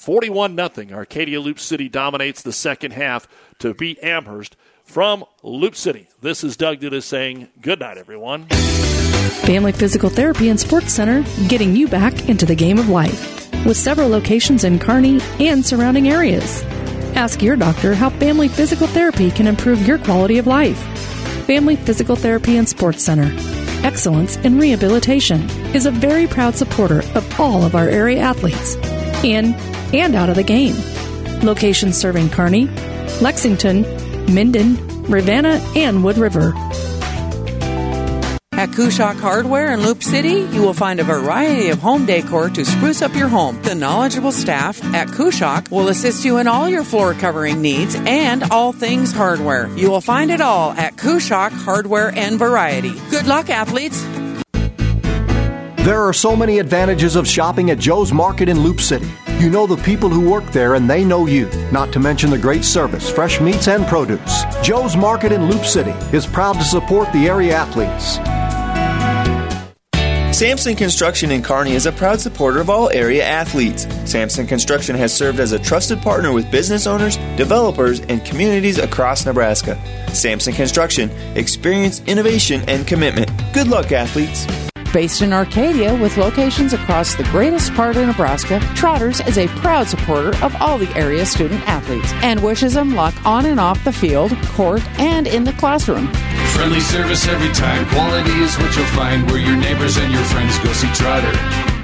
Speaker 2: 41 0. Arcadia Loup City dominates the second half to beat Amherst from Loup City. This is Doug Duda saying good night, everyone.
Speaker 14: Family Physical Therapy and Sports Center, getting you back into the game of life with several locations in Kearney and surrounding areas. Ask your doctor how Family Physical Therapy can improve your quality of life. Family Physical Therapy and Sports Center. Excellence in Rehabilitation is a very proud supporter of all of our area athletes in and out of the game. Locations serving Kearney, Lexington, Minden, Ravenna, and Wood River.
Speaker 6: At Kushock Hardware in Loup City, you will find a variety of home decor to spruce up your home. The knowledgeable staff at Kushock will assist you in all your floor covering needs and all things hardware. You will find it all at Kushock Hardware and Variety. Good luck, athletes!
Speaker 7: There are so many advantages of shopping at Joe's Market in Loup City. You know the people who work there and they know you, not to mention the great service, fresh meats, and produce. Joe's Market in Loup City is proud to support the area athletes.
Speaker 8: Sampson Construction in Kearney is a proud supporter of all area athletes. Sampson Construction has served as a trusted partner with business owners, developers, and communities across Nebraska. Sampson Construction, experience, innovation, and commitment. Good luck, athletes.
Speaker 6: Based in Arcadia with locations across the greatest part of Nebraska, Trotters is a proud supporter of all the area student athletes and wishes them luck on and off the field, court, and in the classroom.
Speaker 9: Friendly service every time. Quality is what you'll find where your neighbors and your friends go see Trotter.